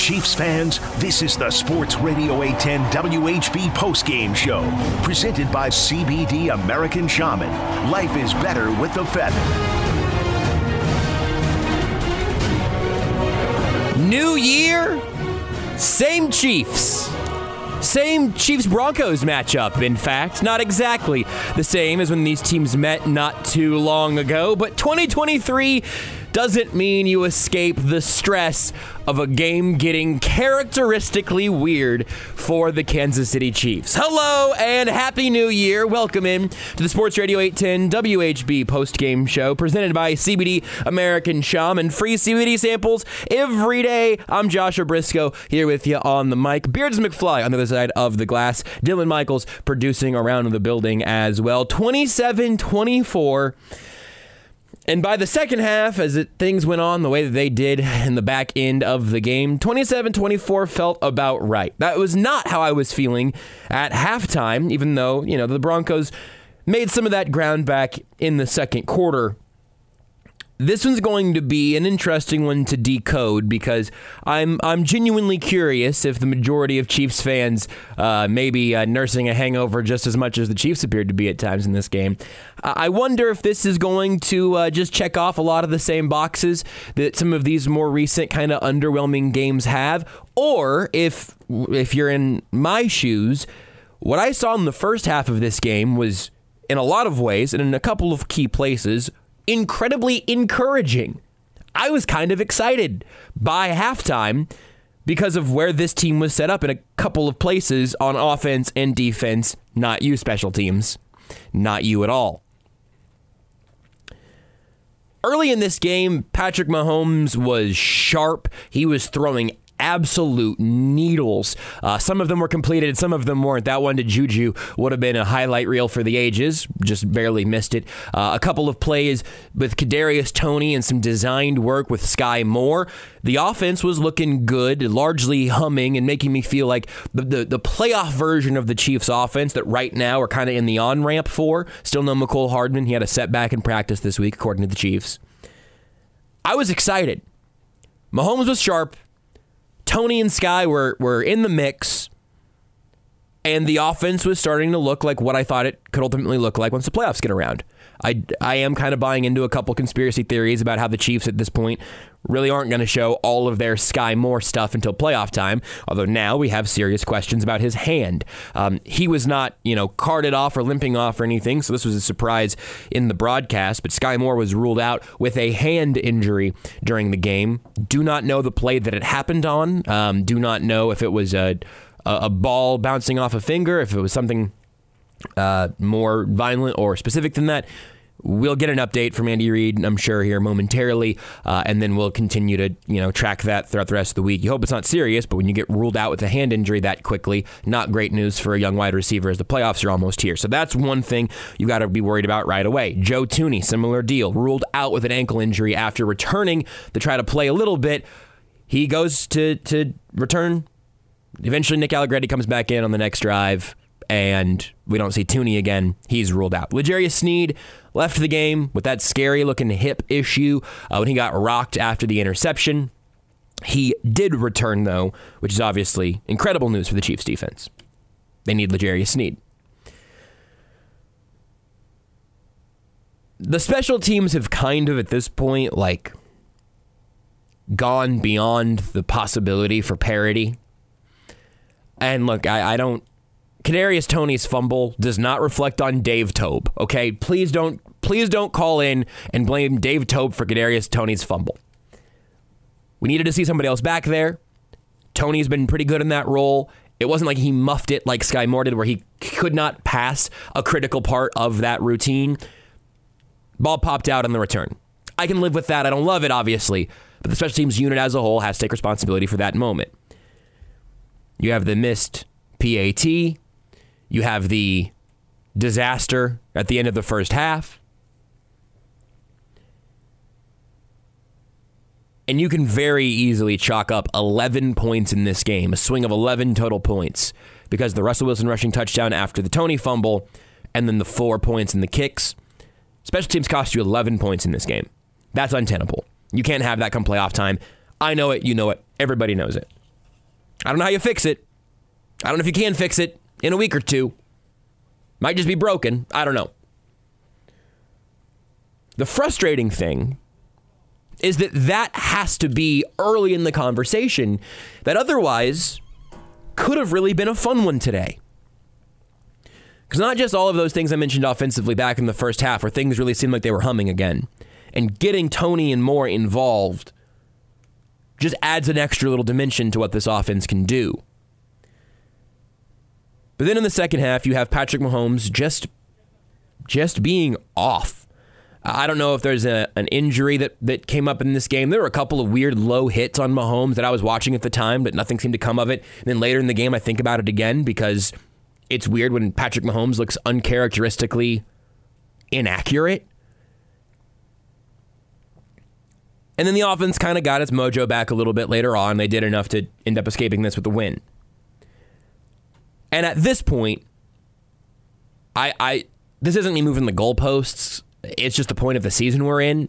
Chiefs fans, this is the Sports Radio 810 WHB postgame show, presented by CBD American Shaman. Life is better with the feather. New year, same Chiefs. Same Chiefs Broncos matchup, in fact. Not exactly the same as when these teams met not too long ago, but 2023 doesn't mean you escape the stress of a game getting characteristically weird for the Kansas City Chiefs. Hello and Happy New Year. Welcome in to the Sports Radio 810 WHB post-game show presented by CBD American Shaman. And free CBD samples every day. I'm Joshua Briscoe here with you on the mic. Beards McFly on the other side of the glass. Dylan Michaels producing around the building as well. 27 24. And by the second half, as it, things went on the way that they did in the back end of the game, 27 24 felt about right. That was not how I was feeling at halftime, even though, you know, the Broncos made some of that ground back in the second quarter this one's going to be an interesting one to decode because I'm I'm genuinely curious if the majority of Chiefs fans uh, may be uh, nursing a hangover just as much as the Chiefs appeared to be at times in this game. I wonder if this is going to uh, just check off a lot of the same boxes that some of these more recent kind of underwhelming games have, or if if you're in my shoes, what I saw in the first half of this game was in a lot of ways and in a couple of key places incredibly encouraging. I was kind of excited by halftime because of where this team was set up in a couple of places on offense and defense, not you, special teams, not you at all. Early in this game, Patrick Mahomes was sharp. He was throwing absolute needles. Uh, some of them were completed, some of them weren't. That one to Juju would have been a highlight reel for the ages. Just barely missed it. Uh, a couple of plays with Kadarius Toney and some designed work with Skyy Moore. The offense was looking good, largely humming and making me feel like the, the, the playoff version of the Chiefs offense that right now are kind of in the on ramp for. Still no Mecole Hardman. He had a setback in practice this week, according to the Chiefs. I was excited. Mahomes was sharp. Toney and Skyy were were in the mix, and the offense was starting to look like what I thought it could ultimately look like once the playoffs get around. I, I am kind of buying into a couple conspiracy theories about how the Chiefs at this point really aren't going to show all of their Skyy Moore stuff until playoff time. Although now we have serious questions about his hand. Um, he was not, you know, carted off or limping off or anything, so this was a surprise in the broadcast. But Skyy Moore was ruled out with a hand injury during the game. Do not know the play that it happened on. Um, do not know if it was a a ball bouncing off a finger, if it was something uh, more violent or specific than that. We'll get an update from Andy Reid, I'm sure, here momentarily, uh, and then we'll continue to you know track that throughout the rest of the week. You hope it's not serious, but when you get ruled out with a hand injury that quickly, not great news for a young wide receiver as the playoffs are almost here. So that's one thing you got to be worried about right away. Joe Thuney, similar deal, ruled out with an ankle injury after returning to try to play a little bit. He goes to to return. Eventually, Nick Allegretti comes back in on the next drive and we don't see Thuney again. He's ruled out. L'Jarius Sneed left the game with that scary looking hip issue uh, when he got rocked after the interception. He did return, though, which is obviously incredible news for the Chiefs defense. They need L'Jarius Sneed. The special teams have kind of, at this point, like gone beyond the possibility for parity. And look, I, I don't Kadarius Toney's fumble does not reflect on Dave Toub. Okay, please don't please don't call in and blame Dave Toub for Kadarius Toney's fumble. We needed to see somebody else back there. Toney's been pretty good in that role. It wasn't like he muffed it like Skyy Moore did, where he could not pass a critical part of that routine. Ball popped out on the return. I can live with that. I don't love it, obviously, but the special teams unit as a whole has to take responsibility for that moment. You have the missed PAT. You have the disaster at the end of the first half. And you can very easily chalk up 11 points in this game, a swing of 11 total points, because the Russell Wilson rushing touchdown after the Toney fumble, and then the four points in the kicks. Special teams cost you 11 points in this game. That's untenable. You can't have that come playoff time. I know it. You know it. Everybody knows it. I don't know how you fix it. I don't know if you can fix it in a week or two. Might just be broken. I don't know. The frustrating thing is that that has to be early in the conversation that otherwise could have really been a fun one today. Because not just all of those things I mentioned offensively back in the first half where things really seemed like they were humming again, and getting Toney and Moore involved just adds an extra little dimension to what this offense can do. But then in the second half, you have Patrick Mahomes just just being off. I don't know if there's a, an injury that, that came up in this game. There were a couple of weird low hits on Mahomes that I was watching at the time, but nothing seemed to come of it. And then later in the game, I think about it again because it's weird when Patrick Mahomes looks uncharacteristically inaccurate. And then the offense kind of got its mojo back a little bit later on. They did enough to end up escaping this with a win. And at this point, I, I this isn't me moving the goalposts. It's just the point of the season we're in.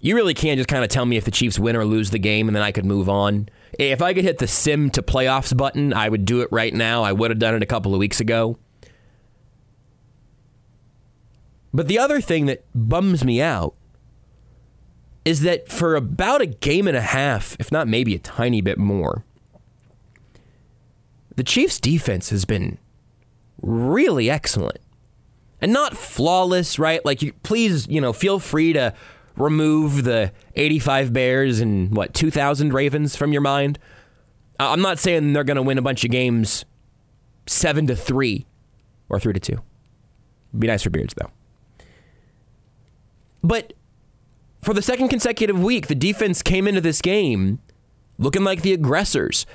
You really can't just kind of tell me if the Chiefs win or lose the game, and then I could move on. If I could hit the sim to playoffs button, I would do it right now. I would have done it a couple of weeks ago. But the other thing that bums me out is that for about a game and a half, if not maybe a tiny bit more, the Chiefs' defense has been really excellent. And not flawless, right? Like, you, please, you know, feel free to remove the 85 Bears and what, 2,000 Ravens from your mind. I'm not saying they're going to win a bunch of games 7 to 3 or 3 to 2. Be nice for Beards, though. But for the second consecutive week, the defense came into this game looking like the aggressors.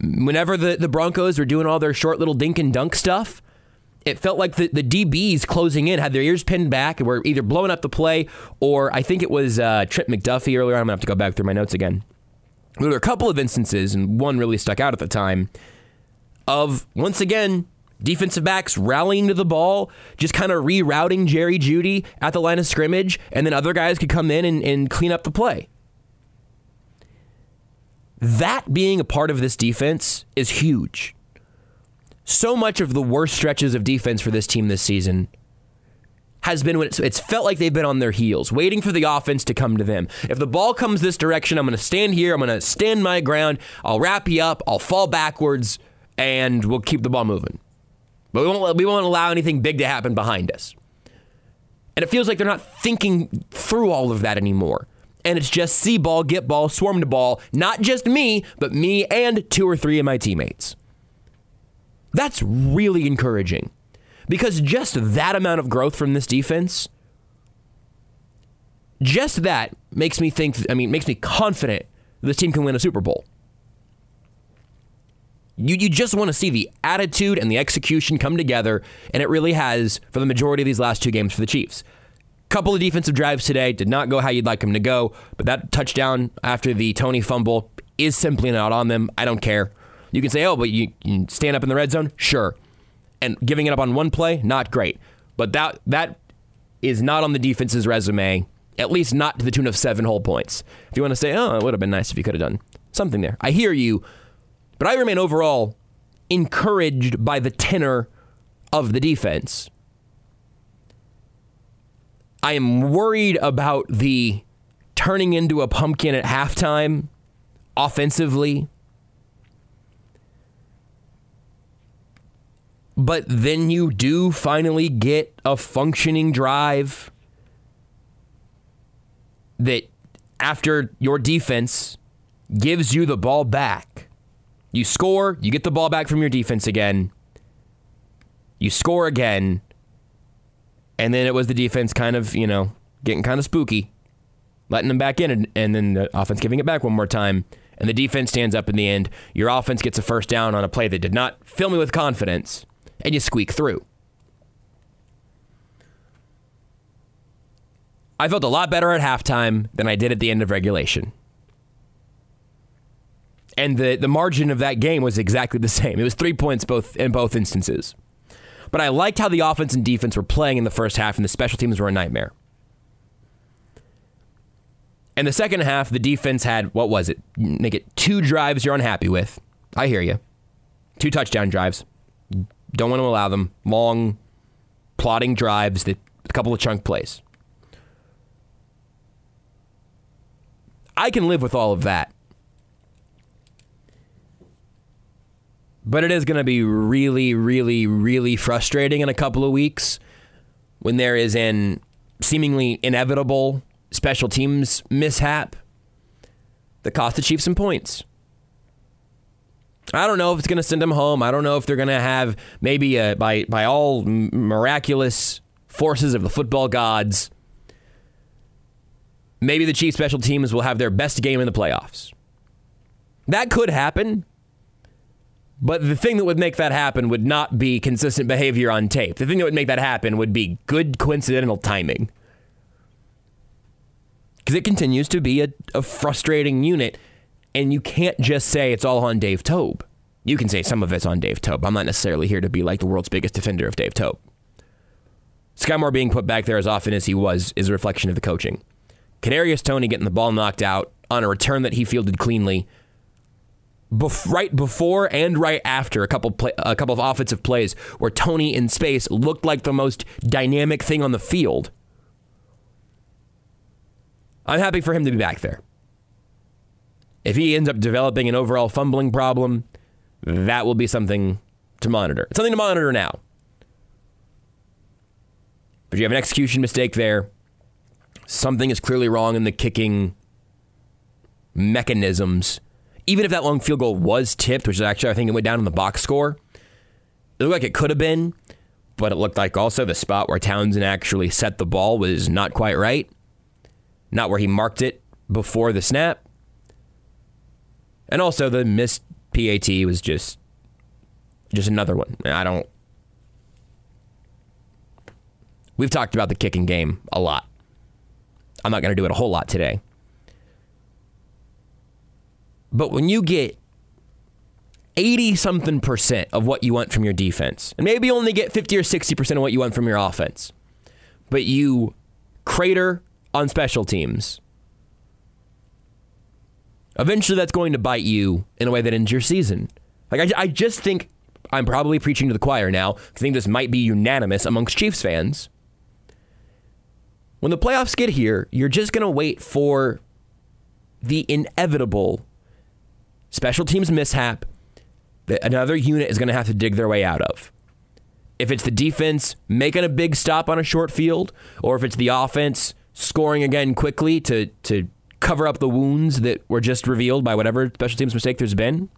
Whenever the, the Broncos were doing all their short little dink and dunk stuff, it felt like the, the DBs closing in had their ears pinned back and were either blowing up the play or I think it was uh, Trent McDuffie earlier. I'm going to have to go back through my notes again. There were a couple of instances, and one really stuck out at the time, of once again defensive backs rallying to the ball, just kind of rerouting Jerry Jeudy at the line of scrimmage, and then other guys could come in and, and clean up the play. That being a part of this defense is huge. So much of the worst stretches of defense for this team this season has been when it's, it's, felt like they've been on their heels, waiting for the offense to come to them. If the ball comes this direction, I'm going to stand here, I'm going to stand my ground, I'll wrap you up, I'll fall backwards, and we'll keep the ball moving. But we won't, we won't allow anything big to happen behind us. And it feels like they're not thinking through all of that anymore. And it's just see ball, get ball, swarm to ball. Not just me, but me and two or three of my teammates. That's really encouraging because just that amount of growth from this defense, just that makes me think, I mean, makes me confident this team can win a Super Bowl. You, you just want to see the attitude and the execution come together, and it really has for the majority of these last two games for the Chiefs. Couple of defensive drives today did not go how you'd like them to go, but that touchdown after the Toney fumble is simply not on them. I don't care. You can say, oh, but you, you stand up in the red zone? Sure. And giving it up on one play, not great. But that that is not on the defense's resume, at least not to the tune of seven whole points. If you want to say, oh, it would have been nice if you could have done something there. I hear you, but I remain overall encouraged by the tenor of the defense. I am worried about the turning into a pumpkin at halftime offensively. But then you do finally get a functioning drive that, after your defense gives you the ball back, you score, you get the ball back from your defense again. You score again. And then it was the defense kind of, you know, getting kind of spooky, letting them back in, and, and then the offense giving it back one more time. And the defense stands up in the end. Your offense gets a first down on a play that did not fill me with confidence, and you squeak through. I felt a lot better at halftime than I did at the end of regulation and the the margin of that game was exactly the same. It was three points both in both instances. But I liked how the offense and defense were playing in the first half, and the special teams were a nightmare. And the second half, the defense had, what was it? Make it two drives you're unhappy with. I hear you. Two touchdown drives. Don't want to allow them. Long, plotting drives, that, a couple of chunk plays. I can live with all of that. But it is going to be really, really, really frustrating in a couple of weeks when there is an seemingly inevitable special teams mishap that cost the Chiefs some points. I don't know if it's going to send them home. I don't know if they're going to have maybe a, by by all miraculous forces of the football gods. Maybe the Chiefs special teams will have their best game in the playoffs. That could happen. But the thing that would make that happen would not be consistent behavior on tape. The thing that would make that happen would be good coincidental timing. Because it continues to be a, a frustrating unit, and you can't just say it's all on Dave Toub. You can say some of it's on Dave Toub. I'm not necessarily here to be like the world's biggest defender of Dave Toub. Skyy Moore being put back there as often as he was is a reflection of the coaching. Kadarius Toney getting the ball knocked out on a return that he fielded cleanly bef- right before and right after a couple play- a couple of offensive plays where Toney in space looked like the most dynamic thing on the field. I'm happy for him to be back there. If he ends up developing an overall fumbling problem, that will be something to monitor. It's something to monitor now. But you have an execution mistake there. Something is clearly wrong in the kicking mechanisms even if that long field goal was tipped, which is actually I think it went down in the box score, it looked like it could have been, but it looked like also the spot where Townsend actually set the ball was not quite right, not where he marked it before the snap, and also the missed PAT was just just another one. I don't. We've talked about the kicking game a lot. I'm not going to do it a whole lot today. But when you get 80 something percent of what you want from your defense, and maybe only get 50 or 60% of what you want from your offense, but you crater on special teams, eventually that's going to bite you in a way that ends your season. Like, I, I just think I'm probably preaching to the choir now. I think this might be unanimous amongst Chiefs fans. When the playoffs get here, you're just going to wait for the inevitable special teams mishap that another unit is going to have to dig their way out of. If it's the defense making a big stop on a short field, or if it's the offense scoring again quickly to, to cover up the wounds that were just revealed by whatever special teams mistake there's been,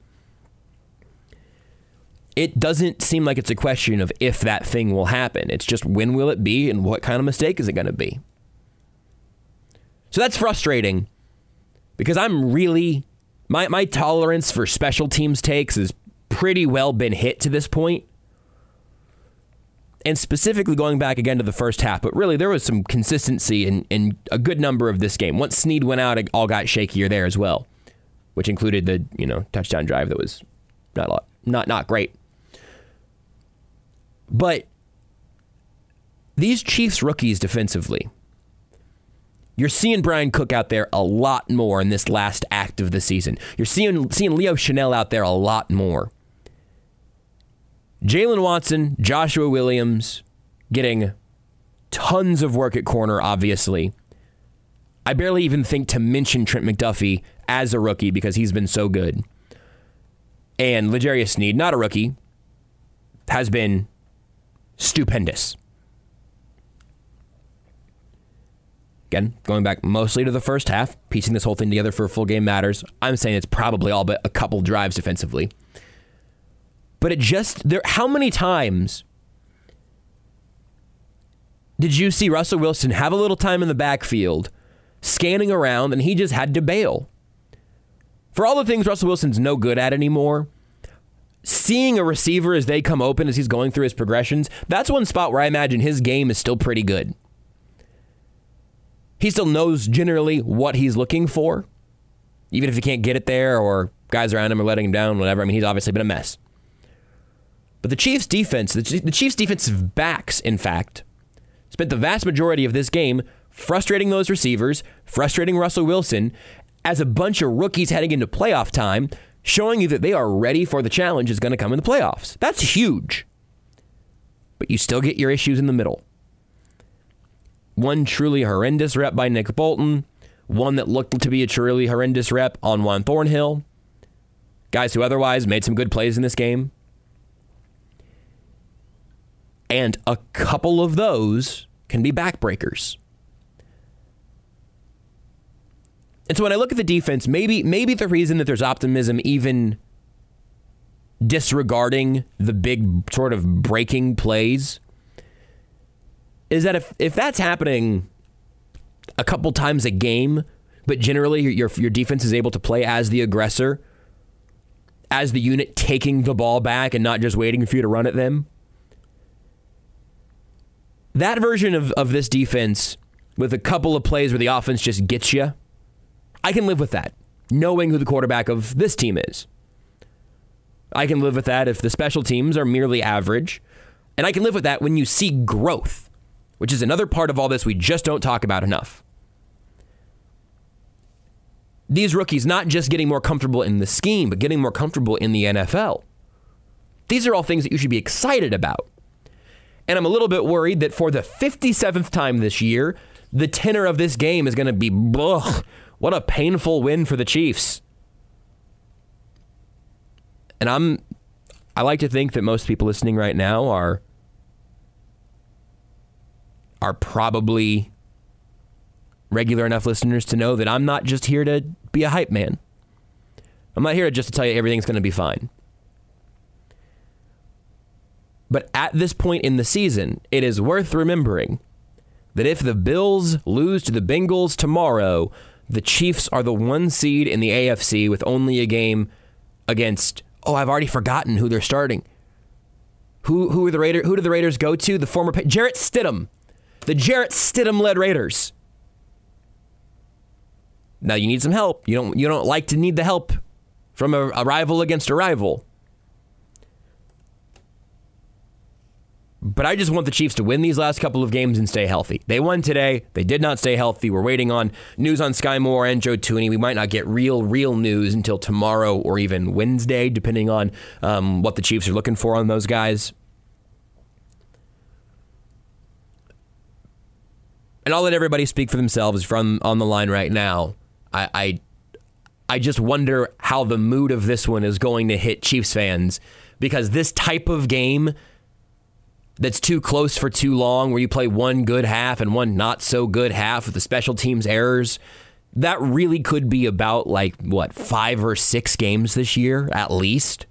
it doesn't seem like it's a question of if that thing will happen. It's just when will it be and what kind of mistake is it going to be? So that's frustrating because I'm really my my tolerance for special teams takes has pretty well been hit to this point. And specifically going back again to the first half, but really there was some consistency in, in a good number of this game. Once Sneed went out, it all got shakier there as well, which included the you know touchdown drive that was not a lot, not not great. But these Chiefs rookies defensively, you're seeing Bryan Cook out there a lot more in this last act of the season. You're seeing seeing Leo Chenal out there a lot more. Jaylen Watson, Joshua Williams getting tons of work at corner, obviously. I barely even think to mention Trent McDuffie as a rookie because he's been so good. And L'Jarius Sneed, not a rookie, has been stupendous. Again, going back mostly to the first half, piecing this whole thing together for a full game matters. I'm saying it's probably all but a couple drives defensively. But it just there how many times did you see Russell Wilson have a little time in the backfield scanning around and he just had to bail? For all the things Russell Wilson's no good at anymore, seeing a receiver as they come open as he's going through his progressions, that's one spot where I imagine his game is still pretty good he still knows generally what he's looking for, even if he can't get it there or guys around him are letting him down, whatever. I mean, he's obviously been a mess. But the Chiefs' defense, the Chiefs' defensive backs, in fact, spent the vast majority of this game frustrating those receivers, frustrating Russell Wilson as a bunch of rookies heading into playoff time, showing you that they are ready for the challenge is going to come in the playoffs. That's huge. But you still get your issues in the middle. One truly horrendous rep by Nick Bolton, one that looked to be a truly horrendous rep on Juan Thornhill. Guys who otherwise made some good plays in this game. And a couple of those can be backbreakers. And so when I look at the defense, maybe maybe the reason that there's optimism even disregarding the big sort of breaking plays is that if if that's happening a couple times a game, but generally your your defense is able to play as the aggressor, as the unit taking the ball back and not just waiting for you to run at them. That version of, of this defense with a couple of plays where the offense just gets you I can live with that, knowing who the quarterback of this team is. I can live with that if the special teams are merely average. And I can live with that when you see growth, which is another part of all this we just don't talk about enough. These rookies not just getting more comfortable in the scheme, but getting more comfortable in the NFL. These are all things that you should be excited about. And I'm a little bit worried that for the 57th time this year, the tenor of this game is going to be, ugh, what a painful win for the Chiefs. And I'm I like to think that most people listening right now are are probably regular enough listeners to know that I'm not just here to be a hype man. I'm not here just to tell you everything's going to be fine. But at this point in the season, it is worth remembering that if the Bills lose to the Bengals tomorrow, the Chiefs are the one seed in the AFC with only a game against. Oh, I've already forgotten who they're starting. Who who are the Raiders? Who do the Raiders go to? The former Jarrett Stidham, the Jarrett Stidham led Raiders. Now you need some help. You don't you don't like to need the help from a, a rival against a rival. But I just want the Chiefs to win these last couple of games and stay healthy. They won today. They did not stay healthy. We're waiting on news on Skyy Moore and Joe Thuney. We might not get real, real news until tomorrow or even Wednesday, depending on um, what the Chiefs are looking for on those guys. And I'll let everybody speak for themselves from on the line right now. I, I, I just wonder how the mood of this one is going to hit Chiefs fans because this type of game that's too close for too long, where you play one good half and one not so good half with the special teams errors, that really could be about like, what, five or six games this year at least.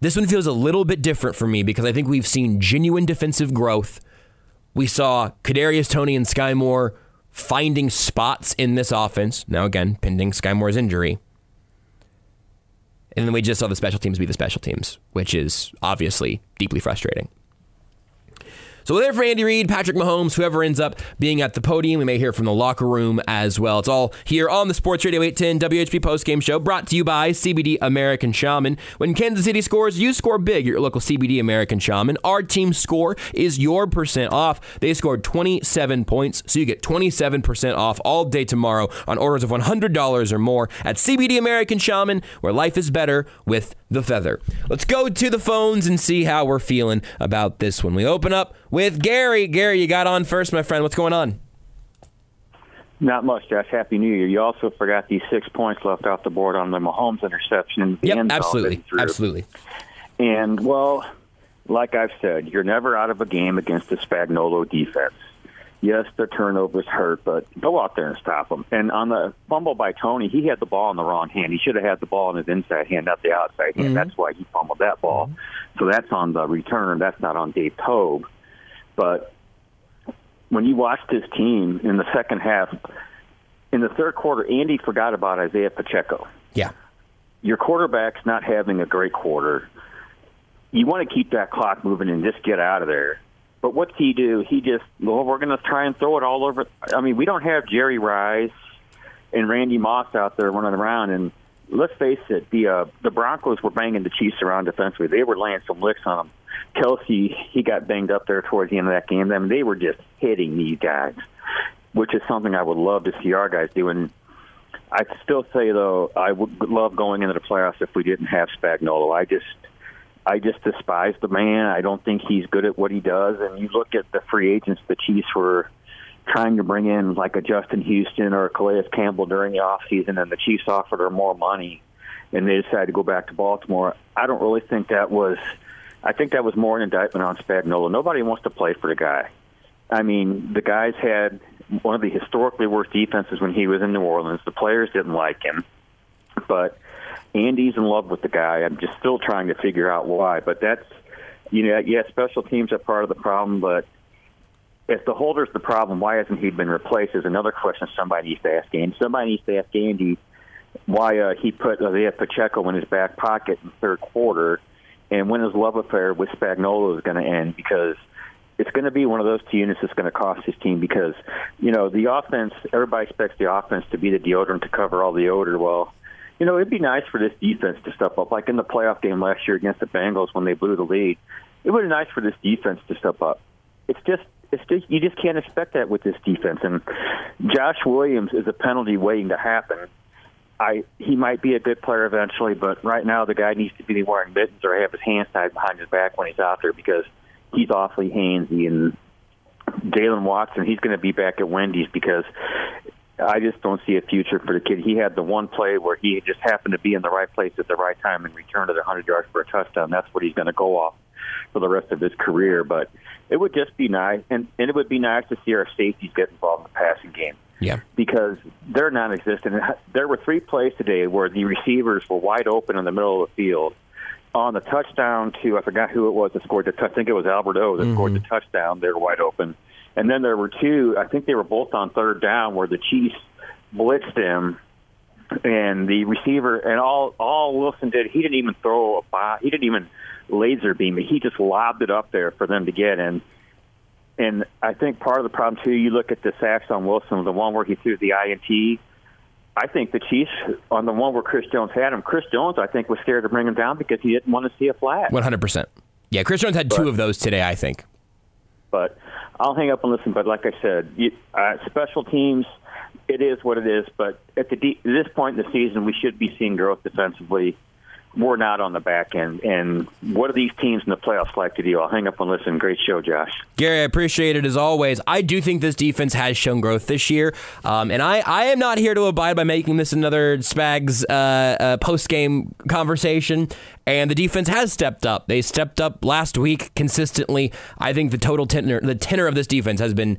This one feels a little bit different for me because I think we've seen genuine defensive growth. We saw Kadarius Toney and Skyy Moore finding spots in this offense. Now, again, pending Skyy Moore's injury. And then we just saw the special teams be the special teams, which is obviously deeply frustrating. So we're there for Andy Reid, Patrick Mahomes, whoever ends up being at the podium. We may hear from the locker room as well. It's all here on the Sports Radio 810 WHB postgame show brought to you by CBD American Shaman. When Kansas City scores, you score big. Your local CBD American Shaman. Our team score is your percent off. They scored 27 points, so you get 27% off all day tomorrow on orders of $100 or more at CBD American Shaman, where life is better with the feather. Let's go to the phones and see how we're feeling about this one. We open up with Gary. Gary, you got on first, my friend. What's going on? Not much, Josh. Happy New Year. You also forgot these six points left off the board on the Mahomes interception. Yep, absolutely, absolutely. And well, like I've said, you're never out of a game against the Spagnuolo defense yes, the turnovers hurt, but go out there and stop them. And on the fumble by Toney, he had the ball in the wrong hand. He should have had the ball in his inside hand, not the outside hand. Mm-hmm. That's why he fumbled that ball. Mm-hmm. So that's on the return. That's not on Dave Toub. But when you watch this team in the second half, in the third quarter, Andy forgot about Isaiah Pacheco. Yeah. Your quarterback's not having a great quarter. You want to keep that clock moving and just get out of there but what's he do? He just, well, we're going to try and throw it all over. I mean, we don't have Jerry Rice and Randy Moss out there running around. And let's face it, the uh, the Broncos were banging the Chiefs around defensively. They were laying some licks on them. Kelce, he got banged up there towards the end of that game. I mean, they were just hitting these guys, which is something I would love to see our guys do. And I still say though, I would love going into the playoffs if we didn't have Spagnuolo. I just, I just despise the man. I don't think he's good at what he does. And you look at the free agents the Chiefs were trying to bring in, like a Justin Houston or a Calais Campbell during the off season, and the Chiefs offered her more money, and they decided to go back to Baltimore. I don't really think that was. I think that was more an indictment on Spagnuolo. Nobody wants to play for the guy. I mean, the guys had one of the historically worst defenses when he was in New Orleans. The players didn't like him, but Andy's in love with the guy. I'm just still trying to figure out why. But that's, you know, yeah, special teams are part of the problem. But if the holder's the problem, why hasn't he been replaced? Is another question somebody needs to ask Andy. Somebody needs to ask Andy why uh, he put uh, they Pacheco in his back pocket in the third quarter, and when his love affair with Spagnuolo is going to end because it's going to be one of those two units that's going to cost his team because you know the offense. Everybody expects the offense to be the deodorant to cover all the odor. Well, you know it'd be nice for this defense to step up, like in the playoff game last year against the Bengals when they blew the lead. It would be nice for this defense to step up. It's just it's just you just can't expect that with this defense. And Josh Williams is a penalty waiting to happen. I he might be a good player eventually, but right now the guy needs to be wearing mittens or have his hands tied behind his back when he's out there because he's awfully handsy. And Jaylen Watson, he's going to be back at Wendy's because I just don't see a future for the kid. He had the one play where he just happened to be in the right place at the right time and returned it 100 yards for a touchdown. That's what he's going to go off for the rest of his career. But it would just be nice, and, and it would be nice to see our safeties get involved in the passing game. Yeah. Because they're non-existent. There were three plays today where the receivers were wide open in the middle of the field. On the touchdown to I forgot who it was that scored the touch. I think it was Albert O that mm-hmm. scored the touchdown. They were wide open, and then there were two. I think they were both on third down where the Chiefs blitzed him, and the receiver and all all Wilson did. He didn't even throw a ball. He didn't even laser beam it. He just lobbed it up there for them to get. And and I think part of the problem too, you look at the sacks on Wilson, the one where he threw the INT. I think the Chiefs on the one where Chris Jones had him. Chris Jones, I think, was scared to bring him down because he didn't want to see a flag. One hundred percent. Yeah, Chris Jones had but, two of those today. I think. But I'll hang up and listen. But like I said, you, uh, special teams, it is what it is. But at the at this point in the season, we should be seeing growth defensively we're not on the back end. And what do these teams in the playoffs like to do? I'll hang up and listen. Great show, Josh. Gary, I appreciate it as always. I do think this defense has shown growth this year. Um, and I, I am not here to abide by making this another Spags uh, uh, post game conversation. And the defense has stepped up. They stepped up last week consistently. I think the total tenor, the tenor of this defense has been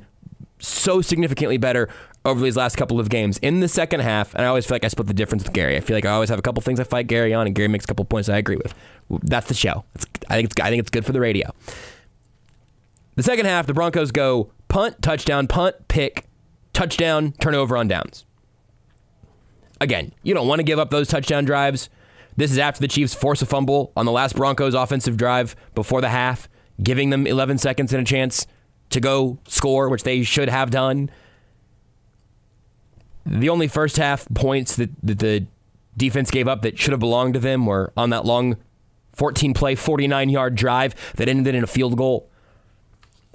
so significantly better over these last couple of games in the second half, and I always feel like I split the difference with Gary. I feel like I always have a couple things I fight Gary on, and Gary makes a couple points I agree with. That's the show. It's, I think it's I think it's good for the radio. The second half, the Broncos go punt, touchdown, punt, pick, touchdown, turnover on downs. Again, you don't want to give up those touchdown drives. This is after the Chiefs force a fumble on the last Broncos offensive drive before the half, giving them 11 seconds and a chance to go score, which they should have done. The only first half points that, that the defense gave up that should have belonged to them were on that long 14 play, 49 yard drive that ended in a field goal.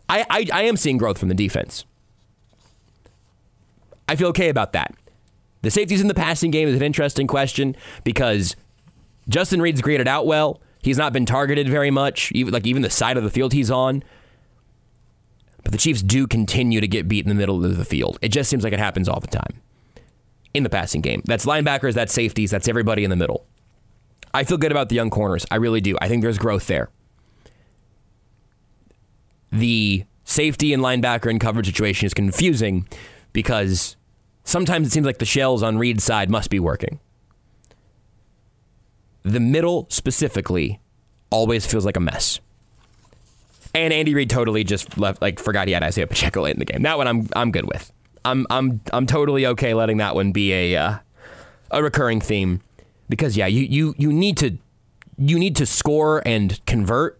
I, I, I am seeing growth from the defense. I feel okay about that. The safeties in the passing game is an interesting question because Justin Reid's graded out well. He's not been targeted very much, even like even the side of the field he's on. But the Chiefs do continue to get beat in the middle of the field. It just seems like it happens all the time in the passing game. That's linebackers, that's safeties, that's everybody in the middle. I feel good about the young corners. I really do. I think there's growth there. The safety and linebacker and coverage situation is confusing because sometimes it seems like the shells on Reid's side must be working. The middle specifically always feels like a mess. And Andy Reid totally just left, like forgot he had Isaiah Pacheco late in the game. That one I'm I'm good with. I'm I'm I'm totally okay letting that one be a uh, a recurring theme because yeah, you you you need to you need to score and convert,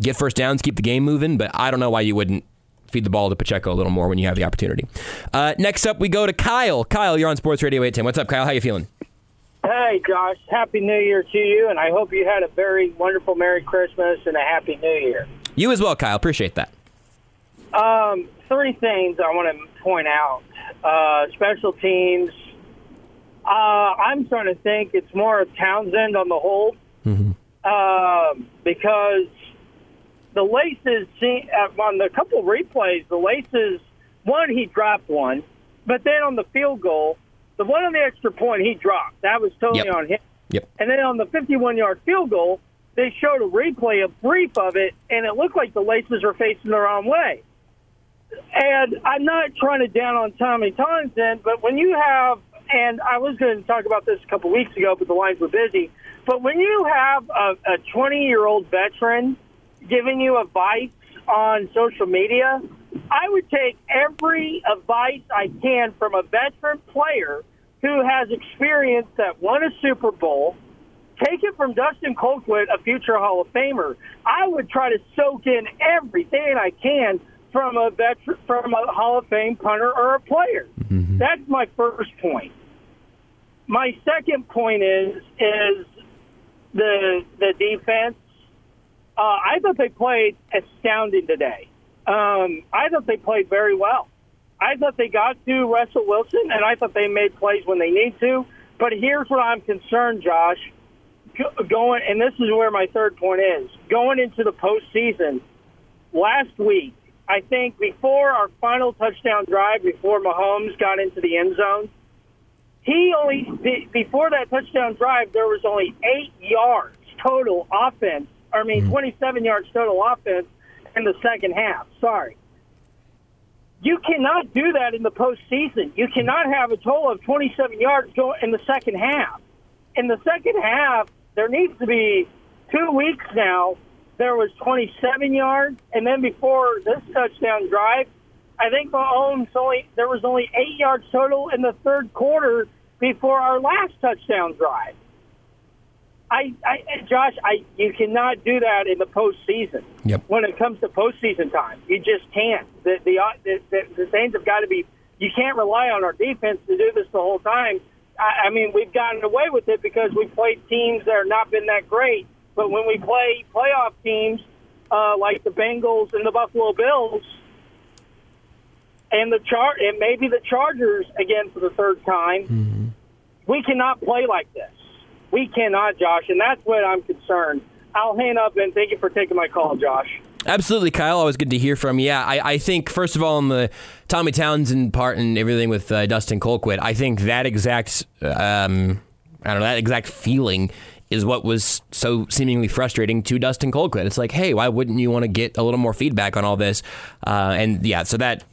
get first downs, keep the game moving. But I don't know why you wouldn't feed the ball to Pacheco a little more when you have the opportunity. Uh, next up, we go to Kyle. Kyle, you're on Sports Radio 810. What's up, Kyle? How you feeling? Hey, Josh. Happy New Year to you, and I hope you had a very wonderful Merry Christmas and a Happy New Year. You as well, Kyle. Appreciate that. Um, three things I want to point out. Uh, special teams. Uh, I'm starting to think it's more of Townsend on the whole. Mm-hmm. Uh, because the laces, uh, on the couple replays, the laces, one, he dropped one, but then on the field goal, the one on the extra point, he dropped. That was totally Yep. on him. Yep. And then on the 51 yard field goal, they showed a replay, a brief of it, and it looked like the laces were facing the wrong way. And I'm not trying to down on Tommy Townsend, but when you have, and I was going to talk about this a couple weeks ago, but the lines were busy. But when you have a 20 year old veteran giving you advice on social media, I would take every advice I can from a veteran player who has experience that won a Super Bowl. Take it from Dustin Colquitt, a future Hall of Famer. I would try to soak in everything I can from a veteran, from a Hall of Fame punter or a player. That's my first point. My second point is is the the defense. Uh, I thought they played astounding today. Um, I thought they played very well. I thought they got to Russell Wilson, and I thought they made plays when they need to. But here's what I'm concerned, Josh. Going, and this is where my third point is. Going into the postseason, last week, I think before our final touchdown drive, before Mahomes got into the end zone, he only before that touchdown drive, there was only eight yards total offense. I mean, mm. 27 yards total offense in the second half. Sorry. You cannot do that in the postseason. You cannot have a total of 27 yards go in the second half. In the second half, there needs to be two weeks now. There was 27 yards, and then before this touchdown drive, I think Mahomes only there was only eight yards total in the third quarter before our last touchdown drive. I, I Josh, I you cannot do that in the postseason. Yep. When it comes to postseason time, you just can't. The the uh, the, the, the Saints have got to be. You can't rely on our defense to do this the whole time. I, I mean, we've gotten away with it because we played teams that have not been that great. But when we play playoff teams uh, like the Bengals and the Buffalo Bills, and the char and maybe the Chargers again for the third time, we cannot play like this. We cannot, Josh, and that's what I'm concerned. I'll hang up and thank you for taking my call, Josh. Absolutely, Kyle. Always good to hear from you. Yeah, I, I think, first of all, on the Tommy Townsend part and everything with uh, Dustin Colquitt, I think that exact, um, I don't know, that exact feeling is what was so seemingly frustrating to Dustin Colquitt. It's like, hey, why wouldn't you want to get a little more feedback on all this? Uh, and yeah, so that,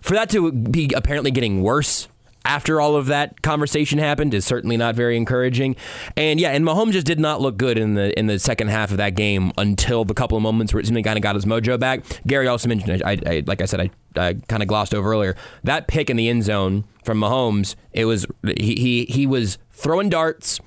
for that to be apparently getting worse after all of that conversation happened is certainly not very encouraging. And yeah, and Mahomes just did not look good in the in the second half of that game until the couple of moments where it seemed kind of got his mojo back. Gary also mentioned, I, I like I said, I, I kind of glossed over earlier that pick in the end zone from Mahomes. It was he he he was throwing darts,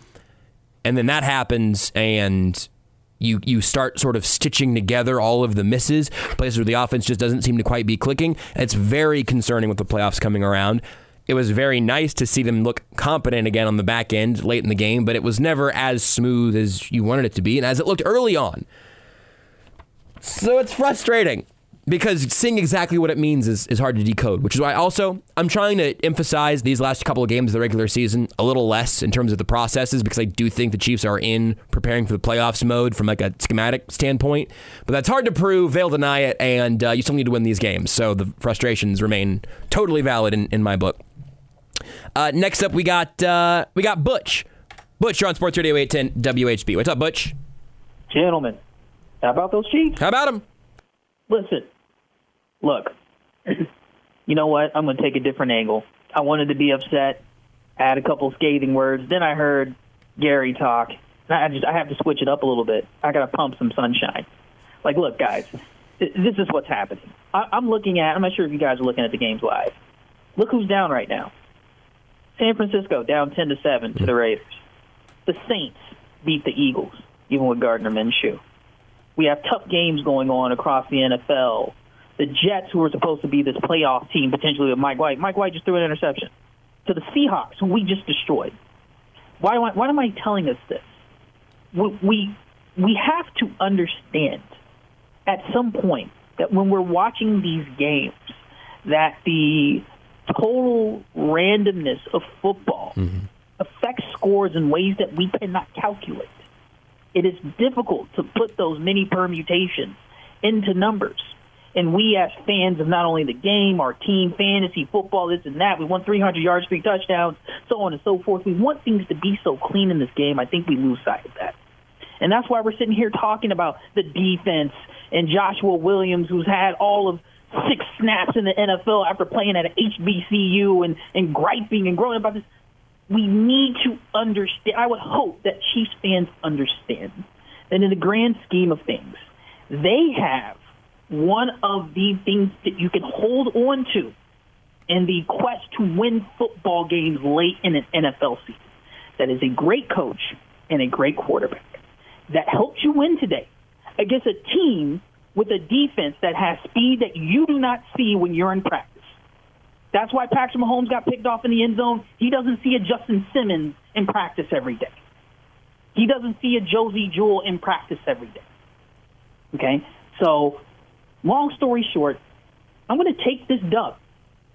and then that happens and. You, you start sort of stitching together all of the misses, places where the offense just doesn't seem to quite be clicking. It's very concerning with the playoffs coming around. It was very nice to see them look competent again on the back end late in the game, but it was never as smooth as you wanted it to be and as it looked early on. So it's frustrating because seeing exactly what it means is, is hard to decode, which is why also I'm trying to emphasize these last couple of games of the regular season a little less in terms of the processes because I do think the Chiefs are in preparing for the playoffs mode from like a schematic standpoint. But that's hard to prove. They'll deny it, and uh, you still need to win these games. So the frustrations remain totally valid in, in my book. Uh, next up, we got uh, we got Butch. Butch, you're on Sports Radio 810 WHB. What's up, Butch? Gentlemen, how about those Chiefs? How about them? Listen, look, you know what? I'm going to take a different angle. I wanted to be upset, add a couple scathing words. Then I heard Gary talk. And I just I have to switch it up a little bit. I got to pump some sunshine. Like, look, guys, this is what's happening. I- I'm looking at. I'm not sure if you guys are looking at the games live. Look who's down right now. San Francisco down ten to seven to the hmm. Raiders. The Saints beat the Eagles, even with Gardner Minshew. We have tough games going on across the NFL. The Jets, who were supposed to be this playoff team potentially with Mike White, Mike White just threw an interception to the Seahawks, who we just destroyed. Why, why, why am I telling us this? We, we, we have to understand at some point that when we're watching these games, that the total randomness of football mm-hmm. affects scores in ways that we cannot calculate. It is difficult to put those many permutations into numbers. And we, as fans of not only the game, our team, fantasy, football, this and that, we want 300 yards, three touchdowns, so on and so forth. We want things to be so clean in this game. I think we lose sight of that. And that's why we're sitting here talking about the defense and Joshua Williams, who's had all of six snaps in the NFL after playing at HBCU and, and griping and growing about this. We need to understand. I would hope that Chiefs fans understand that in the grand scheme of things, they have one of the things that you can hold on to in the quest to win football games late in an NFL season. That is a great coach and a great quarterback that helped you win today against a team with a defense that has speed that you do not see when you're in practice. That's why Patrick Mahomes got picked off in the end zone. He doesn't see a Justin Simmons in practice every day. He doesn't see a Josey Jewell in practice every day. Okay? So, long story short, I'm going to take this dub.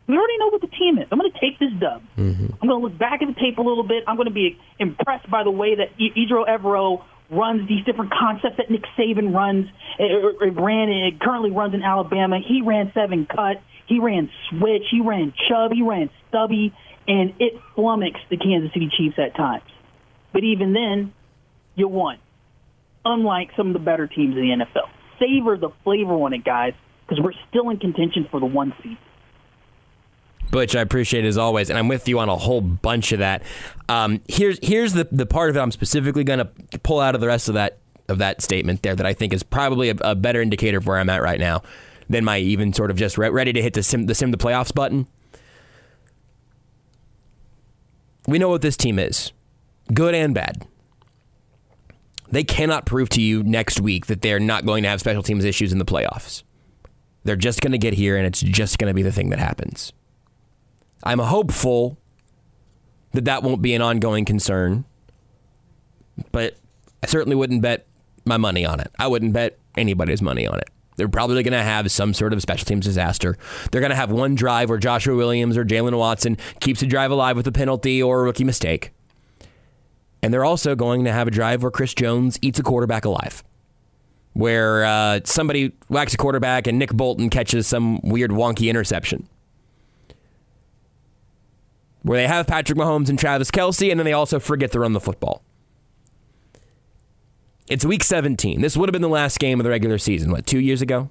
We already know what the team is. I'm going to take this dub. Mm-hmm. I'm going to look back at the tape a little bit. I'm going to be impressed by the way that Ejiro Evero runs these different concepts that Nick Saban runs. It, it ran it currently runs in Alabama. He ran seven cut. He ran switch. He ran chub. He ran stubby, and it flummoxed the Kansas City Chiefs at times. But even then, you won. Unlike some of the better teams in the NFL, savor the flavor on it, guys, because we're still in contention for the one seed. Butch, I appreciate it as always, and I'm with you on a whole bunch of that. Um, here's here's the the part of it I'm specifically going to pull out of the rest of that of that statement there that I think is probably a, a better indicator of where I'm at right now than my even sort of just re- ready to hit the sim the sim the playoffs button. We know what this team is, good and bad. They cannot prove to you next week that they're not going to have special teams issues in the playoffs. They're just going to get here, and it's just going to be the thing that happens. I'm hopeful that that won't be an ongoing concern, but I certainly wouldn't bet my money on it. I wouldn't bet anybody's money on it. They're probably going to have some sort of special teams disaster. They're going to have one drive where Joshua Williams or Jaylen Watson keeps a drive alive with a penalty or a rookie mistake. And they're also going to have a drive where Chris Jones eats a quarterback alive, where uh, somebody whacks a quarterback and Nick Bolton catches some weird wonky interception where they have Patrick Mahomes and Travis Kelce, and then they also forget to run the football. It's week 17. This would have been the last game of the regular season, what, two years ago?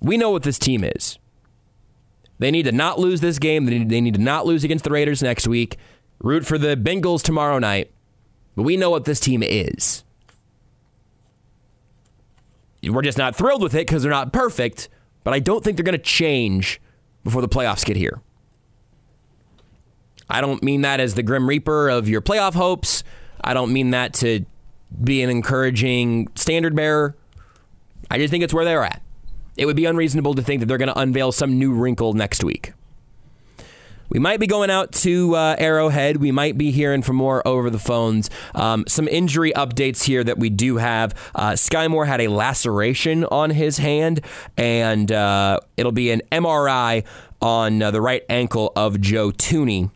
We know what this team is. They need to not lose this game. They need, they need to not lose against the Raiders next week. Root for the Bengals tomorrow night. But we know what this team is. We're just not thrilled with it because they're not perfect, but I don't think they're going to change before the playoffs get here. I don't mean that as the Grim Reaper of your playoff hopes. I don't mean that to be an encouraging standard bearer. I just think it's where they're at. It would be unreasonable to think that they're going to unveil some new wrinkle next week. We might be going out to uh, Arrowhead. We might be hearing from more over the phones. Um, some injury updates here that we do have. Uh, Skyy Moore had a laceration on his hand, and uh, it'll be an MRI on uh, the right ankle of Joe Thuney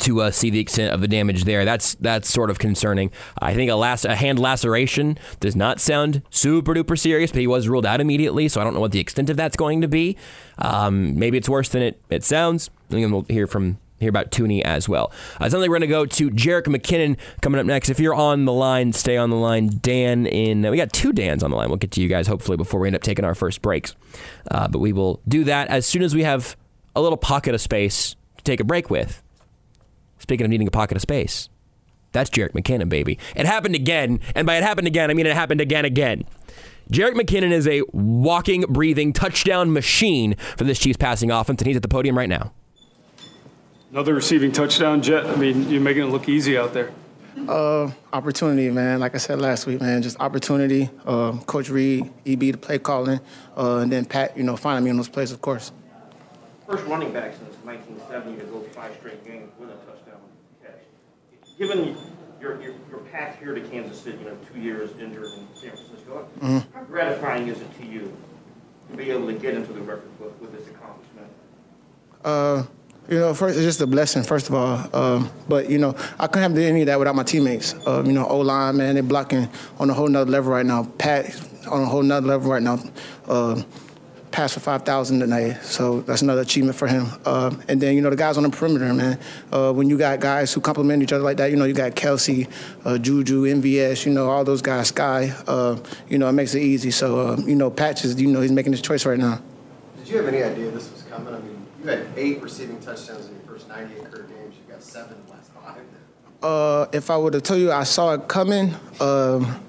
to uh, see the extent of the damage there. That's that's sort of concerning. I think a, lac- a hand laceration does not sound super duper serious, but he was ruled out immediately, so I don't know what the extent of that's going to be. Um, maybe it's worse than it, it sounds. And we'll hear from hear about Thuney as well. Uh, like we're going to go to Jerick McKinnon coming up next. If you're on the line, stay on the line. Dan in we got two Dans on the line. We'll get to you guys hopefully before we end up taking our first breaks. Uh, but we will do that as soon as we have a little pocket of space to take a break with. Speaking of needing a pocket of space, that's Jerick McKinnon, baby. It happened again, and by it happened again, I mean it happened again, again. Jerick McKinnon is a walking, breathing touchdown machine for this Chiefs passing offense, and he's at the podium right now. Another receiving touchdown, Jet. I mean, you're making it look easy out there. Uh, opportunity, man. Like I said last week, man, just opportunity. Uh, Coach Reid, EB, the play calling, uh, and then Pat, you know, finding me in those plays, of course. First running back since 1970 to go five straight games with a given your, your, your path here to Kansas City, you know, two years injured in San Francisco, Mhm. how gratifying is it to you to be able to get into the record book with this accomplishment? Uh, you know, first it's just a blessing, first of all. Um, but you know, I couldn't have done any of that without my teammates. Uh, you know, O line, man, they're blocking on a whole nother level right now. Pat on a whole nother level right now. Uh, passed for 5,000 tonight, so that's another achievement for him. Um, and then, you know, the guys on the perimeter, man. Uh, when you got guys who complement each other like that, you know, you got Kelce, uh, Juju, MVS, you know, all those guys, Skyy, uh, you know, it makes it easy. So, uh, you know, Patches, you know, he's making his choice right now. Did you have any idea this was coming? I mean, you had eight receiving touchdowns in your first 98 career games. You got seven in the last five. Uh, if I would have told you I saw it coming, um,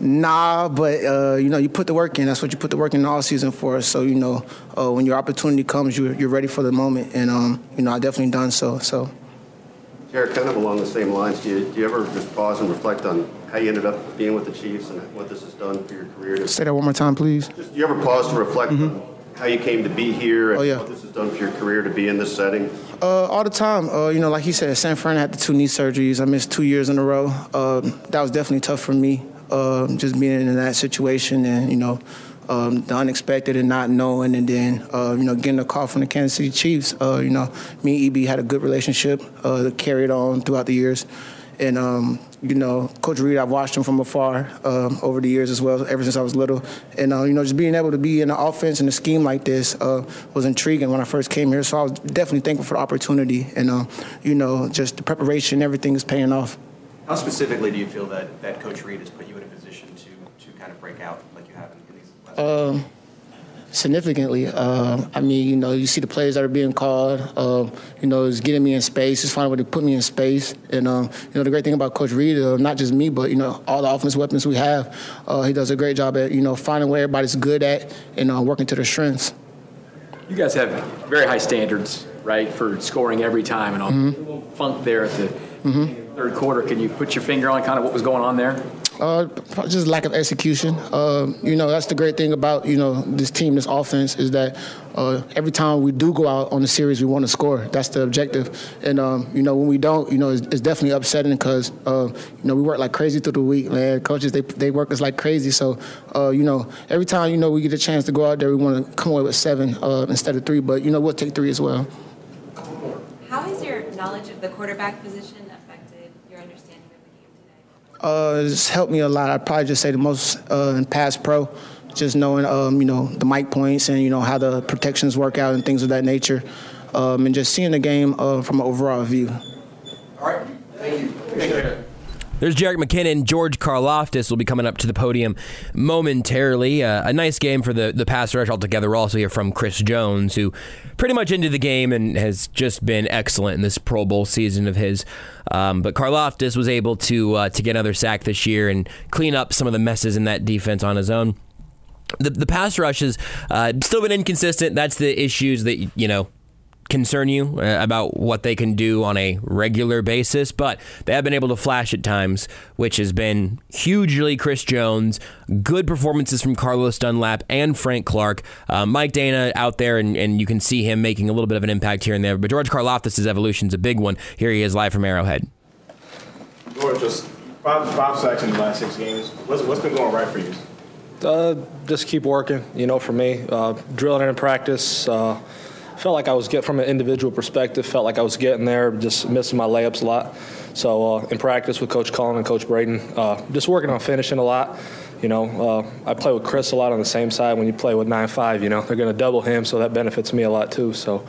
nah. But uh, you know, you put the work in. That's what you put the work in all season for. So you know, uh, when your opportunity comes, you're, you're ready for the moment. And um, you know, I definitely done so. So Jared, kind of along the same lines, do you, do you ever just pause and reflect on how you ended up being with the Chiefs and what this has done for your career? say that one more time, please. Do you ever pause to reflect on how you came to be here and Oh, yeah. what this has done for your career to be in this setting? Uh, all the time. Uh, you know, like he said, San Fran had the two knee surgeries. I missed two years in a row. Um, that was definitely tough for me, um, just being in that situation and, you know, um, the unexpected and not knowing. And then, uh, you know, getting a call from the Kansas City Chiefs. Uh, you know, me and EB had a good relationship uh, carried on throughout the years. And, um, you know, Coach Reid, I've watched him from afar um, over the years as well, ever since I was little. And, uh, you know, just being able to be in the offense and a scheme like this uh, was intriguing when I first came here. So I was definitely thankful for the opportunity. And, uh, you know, just the preparation, everything is paying off. How specifically do you feel that, that Coach Reid has put you in a position to, to kind of break out like you have in these last Um, significantly. Um, I mean, you know, you see the plays that are being called. Um, you know, it's getting me in space. It's finding a way to put me in space. And um, you know, the great thing about Coach Reid, uh, not just me, but you know, all the offense weapons we have, uh, he does a great job at you know finding where everybody's good at and uh, working to their strengths. You guys have very high standards, right, for scoring every time, and I'll funk there at the third quarter. Can you put your finger on kind of what was going on there? Uh, just lack of execution. Uh, you know, that's the great thing about you know this team, this offense, is that uh, every time we do go out on the series, we want to score. That's the objective. And um, you know, when we don't, you know, it's, it's definitely upsetting because uh, you know we work like crazy through the week, man. Coaches they they work us like crazy. So uh, you know, every time you know we get a chance to go out there, we want to come away with seven uh, instead of three. But you know, we'll take three as well. How has your knowledge of the quarterback position affected your understanding of the game? Uh, it's helped me a lot. I'd probably just say the most uh, in pass pro, just knowing um, you know the mic points and you know how the protections work out and things of that nature, um, and just seeing the game uh, from an overall view. There's Jerick McKinnon. George Karlaftis will be coming up to the podium momentarily. Uh, a nice game for the, the pass rush altogether. We'll also hear from Chris Jones, who pretty much into the game and has just been excellent in this Pro Bowl season of his. Um, but Karlaftis was able to uh, to get another sack this year and clean up some of the messes in that defense on his own. The, the pass rush has uh, still been inconsistent. That's the issues that, you know, concern you uh, about what they can do on a regular basis, but they have been able to flash at times, which has been hugely Chris Jones. Good performances from Carlos Dunlap and Frank Clark. Uh, Mike Danna out there, and, and you can see him making a little bit of an impact here and there. But George Karlaftis' evolution is a big one. Here he is live from Arrowhead. George, just five, five sacks in the last six games. What's, what's been going right for you? Uh, just keep working, you know, for me. Uh, drilling it in practice. Felt like I was get from an individual perspective. Felt like I was getting there, just missing my layups a lot. So uh, in practice with Coach Cullen and Coach Braden, uh, just working on finishing a lot. You know, uh, I play with Chris a lot on the same side. When you play with nine five, you know they're going to double him, so that benefits me a lot too. So,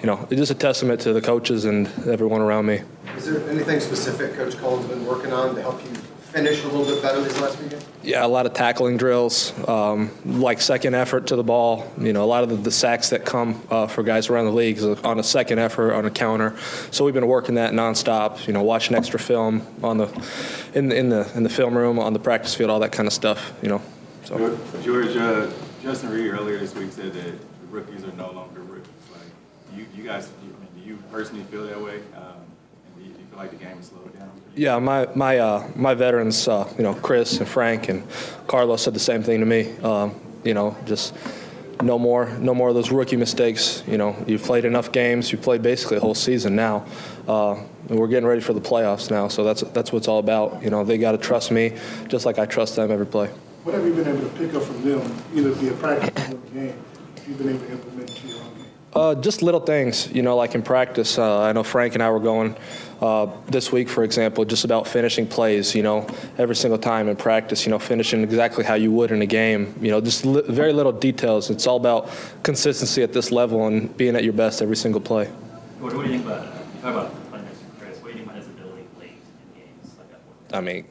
you know, it's just a testament to the coaches and everyone around me. Is there anything specific Coach Cullen's been working on to help you finish a little bit better these last few games? Yeah, a lot of tackling drills, um, like second effort to the ball. You know, a lot of the, the sacks that come uh, for guys around the league is on a second effort, on a counter. So we've been working that nonstop. You know, watching extra film on the in the in the in the film room, on the practice field, all that kind of stuff. You know, so. George, uh, Justin Reid earlier this week said that the rookies are no longer rookies. Like, you, you guys, you, I mean, do you personally feel that way? Um, and do you, do you feel like the game is slowed down? Yeah, my my uh, my veterans, uh, you know, Chris and Frank and Carlos said the same thing to me. Um, you know, just no more, no more of those rookie mistakes. You know, you've played enough games. You've played basically a whole season now. Uh, and we're getting ready for the playoffs now. So that's that's what it's all about. You know, they got to trust me, just like I trust them every play. What have you been able to pick up from them, either via practice or the game? You've been able to implement into your own game. Uh, just little things, you know, like in practice. Uh, I know Frank and I were going uh, this week, for example, just about finishing plays. You know, every single time in practice, you know, finishing exactly how you would in a game. You know, just li- very little details. It's all about consistency at this level and being at your best every single play. What, what do you think about? You talk about playing next to Chris. What do you think about his ability late in games like that? I mean,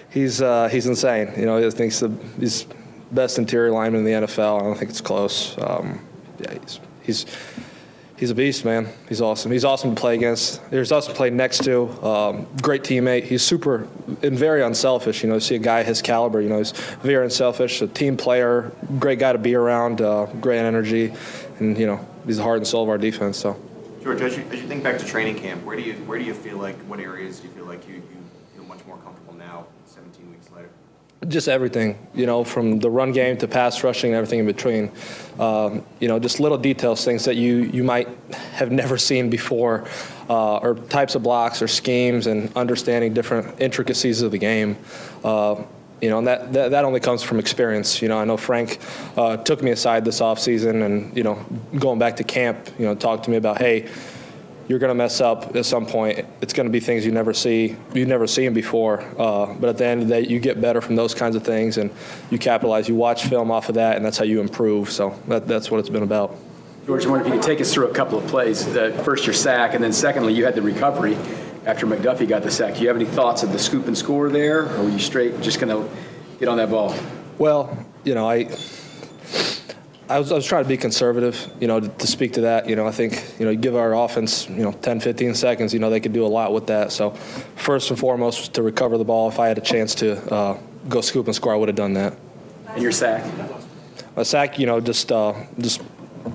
he's uh, he's insane. You know, he thinks the he's best interior lineman in the NFL. I don't think it's close. Um, yeah, he's he's he's a beast, man. He's awesome. He's awesome to play against. He's awesome to play next to. Um, great teammate. He's super and very unselfish. You know, see a guy his caliber. You know, he's very unselfish. A team player. Great guy to be around. Uh, great energy, and you know, he's the heart and soul of our defense. So. George, as you, as you think back to training camp, where do you where do you feel like what areas do you feel like you, you feel much more comfortable now, 17 weeks later? Just everything, you know, from the run game to pass rushing and everything in between. Um, you know, just little details, things that you, you might have never seen before, uh, or types of blocks or schemes and understanding different intricacies of the game. Uh, you know, and that, that, that only comes from experience. You know, I know Frank uh, took me aside this offseason and, you know, going back to camp, you know, talked to me about, hey, you're going to mess up at some point. It's going to be things you never see, you've never seen before. Uh, but at the end of the day, you get better from those kinds of things, and you capitalize. You watch film off of that, and that's how you improve. So that, that's what it's been about. George, I wonder if you could take us through a couple of plays. Uh, first, your sack, and then secondly, you had the recovery after McDuffie got the sack. Do you have any thoughts of the scoop and score there, or were you straight just going to get on that ball? Well, you know, I I was, I was trying to be conservative, you know, to, to, speak to that. You know, I think, you know, give our offense, you know, 10, 15 seconds, you know, they could do a lot with that. So, first and foremost, was to recover the ball. If I had a chance to uh, go scoop and score, I would have done that. And your sack? A sack, you know, just, uh, just,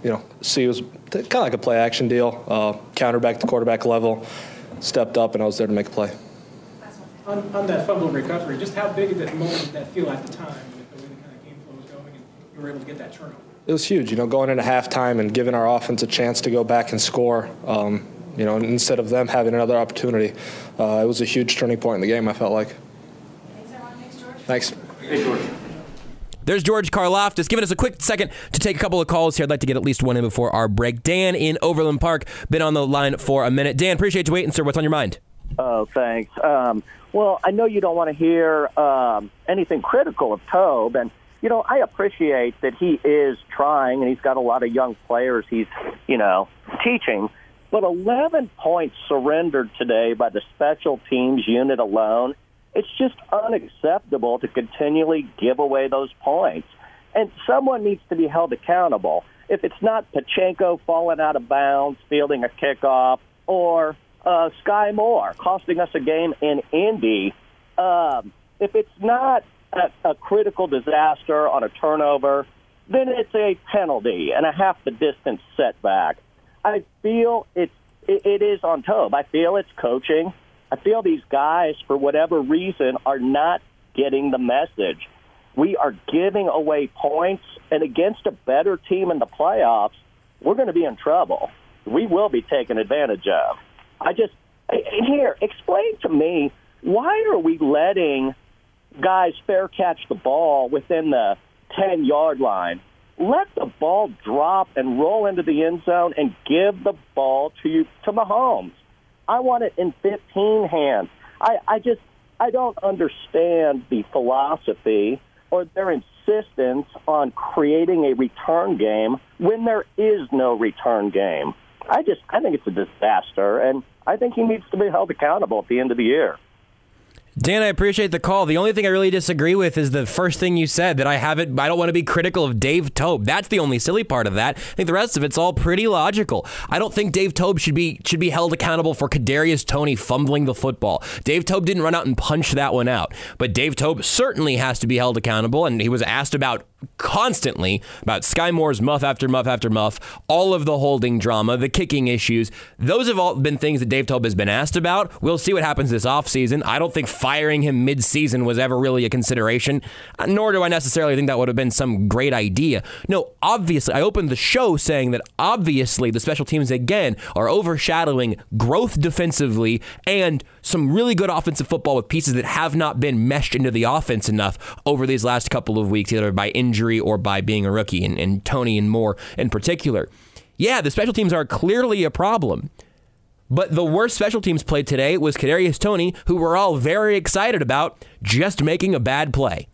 you know, see, it was kind of like a play action deal. Uh, counter back to quarterback level, stepped up, and I was there to make a play. On, on that fumble recovery, just how big did that moment did that feel at the time with the way the kind of game flow was going, and you were able to get that turnover? It was huge, you know, going into halftime and giving our offense a chance to go back and score. Um, you know, instead of them having another opportunity, uh, it was a huge turning point in the game. I felt like. Thanks. Hey, George. There's George Karlaftis giving us a quick second to take a couple of calls here. I'd like to get at least one in before our break. Dan in Overland Park, been on the line for a minute. Dan, appreciate you waiting, sir. What's on your mind? Oh, thanks. Um, well, I know you don't want to hear um, anything critical of Toub, and you know, I appreciate that he is trying and he's got a lot of young players he's, you know, teaching. But 11 points surrendered today by the special teams unit alone, it's just unacceptable to continually give away those points. And someone needs to be held accountable. If it's not Pacheco falling out of bounds, fielding a kickoff, or uh, Skyy Moore costing us a game in Indy, um, if it's not a, a critical disaster on a turnover, then it's a penalty and a half the distance setback. I feel it's it, it is on Toub. I feel it's coaching. I feel these guys, for whatever reason, are not getting the message. We are giving away points, and against a better team in the playoffs, we're going to be in trouble. We will be taken advantage of. I just here explain to me why are we letting guys fair catch the ball within the 10 yard line. Let the ball drop and roll into the end zone and give the ball to you to Mahomes. I want it in 15 hands. I, I just I don't understand the philosophy or their insistence on creating a return game when there is no return game. I just I think it's a disaster and I think he needs to be held accountable at the end of the year. Dan, I appreciate the call. The only thing I really disagree with is the first thing you said that I haven't. I don't want to be critical of Dave Toub. That's the only silly part of that. I think the rest of it's all pretty logical. I don't think Dave Toub should be should be held accountable for Kadarius Toney fumbling the football. Dave Toub didn't run out and punch that one out, but Dave Toub certainly has to be held accountable. And he was asked about constantly about Skyy Moore's muff after muff after muff, all of the holding drama, the kicking issues. Those have all been things that Dave Toub has been asked about. We'll see what happens this offseason. I don't think firing him mid-season was ever really a consideration, uh, nor do I necessarily think that would have been some great idea. No, obviously, I opened the show saying that obviously the special teams again are overshadowing growth defensively and some really good offensive football with pieces that have not been meshed into the offense enough over these last couple of weeks, either by injury or by being a rookie, and, and Toney and Moore in particular. Yeah, the special teams are clearly a problem. But the worst special teams played today was Kadarius Toney, who we're all very excited about just making a bad play.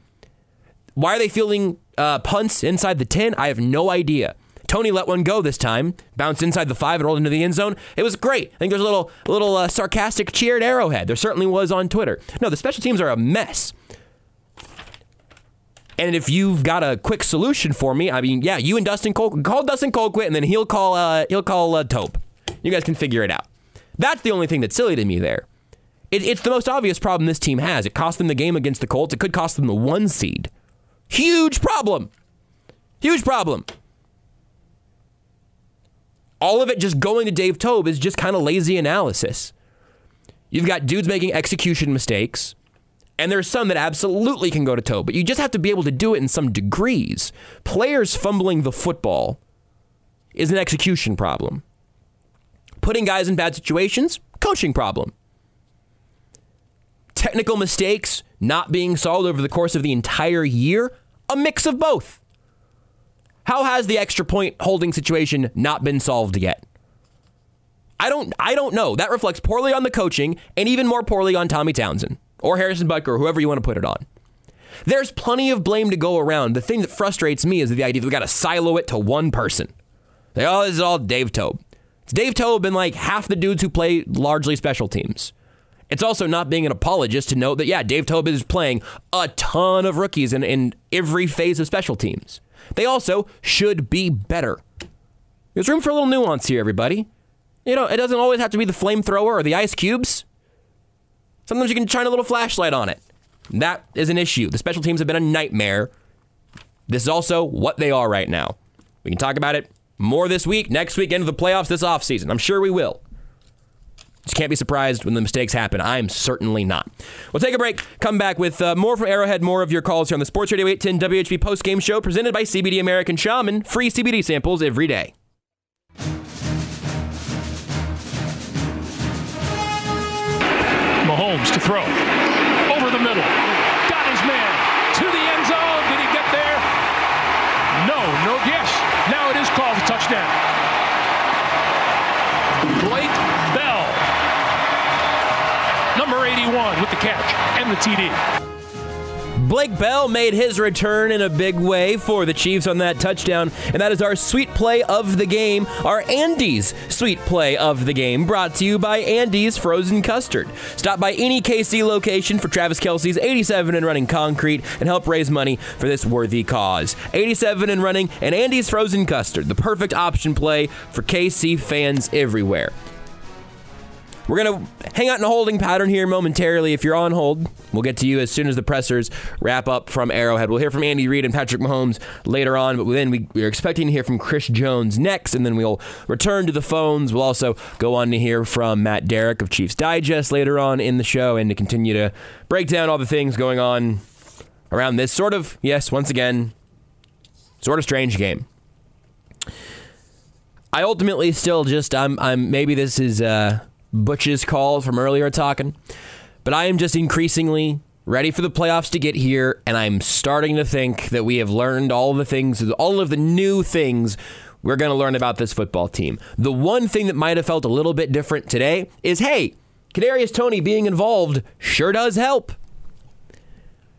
Why are they fielding uh, punts inside the 10? I have no idea. Toney let one go this time, bounced inside the five and rolled into the end zone. It was great. I think there's a little, little uh, sarcastic cheer at Arrowhead. There certainly was on Twitter. No, the special teams are a mess. And if you've got a quick solution for me, I mean, yeah, you and Dustin Cole call Dustin Colquitt, and then he'll call uh, he'll call uh, Toub. You guys can figure it out. That's the only thing that's silly to me there. It, it's the most obvious problem this team has. It cost them the game against the Colts. It could cost them the one seed. Huge problem. Huge problem. All of it just going to Dave Toub is just kind of lazy analysis. You've got dudes making execution mistakes, and there's some that absolutely can go to Toub, but you just have to be able to do it in some degrees. Players fumbling the football is an execution problem. Putting guys in bad situations, coaching problem. Technical mistakes not being solved over the course of the entire year, a mix of both. How has the extra point holding situation not been solved yet? I don't I don't know. That reflects poorly on the coaching and even more poorly on Tommy Townsend or Harrison Butker or whoever you want to put it on. There's plenty of blame to go around. The thing that frustrates me is the idea that we got to silo it to one person. They oh, this is all Dave Toub. It's Dave Toub and like half the dudes who play largely special teams. It's also not being an apologist to note that, yeah, Dave Toub is playing a ton of rookies in, in every phase of special teams. They also should be better. There's room for a little nuance here, everybody. You know, it doesn't always have to be the flamethrower or the ice cubes. Sometimes you can shine a little flashlight on it. That is an issue. The special teams have been a nightmare. This is also what they are right now. We can talk about it more this week, next week, into the playoffs this offseason. I'm sure we will. Just can't be surprised when the mistakes happen. I'm certainly not. We'll take a break, come back with uh, more from Arrowhead, more of your calls here on the Sports Radio 810 WHB postgame show presented by CBD American Shaman. Free CBD samples every day. Mahomes to throw. Over the middle. Got his man. To the end zone. Did he get there? No, no, yes. Now it is called a touchdown. Blake Bell. Number 81 with the catch and the TD. Blake Bell made his return in a big way for the Chiefs on that touchdown, and that is our sweet play of the game, our Andy's sweet play of the game, brought to you by Andy's Frozen Custard. Stop by any KC location for Travis Kelce's 87 and running concrete and help raise money for this worthy cause. 87 and running and Andy's Frozen Custard, the perfect option play for KC fans everywhere. We're going to hang out in a holding pattern here momentarily. If you're on hold, we'll get to you as soon as the pressers wrap up from Arrowhead. We'll hear from Andy Reid and Patrick Mahomes later on, but then we, we're expecting to hear from Chris Jones next, and then we'll return to the phones. We'll also go on to hear from Matt Derrick of Chiefs Digest later on in the show and to continue to break down all the things going on around this sort of, yes, once again, sort of strange game. I ultimately still just I'm I'm maybe this is uh Butch's call from earlier talking. But I am just increasingly ready for the playoffs to get here, and I'm starting to think that we have learned all the things, all of the new things we're going to learn about this football team. The one thing that might have felt a little bit different today is hey, Kadarius Toney being involved sure does help.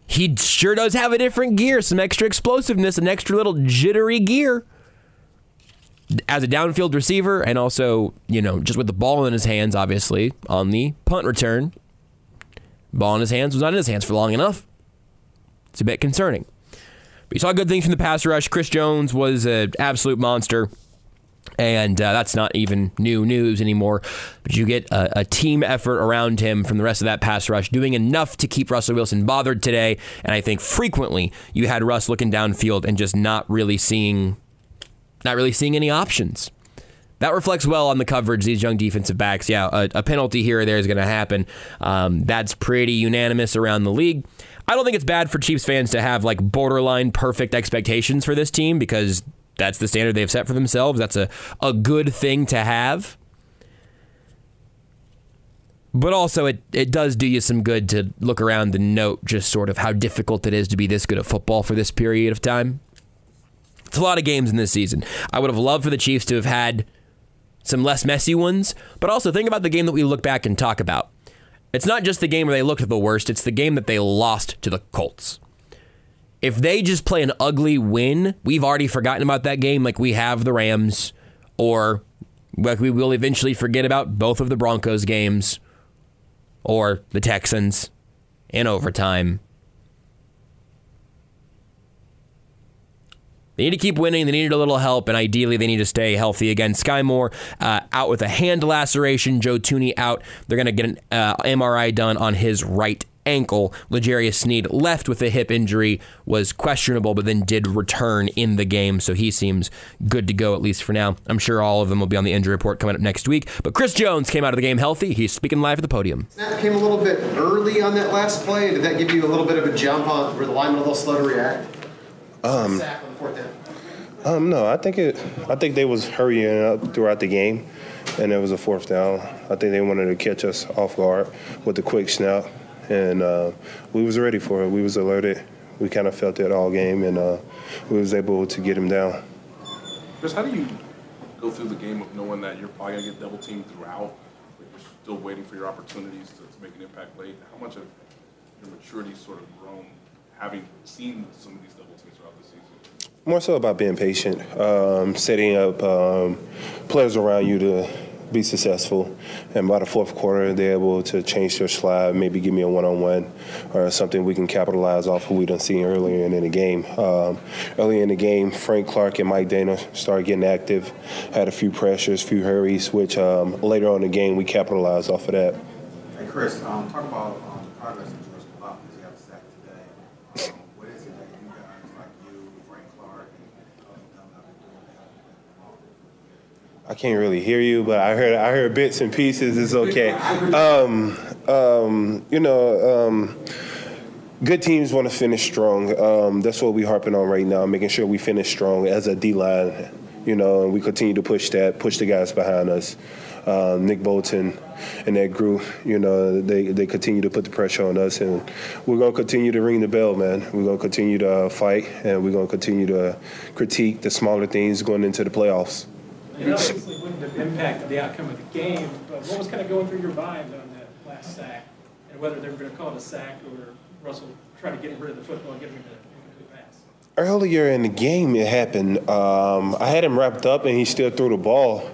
He sure does have a different gear, some extra explosiveness, an extra little jittery gear as a downfield receiver and also, you know, just with the ball in his hands, obviously, on the punt return. Ball in his hands was not in his hands for long enough. It's a bit concerning. But you saw good things from the pass rush. Chris Jones was an absolute monster. And uh, that's not even new news anymore. But you get a, a, team effort around him from the rest of that pass rush, doing enough to keep Russell Wilson bothered today. And I think frequently you had Russ looking downfield and just not really seeing, not really seeing any options. That reflects well on the coverage, these young defensive backs. Yeah, a, a penalty here or there is going to happen. Um, that's pretty unanimous around the league. I don't think it's bad for Chiefs fans to have like borderline perfect expectations for this team because that's the standard they've set for themselves. That's a, a good thing to have. But also, it, it does do you some good to look around and note just sort of how difficult it is to be this good at football for this period of time. It's a lot of games in this season. I would have loved for the Chiefs to have had some less messy ones, but also think about the game that we look back and talk about. It's not just the game where they looked the worst, it's the game that they lost to the Colts. If they just play an ugly win, we've already forgotten about that game like we have the Rams, or like we will eventually forget about both of the Broncos games or the Texans in overtime. They need to keep winning. They needed a little help, and ideally, they need to stay healthy again. Skyy Moore uh, out with a hand laceration. Joe Thuney out. They're going to get an uh, MRI done on his right ankle. L'Jarius Sneed left with a hip injury, was questionable, but then did return in the game, so he seems good to go at least for now. I'm sure all of them will be on the injury report coming up next week. But Chris Jones came out of the game healthy. He's speaking live at the podium. Snap came a little bit early on that last play. Did that give you a little bit of a jump on where the lineman a little slow to react? Um, um, no, I think it. I think they was hurrying up throughout the game, and it was a fourth down. I think they wanted to catch us off guard with the quick snap, and uh, we was ready for it. We was alerted. We kind of felt it all game, and uh, we was able to get him down. Chris, how do you go through the game of knowing that you're probably gonna get double teamed throughout, but you're still waiting for your opportunities to, to make an impact late? How much of your maturity sort of grown having seen some of these double teams throughout the season? More so about being patient, um, setting up um, players around you to be successful. And by the fourth quarter, they're able to change their slide, maybe give me a one-on-one or something we can capitalize off who we done seen earlier in the game. Um, early in the game, Frank Clark and Mike Danna started getting active, had a few pressures, few hurries, which um, later on in the game we capitalized off of that. Hey, Chris, um, talk about um, the progress that George Kalaf has you have a sack today. Um, what is it that you guys, like you, Frank Clark, and uh, them have been doing to help I can't really hear you, but I heard I heard bits and pieces. It's okay. Um, um, you know, um, good teams want to finish strong. Um, that's what we're harping on right now, making sure we finish strong as a D line. You know, and we continue to push that, push the guys behind us. Um, Nick Bolton and that group, you know, they, they continue to put the pressure on us, and we're going to continue to ring the bell, man. We're going to continue to uh, fight, and we're going to continue to critique the smaller things going into the playoffs. It obviously wouldn't have impacted the outcome of the game, but what was kind of going through your mind on that last sack, and whether they were going to call it a sack or Russell try to get rid of the football and get him to incomplete pass? Earlier in the game, it happened. Um, I had him wrapped up, and he still threw the ball.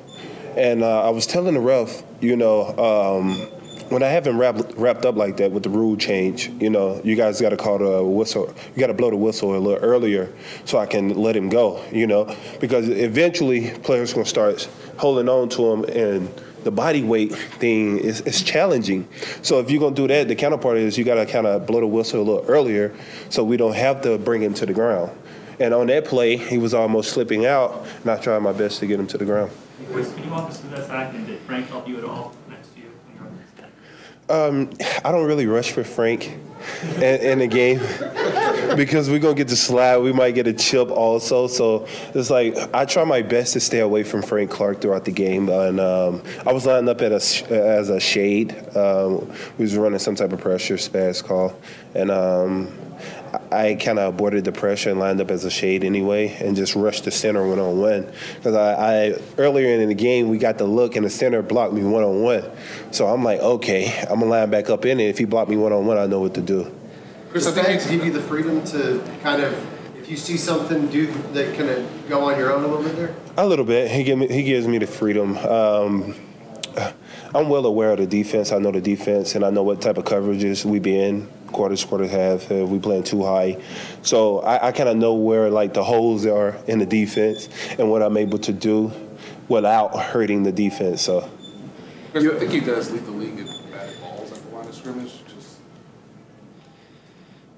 And uh, I was telling the ref, you know, um, when I have him wrapped, wrapped up like that with the rule change, you know, you guys got to call the whistle. You got to blow the whistle a little earlier so I can let him go, you know, because eventually players going to start holding on to him and the body weight thing is, is challenging. So if you're going to do that, the counterpart is you got to kind of blow the whistle a little earlier so we don't have to bring him to the ground. And on that play, he was almost slipping out, and I tried my best to get him to the ground. Can you walk us through that sack, and did Frank help you at all? Um, I don't really rush for Frank in, the game because we're gonna get the slide. We might get a chip also. So it's like I try my best to stay away from Frank Clark throughout the game. And um, I was lining up at a, as a shade. Um, we was running some type of pressure spaz call, and um, I kind of aborted the pressure and lined up as a shade anyway, and just rushed the center one on one. Because I, I earlier in the game we got the look and the center blocked me one on one, so I'm like, okay, I'm gonna line back up in it. If he blocked me one on one, I know what to do. Chris, does that give you the freedom to kind of, if you see something, do that kind of go on your own a little bit there? A little bit. He give me he gives me the freedom. Um, I'm well aware of the defense. I know the defense, and I know what type of coverages we be in. Quarters, quarters have. Uh, we playing too high, so I, I kind of know where like the holes are in the defense and what I'm able to do. without hurting the defense. So. I think lead the league in batted balls at the line of scrimmage. Just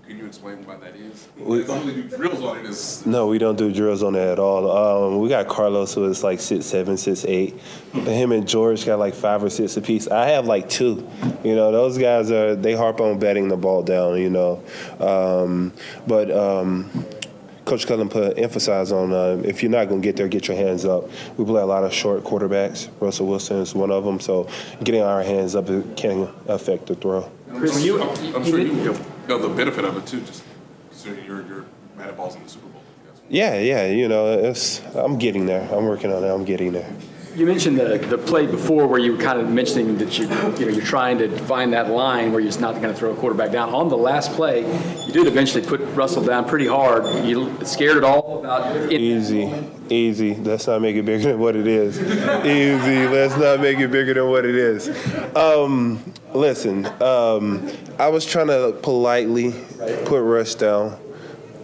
can you explain why that is? We- We don't really do drills on it. Is No, we don't do drills on that at all. Um, we got Carlos, who is like six seven, six eight. Him and George got like five or six apiece. I have like two. You know, those guys are they harp on batting the ball down. You know, um, but. Um, Coach Cullen put emphasize on uh, if you're not going to get there, get your hands up. We play a lot of short quarterbacks. Russell Wilson is one of them, so getting our hands up can affect the throw. I'm sure you, I'm sure you know the benefit of it too. Just considering you're you're batted balls in the Super Bowl. Yeah, yeah, you know, it's I'm getting there. I'm working on it. I'm getting there. You mentioned the, the play before where you were kind of mentioning that you you know you're trying to find that line where you're not going to throw a quarterback down. On the last play, you did eventually put Russell down pretty hard. You scared at all about Easy, easy. Let's not make it bigger than what it is. easy. Let's not make it bigger than what it is. Um, listen, um, I was trying to politely put Russ down.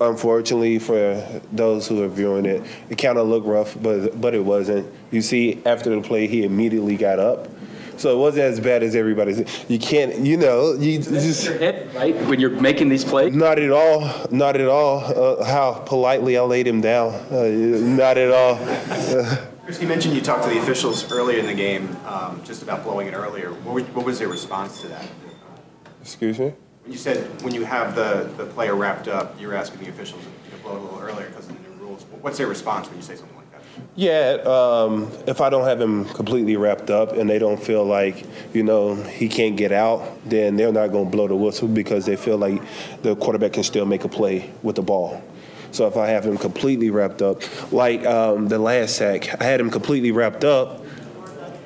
Unfortunately, for those who are viewing it, it kind of looked rough, but but it wasn't. You see, after the play, he immediately got up. So it wasn't as bad as everybody said. You can't, you know, you just right when you're making these plays. Not at all. Not at all. Uh, how politely I laid him down. Uh, not at all. Chris, you mentioned you talked to the officials earlier in the game um, just about blowing it earlier. What, were- what was their response to that? excuse me. When you said when you have the, the player wrapped up, you're asking the officials to blow it a little earlier because of the new rules. What's their response when you say something like that? Yeah, um, if I don't have him completely wrapped up and they don't feel like, you know, he can't get out, then they're not going to blow the whistle because they feel like the quarterback can still make a play with the ball. So if I have him completely wrapped up, like um, the last sack, I had him completely wrapped up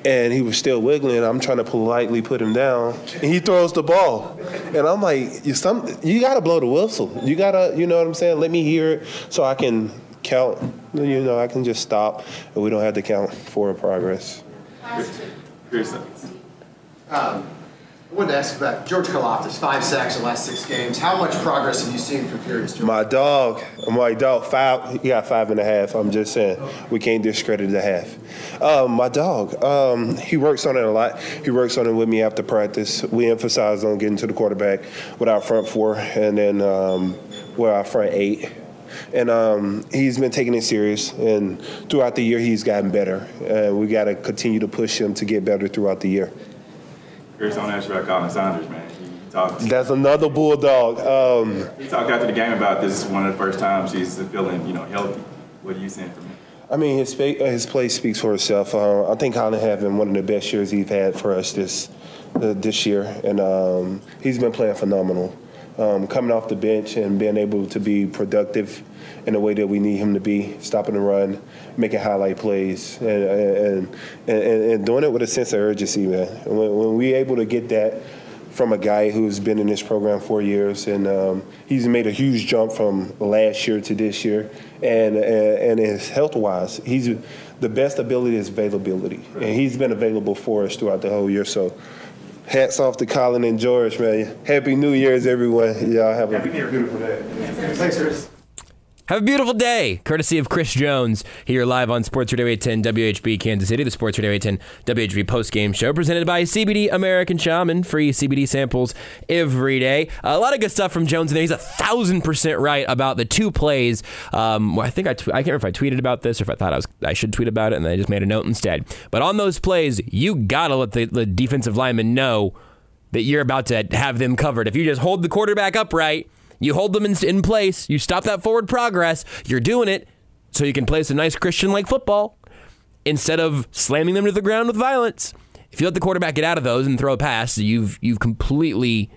and he was still wiggling. I'm trying to politely put him down, and he throws the ball. And I'm like, you some you gotta blow the whistle. You gotta, you know what I'm saying? Let me hear it so I can count. You know, I can just stop, and we don't have to count for progress. Um, I wanted to ask about George Karlaftis, five sacks in the last six games. How much progress have you seen from Furious George? My dog, my dog, five. He got five and a half. I'm just saying, we can't discredit the half. Um, my dog, um, he works on it a lot. He works on it with me after practice. We emphasize on getting to the quarterback with our front four, and then um, with our front eight. And um, he's been taking it serious, and throughout the year, he's gotten better. And we got to continue to push him to get better throughout the year. Chris, I want to ask about Khalen Saunders, man. He talked. That's another bulldog. Um, He talked after the game about this is one of the first times he's feeling, you know, healthy. What are you saying from him? I mean, his uh, his play speaks for itself. Uh, I think Khalen having one of the best years he's had for us this uh, this year, and um, he's been playing phenomenal. Um, coming off the bench and being able to be productive in the way that we need him to be, stopping the run, making highlight plays, and and, and, and doing it with a sense of urgency, man. When, when we able to get that from a guy who's been in this program four years, and um, he's made a huge jump from last year to this year, and and, and his health wise, he's the best ability is availability, and he's been available for us throughout the whole year. So. Hats off to Khalen and George, man. Happy New Year's, everyone. Y'all have a beautiful day. Thanks, Chris. Have a beautiful day, courtesy of Chris Jones, here live on Sports Radio 810 WHB Kansas City, the Sports Radio 810 WHB post-game show, presented by CBD American Shaman. Free CBD samples every day. a lot of good stuff from Jones in there. He's a thousand percent right about the two plays. Um, I think I, I can't remember if I tweeted about this or if I thought I was I should tweet about it, and I just made a note instead. But on those plays, you gotta let the, the defensive lineman know that you're about to have them covered. If you just hold the quarterback upright, you hold them in, in place, you stop that forward progress, you're doing it so you can play some nice Christian like football instead of slamming them to the ground with violence. If you let the quarterback get out of those and throw a pass, you've you've completely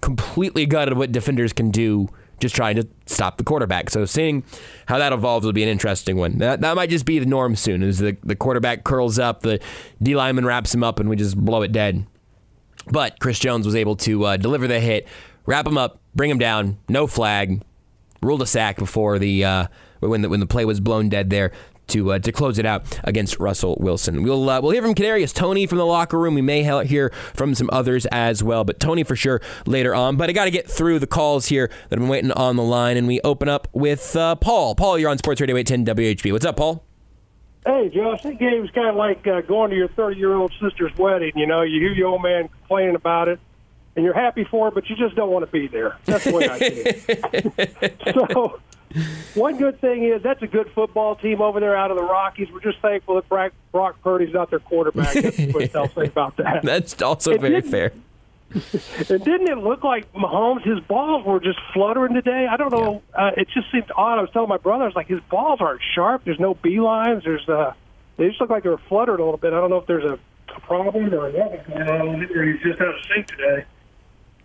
completely gutted what defenders can do just trying to stop the quarterback. So seeing how that evolves will be an interesting one. That, that might just be the norm soon as the, the quarterback curls up, the D lineman wraps him up, and we just blow it dead. But Chris Jones was able to uh, deliver the hit, wrap him up, bring him down, no flag, ruled a sack before the uh, when the when the play was blown dead there to uh, to close it out against Russell Wilson. We'll uh, we'll hear from Kadarius Toney from the locker room. We may hear from some others as well, but Toney for sure later on. But I got to get through the calls here that have been waiting on the line, and we open up with uh, Paul. Paul, you're on Sports Radio 810 WHB. What's up, Paul? Hey, Josh, that game's kind of like uh, going to your 30 year old sister's wedding. You know, you hear your old man complaining about it, and you're happy for it, but you just don't want to be there. That's the way I see it. so, one good thing is that's a good football team over there out of the Rockies. We're just thankful that Brock, Brock Purdy's not their quarterback. That's what I'll say about that. That's also It very fair. And didn't it look like Mahomes? His balls were just fluttering today. I don't know. Uh, it just seemed odd. I was telling my brother, I was like, his balls aren't sharp. There's no beelines. There's uh, they just look like they were fluttered a little bit. I don't know if there's a, a problem or nothing going on, he's just out of sync today.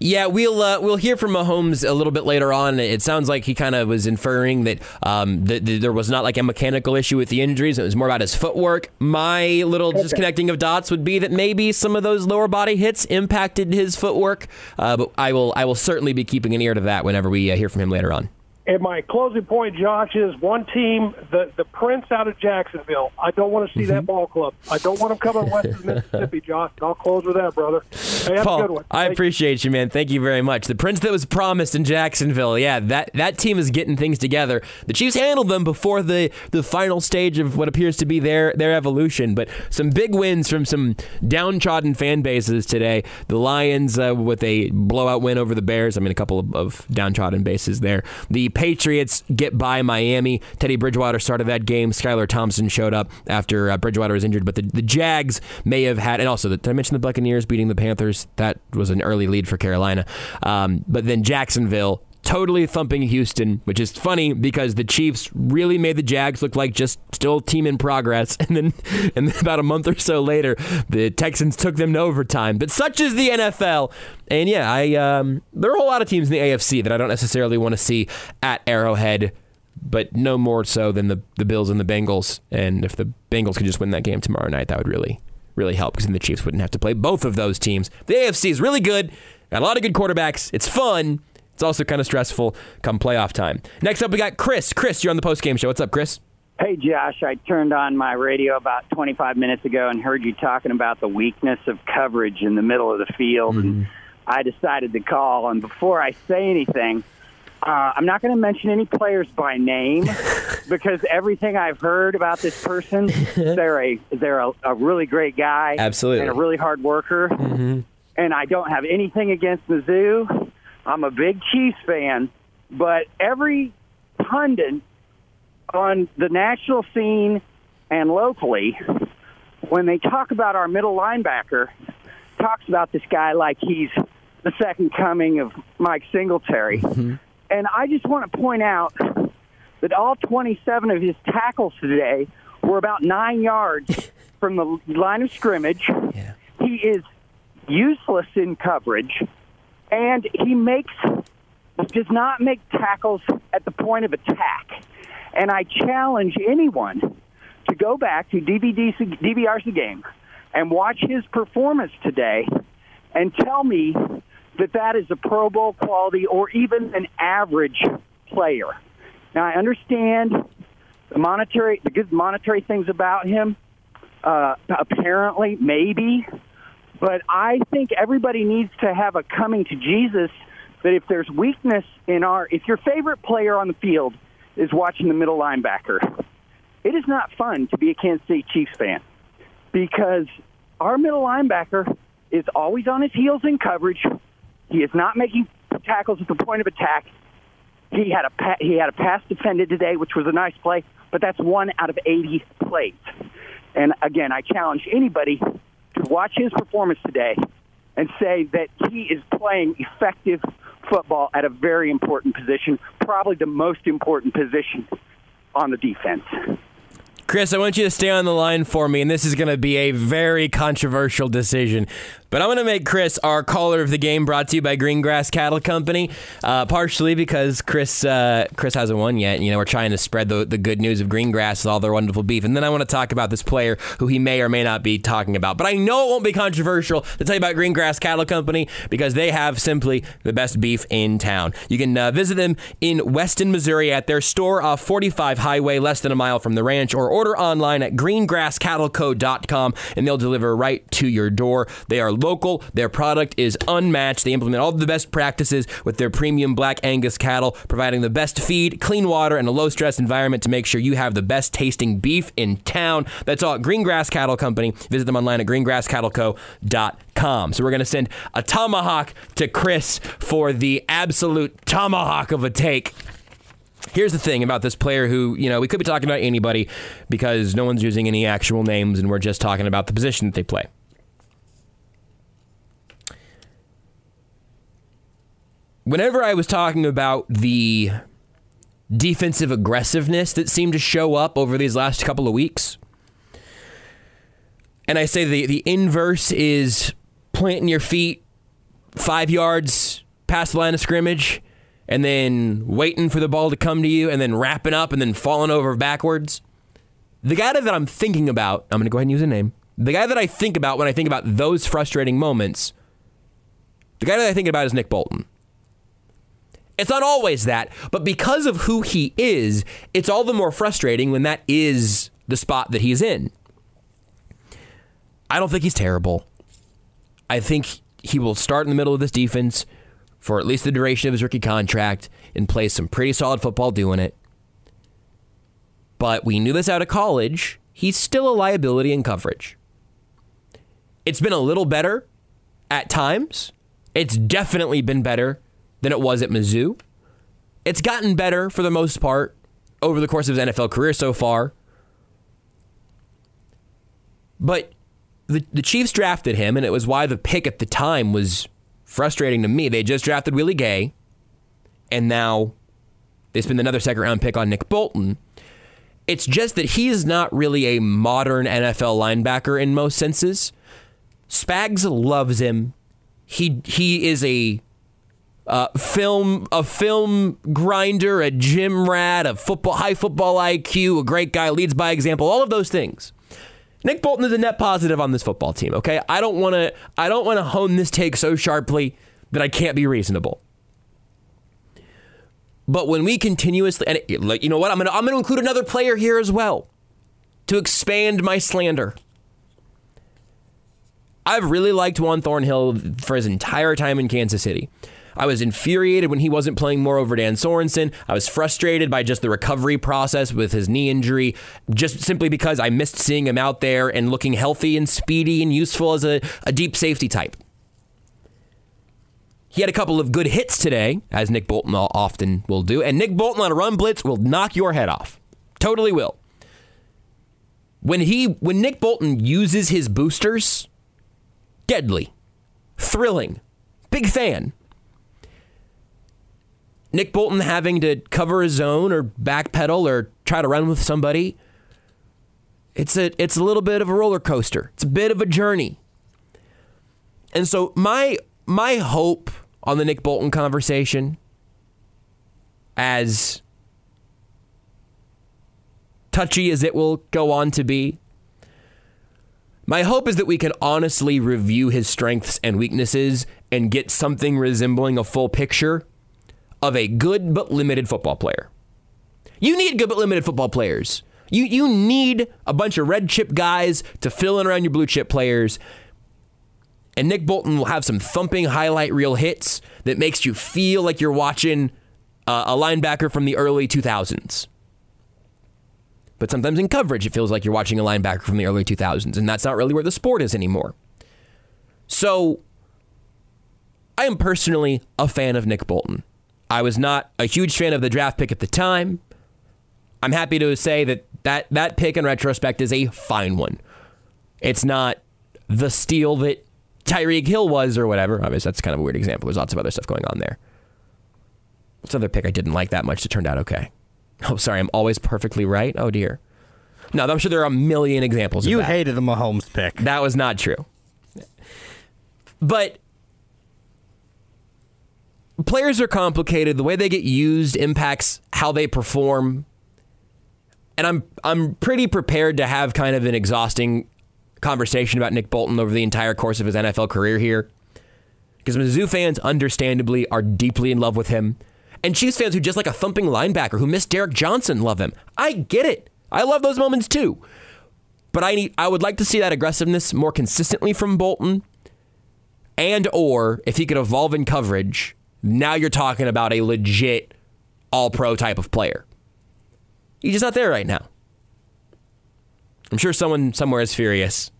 Yeah, we'll uh, we'll hear from Mahomes a little bit later on. It sounds like he kind of was inferring that um, that that there was not like a mechanical issue with the injuries. It was more about his footwork. My little disconnecting of dots would be that maybe some of those lower body hits impacted his footwork. Uh, but I will I will certainly be keeping an ear to that whenever we uh, hear from him later on. And my closing point, Josh, is one team, the the Prince out of Jacksonville. I don't want to see that ball club. I don't want them coming west of Mississippi, Josh. I'll close with that, brother. Hey, Paul, a good one. I appreciate you, man. Thank you very much. The prince that was promised in Jacksonville. Yeah, that, that team is getting things together. The Chiefs handled them before the, the final stage of what appears to be their their evolution. But some big wins from some downtrodden fan bases today. The Lions uh, with a blowout win over the Bears. I mean, a couple of, of downtrodden bases there. The Patriots get by Miami. Teddy Bridgewater started that game. Skylar Thompson showed up after uh, Bridgewater was injured. But the, the Jags may have had, and also, the, did I mention the Buccaneers beating the Panthers? That was an early lead for Carolina. Um, but then Jacksonville totally thumping Houston, which is funny because the Chiefs really made the Jags look like just still team in progress. And then, and then about a month or so later, the Texans took them to overtime. But such is the NFL. And yeah, I um, there are a whole lot of teams in the AFC that I don't necessarily want to see at Arrowhead. But no more so than the, the Bills and the Bengals. And if the Bengals could just win that game tomorrow night, that would really, really help because then the Chiefs wouldn't have to play both of those teams. The AFC is really good, got a lot of good quarterbacks. It's fun. It's also kind of stressful come playoff time. Next up, we got Chris. Chris, you're on the post game show. What's up, Chris? Hey, Josh, I turned on my radio about 25 minutes ago and heard you talking about the weakness of coverage in the middle of the field. And I decided to call. And before I say anything, uh, I'm not going to mention any players by name because everything I've heard about this person, they're a they're a, a really great guy, Absolutely. and a really hard worker. And I don't have anything against Mizzou. I'm a big Chiefs fan, but every pundit on the national scene and locally, when they talk about our middle linebacker, talks about this guy like he's the second coming of Mike Singletary. Mm-hmm. And I just want to point out that all 27 of his tackles today were about nine yards from the line of scrimmage. He is useless in coverage, and he makes does not make tackles at the point of attack. And I challenge anyone to go back to DVD, DVR's the game and watch his performance today and tell me that that is a Pro Bowl quality or even an average player. Now I understand the monetary, the good monetary things about him. Uh, apparently, maybe, but I think everybody needs to have a coming to Jesus. That if there's weakness in our, if your favorite player on the field is watching the middle linebacker, it is not fun to be a Kansas City Chiefs fan because our middle linebacker is always on his heels in coverage. He is not making tackles at the point of attack. He had a he had a pass defended today, which was a nice play, but that's one out of 80 plays. And again, I challenge anybody to watch his performance today and say that he is playing effective football at a very important position, probably the most important position on the defense. Chris, I want you to stay on the line for me, and this is going to be a very controversial decision. But I'm going to make Chris our caller of the game, brought to you by Greengrass Cattle Company, uh, partially because Chris uh, Chris hasn't won yet. You know, we're trying to spread the, the good news of Greengrass with all their wonderful beef. And then I want to talk about this player who he may or may not be talking about. But I know it won't be controversial to tell you about Greengrass Cattle Company because they have simply the best beef in town. You can uh, visit them in Weston, Missouri at their store off 45 Highway, less than a mile from the ranch, or order online at greengrasscattleco.com and they'll deliver right to your door. They are local. Their product is unmatched. They implement all the best practices with their premium black Angus cattle, providing the best feed, clean water, and a low stress environment to make sure you have the best tasting beef in town. That's all at Greengrass Cattle Company. Visit them online at greengrasscattleco.com. So we're going to send a tomahawk to Chris for the absolute tomahawk of a take. Here's the thing about this player who, you know, we could be talking about anybody because no one's using any actual names and we're just talking about the position that they play. Whenever I was talking about the defensive aggressiveness that seemed to show up over these last couple of weeks, and I say the, the inverse is planting your feet five yards past the line of scrimmage and then waiting for the ball to come to you and then wrapping up and then falling over backwards. The guy that I'm thinking about, I'm going to go ahead and use a name. The guy that I think about when I think about those frustrating moments, the guy that I think about is Nick Bolton. It's not always that, but because of who he is, it's all the more frustrating when that is the spot that he's in. I don't think he's terrible. I think he will start in the middle of this defense for at least the duration of his rookie contract and play some pretty solid football doing it. But we knew this out of college. He's still a liability in coverage. It's been a little better at times. It's definitely been better than it was at Mizzou. It's gotten better for the most part over the course of his NFL career so far. But the, the Chiefs drafted him, and it was why the pick at the time was frustrating to me. They just drafted Willie Gay, and now they spend another second round pick on Nick Bolton. It's just that he is not really a modern NFL linebacker in most senses. Spags loves him. He he is a uh, film a film grinder, a gym rat, a football high football IQ, a great guy, leads by example, all of those things. Nick Bolton is a net positive on this football team. Okay, I don't want to. I don't want to hone this take so sharply that I can't be reasonable. But when we continuously, and it, you know what, I'm gonna I'm gonna include another player here as well to expand my slander. I've really liked Juan Thornhill for his entire time in Kansas City. I was infuriated when he wasn't playing more over Dan Sorensen. I was frustrated by just the recovery process with his knee injury, just simply because I missed seeing him out there and looking healthy and speedy and useful as a, a deep safety type. He had a couple of good hits today, as Nick Bolton often will do, and Nick Bolton on a run blitz will knock your head off. Totally will. When he when Nick Bolton uses his boosters, deadly, thrilling, big fan. Nick Bolton having to cover his zone or backpedal or try to run with somebody. It's a it's a little bit of a roller coaster. It's a bit of a journey. And so my my hope on the Nick Bolton conversation as touchy as it will go on to be my hope is that we can honestly review his strengths and weaknesses and get something resembling a full picture of a good but limited football player. You need good but limited football players. You you need a bunch of red chip guys to fill in around your blue chip players. And Nick Bolton will have some thumping highlight reel hits that makes you feel like you're watching uh, a linebacker from the early 2000s. But sometimes in coverage, it feels like you're watching a linebacker from the early 2000s, and that's not really where the sport is anymore. So, I am personally a fan of Nick Bolton. I was not a huge fan of the draft pick at the time. I'm happy to say that that, that pick in retrospect is a fine one. It's not the steal that Tyreek Hill was or whatever. Obviously, that's kind of a weird example. There's lots of other stuff going on there. What's another pick I didn't like that much It turned out okay? Oh, sorry, I'm always perfectly right. Oh dear. No, I'm sure there are a million examples. You of that. hated the Mahomes pick. That was not true. But players are complicated. The way they get used impacts how they perform. And I'm I'm pretty prepared to have kind of an exhausting conversation about Nick Bolton over the entire course of his NFL career here. Because Mizzou fans understandably are deeply in love with him. And Chiefs fans who just like a thumping linebacker who missed Derrick Johnson love him. I get it. I love those moments too. But I need I would like to see that aggressiveness more consistently from Bolton. and or if he could evolve in coverage, now you're talking about a legit all pro type of player. He's just not there right now. I'm sure someone somewhere is furious,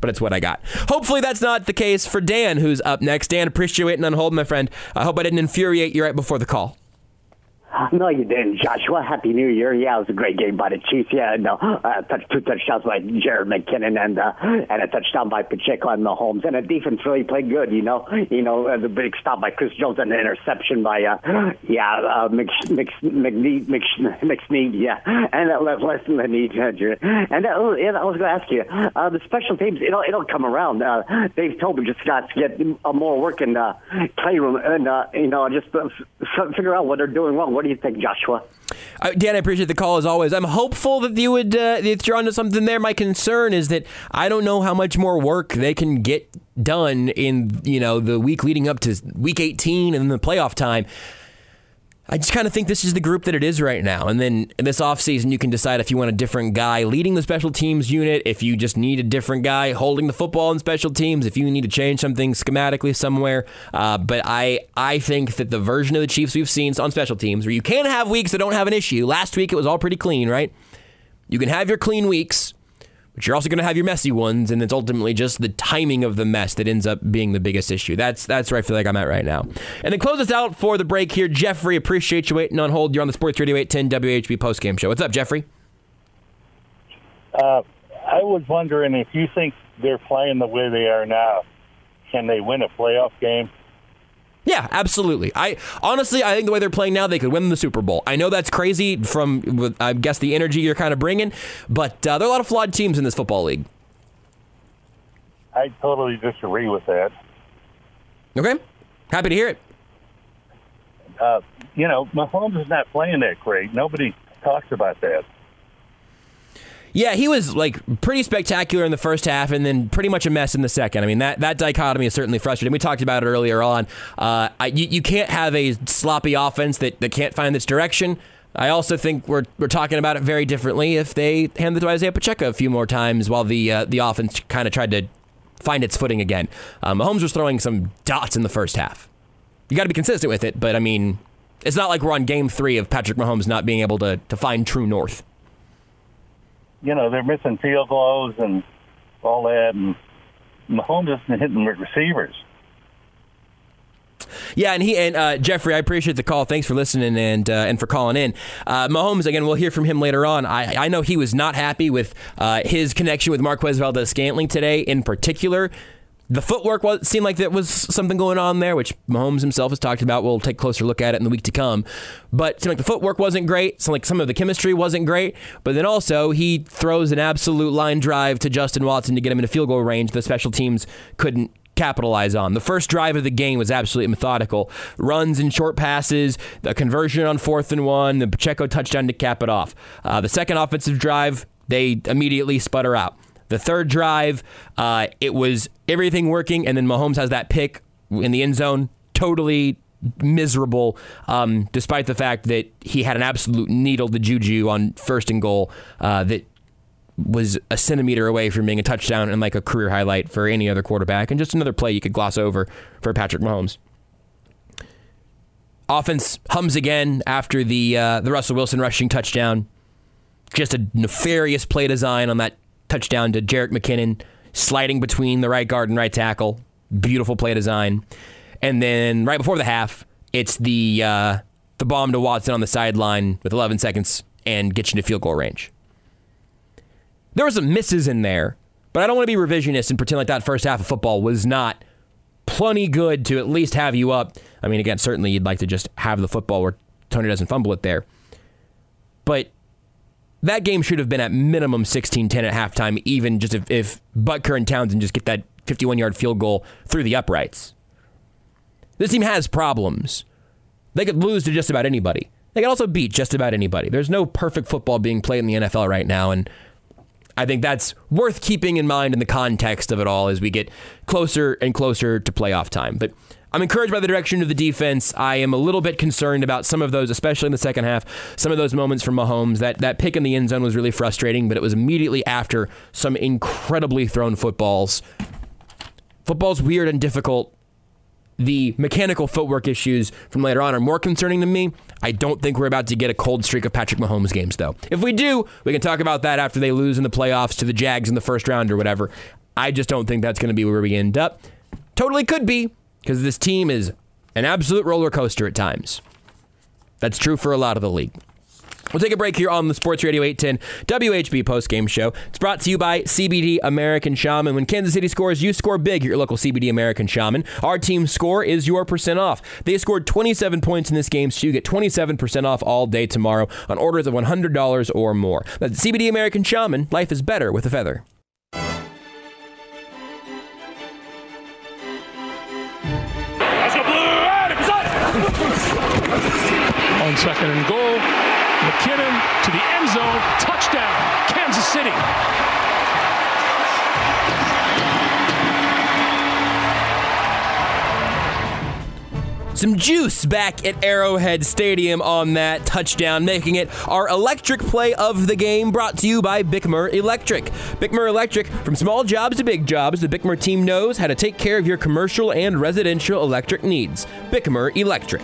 but it's what I got. Hopefully that's not the case for Dan, who's up next. Dan, appreciate waiting on hold, my friend. I hope I didn't infuriate you right before the call. No, you didn't, Joshua. Happy New Year. Yeah, it was a great game by the Chiefs. Yeah, no, uh, two touchdowns by Jerick McKinnon and uh, and a touchdown by Pacheco and Mahomes. And the defense really played good. You know, you know uh, the big stop by Chris Jones and the interception by uh, yeah uh, McSneed. Yeah, and that uh, less than Need. And uh, yeah, I was going to ask you, uh, the special teams. It'll it'll come around. Uh, Dave Tobin just got to get uh, more work in the playroom and uh, you know just uh, figure out what they're doing wrong. What do you think, Joshua? Uh, Dan, I appreciate the call as always. I'm hopeful that you would uh, that you're onto something there. My concern is that I don't know how much more work they can get done in you know the week leading up to week 18 and then the playoff time. I just kind of think this is the group that it is right now. And then this offseason, you can decide if you want a different guy leading the special teams unit, if you just need a different guy holding the football in special teams, if you need to change something schematically somewhere. Uh, but I, I think that the version of the Chiefs we've seen on special teams, where you can have weeks that don't have an issue. Last week, it was all pretty clean, right? You can have your clean weeks, but you're also going to have your messy ones, and it's ultimately just the timing of the mess that ends up being the biggest issue. That's that's where I feel like I'm at right now. And then close us out for the break here, Jeffrey. Appreciate you waiting on hold. You're on the Sports Radio 810 WHB postgame show. What's up, Jeffrey? Uh, I was wondering if you think they're playing the way they are now, can they win a playoff game? Yeah, absolutely. I honestly, I think the way they're playing now, they could win the Super Bowl. I know that's crazy from, I guess, the energy you're kind of bringing, but uh, there are a lot of flawed teams in this football league. I totally disagree with that. Okay, happy to hear it. Uh, you know, Mahomes is not playing that great. Nobody talks about that. Yeah, he was like pretty spectacular in the first half, and then pretty much a mess in the second. I mean, that, that dichotomy is certainly frustrating. We talked about it earlier on. Uh, I, you, you can't have a sloppy offense that, that can't find its direction. I also think we're we're talking about it very differently if they hand it to Isaiah Pacheco a few more times while the uh, the offense kind of tried to find its footing again. Um, Mahomes was throwing some dots in the first half. You got to be consistent with it, but I mean, it's not like we're on game three of Patrick Mahomes not being able to to find true north you know, they're missing field goals and all that, and Mahomes isn't hitting receivers. Yeah, and he and uh, Jeffrey, I appreciate the call. Thanks for listening and uh, and for calling in. Uh, Mahomes, again, we'll hear from him later on. I, I know he was not happy with uh, his connection with Marquez Valdes-Scantling today, in particular. The footwork was, seemed like there was something going on there, which Mahomes himself has talked about. We'll take a closer look at it in the week to come. But seemed like the footwork wasn't great. Seemed like some of the chemistry wasn't great. But then also, he throws an absolute line drive to Justin Watson to get him into field goal range. The special teams couldn't capitalize on. The first drive of the game was absolutely methodical. Runs and short passes, the conversion on fourth and one, the Pacheco touchdown to cap it off. Uh, the second offensive drive, they immediately sputter out. The third drive, uh, it was everything working, and then Mahomes has that pick in the end zone, totally miserable, um, despite the fact that he had an absolute needle to Juju on first and goal uh, that was a centimeter away from being a touchdown and like a career highlight for any other quarterback, and just another play you could gloss over for Patrick Mahomes. Offense hums again after the uh, the Russell Wilson rushing touchdown. Just a nefarious play design on that touchdown to Jerick McKinnon, sliding between the right guard and right tackle. Beautiful play design. And then right before the half, it's the uh, the bomb to Watson on the sideline with 11 seconds and gets you into field goal range. There were some misses in there, but I don't want to be revisionist and pretend like that first half of football was not plenty good to at least have you up. I mean, again, certainly you'd like to just have the football where Toney doesn't fumble it there. But that game should have been at minimum 16-10 at halftime, even just if, if Butker and Townsend just get that 51-yard field goal through the uprights. This team has problems. They could lose to just about anybody. They could also beat just about anybody. There's no perfect football being played in the NFL right now, and I think that's worth keeping in mind in the context of it all as we get closer and closer to playoff time. But I'm encouraged by the direction of the defense. I am a little bit concerned about some of those, especially in the second half. Some of those moments from Mahomes. That that pick in the end zone was really frustrating, but it was immediately after some incredibly thrown footballs. Football's weird and difficult the mechanical footwork issues from later on are more concerning to me. I don't think we're about to get a cold streak of Patrick Mahomes games, though. If we do, we can talk about that after they lose in the playoffs to the Jags in the first round or whatever. I just don't think that's going to be where we end up. Totally could be, because this team is an absolute roller coaster at times. That's true for a lot of the league. We'll take a break here on the Sports Radio 810 WHB postgame show. It's brought to you by CBD American Shaman. When Kansas City scores, you score big at your local CBD American Shaman. Our team's score is your percent off. They scored 27 points in this game, so you get 27% off all day tomorrow on orders of $100 or more. That's CBD American Shaman. Life is better with a feather. On second and goal, McKinnon to the end zone, touchdown, Kansas City. Some juice back at Arrowhead Stadium on that touchdown, making it our electric play of the game brought to you by Bickmer Electric. Bickmer Electric, from small jobs to big jobs, the Bickmer team knows how to take care of your commercial and residential electric needs. Bickmer Electric.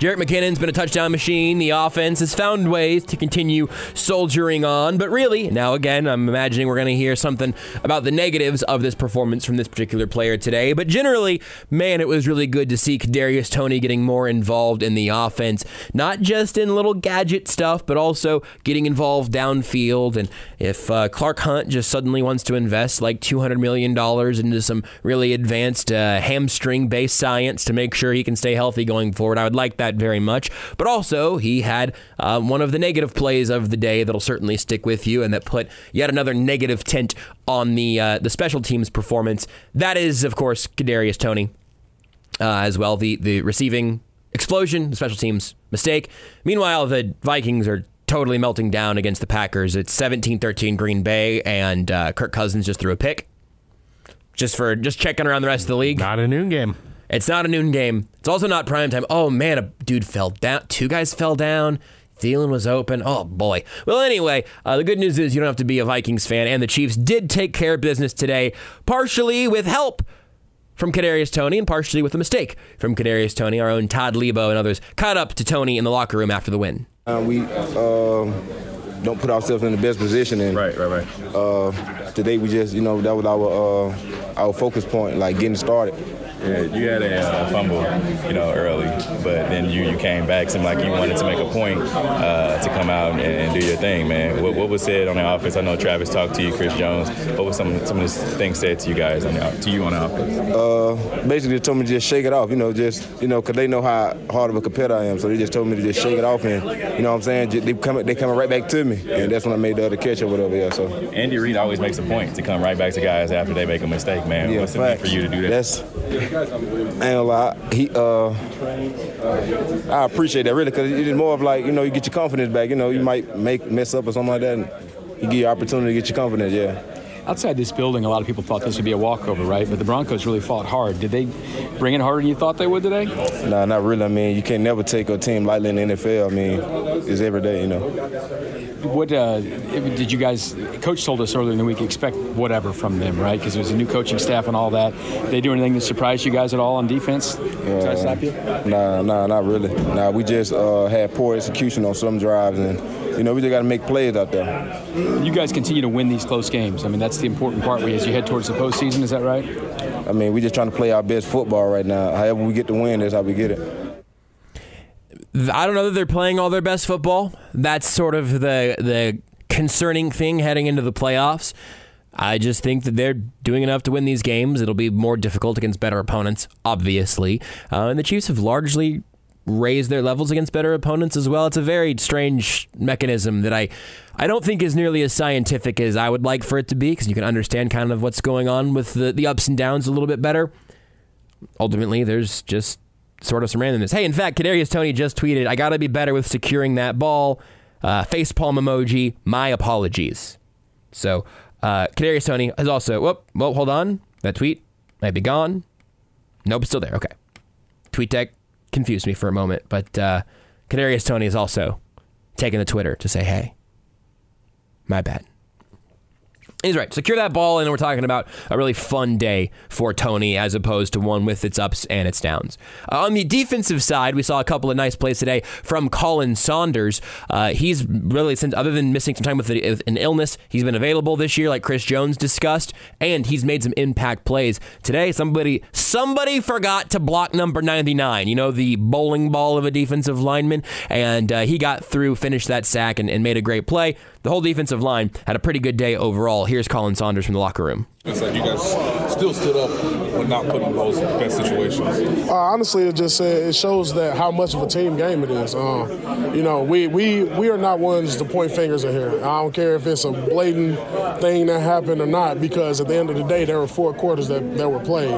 Jerick McKinnon's been a touchdown machine. The offense has found ways to continue soldiering on, but really, now again, I'm imagining we're going to hear something about the negatives of this performance from this particular player today. But generally, man, it was really good to see Kadarius Toney getting more involved in the offense, not just in little gadget stuff, but also getting involved downfield. And if uh, Clark Hunt just suddenly wants to invest like $200 million into some really advanced uh, hamstring-based science to make sure he can stay healthy going forward, I would like that very much. But also, he had uh, one of the negative plays of the day that'll certainly stick with you, and that put yet another negative tint on the uh, the special teams performance. That is, of course, Kadarius Toney uh, as well. The the receiving explosion, the special teams mistake. Meanwhile, the Vikings are totally melting down against the Packers. It's 17-13 Green Bay, and uh, Kirk Cousins just threw a pick. Just for just checking around the rest of the league. Not a noon game. It's not a noon game. It's also not prime time. Oh man, a dude fell down. Two guys fell down. Thielen was open. Oh boy. Well, anyway, uh, the good news is you don't have to be a Vikings fan, and the Chiefs did take care of business today, partially with help from Kadarius Toney, and partially with a mistake from Kadarius Toney. Our own Todd Leabo and others caught up to Toney in the locker room after the win. Uh, we uh, don't put ourselves in the best position, and right, right, right. Uh, today we just, you know, that was our uh, our focus point, like getting started. Yeah, you had a uh, fumble, you know, early, but then you, you came back. Seemed like you wanted to make a point uh, to come out and, and, do your thing, man. What, what, was said on the offense? I know Travis talked to you, Chris Jones. What was some some of the things said to you guys on the to you on the offense? Uh, basically, they told me to just shake it off. You know, just you know, cause they know how hard of a competitor I am. So they just told me to just shake it off, and you know what I'm saying. They coming they coming right back to me, and that's when I made the other catch or whatever. Yeah. So Andy Reid always makes a point to come right back to guys after they make a mistake, man. Yeah, What's it mean for you to do that? That's Gonna lie. He, uh, I appreciate that really because it is more of like you know you get your confidence back. You know you might make mess up or something like that, and you get your opportunity to get your confidence. Yeah. Outside this building, a lot of people thought this would be a walkover, right? But the Broncos really fought hard. Did they bring it harder than you thought they would today? Nah, not really. I mean, you can't never take a team lightly in the NFL. I mean, it's every day, you know. What uh, did you guys? Coach told us earlier in the week expect whatever from them, right? Because it was a new coaching staff and all that. Did they do anything that surprised you guys at all on defense? Did I stop you? Nah, nah, not really. Nah, we just uh, had poor execution on some drives and you know, we just got to make plays out there. You guys continue to win these close games. I mean, that's the important part as you head towards the postseason. Is that right? I mean, we're just trying to play our best football right now. However we get the win, that's how we get it. I don't know that they're playing all their best football. That's sort of the the concerning thing heading into the playoffs. I just think that they're doing enough to win these games. It'll be more difficult against better opponents, obviously. Uh, and the Chiefs have largely raised their levels against better opponents as well. It's a very strange mechanism that I I don't think is nearly as scientific as I would like for it to be because you can understand kind of what's going on with the, the ups and downs a little bit better. Ultimately, there's just sort of some randomness. Hey, in fact, Kadarius Toney just tweeted, "I got to be better with securing that ball." Uh, facepalm emoji. My apologies. So, uh, Kadarius Toney has also. Whoop. Well, hold on. That tweet might be gone. Nope, still there. Okay. Tweet deck confused me for a moment, but uh, Kadarius Toney is also taking the Twitter to say, "Hey, my bad." He's right. Secure that ball, and we're talking about a really fun day for Toney as opposed to one with its ups and its downs. Uh, on the defensive side, we saw a couple of nice plays today from Khalen Saunders. Uh, he's really, since other than missing some time with an illness, he's been available this year, like Chris Jones discussed, and he's made some impact plays. Today, somebody somebody forgot to block number 99, you know, the bowling ball of a defensive lineman, and uh, he got through, finished that sack, and, and made a great play. The whole defensive line had a pretty good day overall. Here's Khalen Saunders from the locker room. It's like you guys still stood up but not put in those best situations. Uh, honestly, it just uh, it shows that how much of a team game it is. Uh, you know, we, we we are not ones to point fingers at here. I don't care if it's a blatant thing that happened or not, because at the end of the day, there were four quarters that, that were played,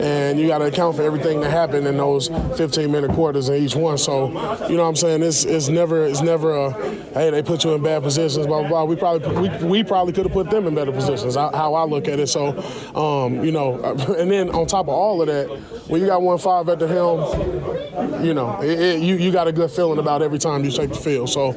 and you got to account for everything that happened in those 15 minute quarters in each one. So, you know, what I'm saying it's it's never it's never a hey they put you in bad positions. Blah blah. blah. We probably we, we probably could have put them in better positions. How I look at it. So, um, you know, and then on top of all of that, when you got one five at the helm, you know, it, it, you you got a good feeling about every time you take the field. So,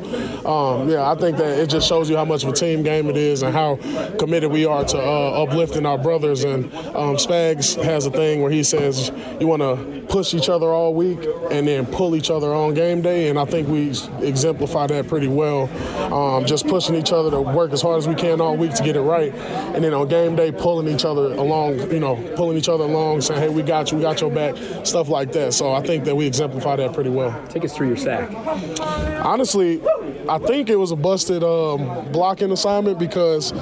um, yeah, I think that it just shows you how much of a team game it is and how committed we are to uh, uplifting our brothers. And um, Spags has a thing where he says you want to push each other all week and then pull each other on game day, and I think we exemplify that pretty well. Um, just pushing each other to work as hard as we can all week to get it right, and then on game day pulling each other along, you know, pulling each other along, saying, "Hey, we got you, we got your back," stuff like that. So I think that we exemplify that pretty well. Take us through your sack. Honestly, I think it was a busted um, blocking assignment because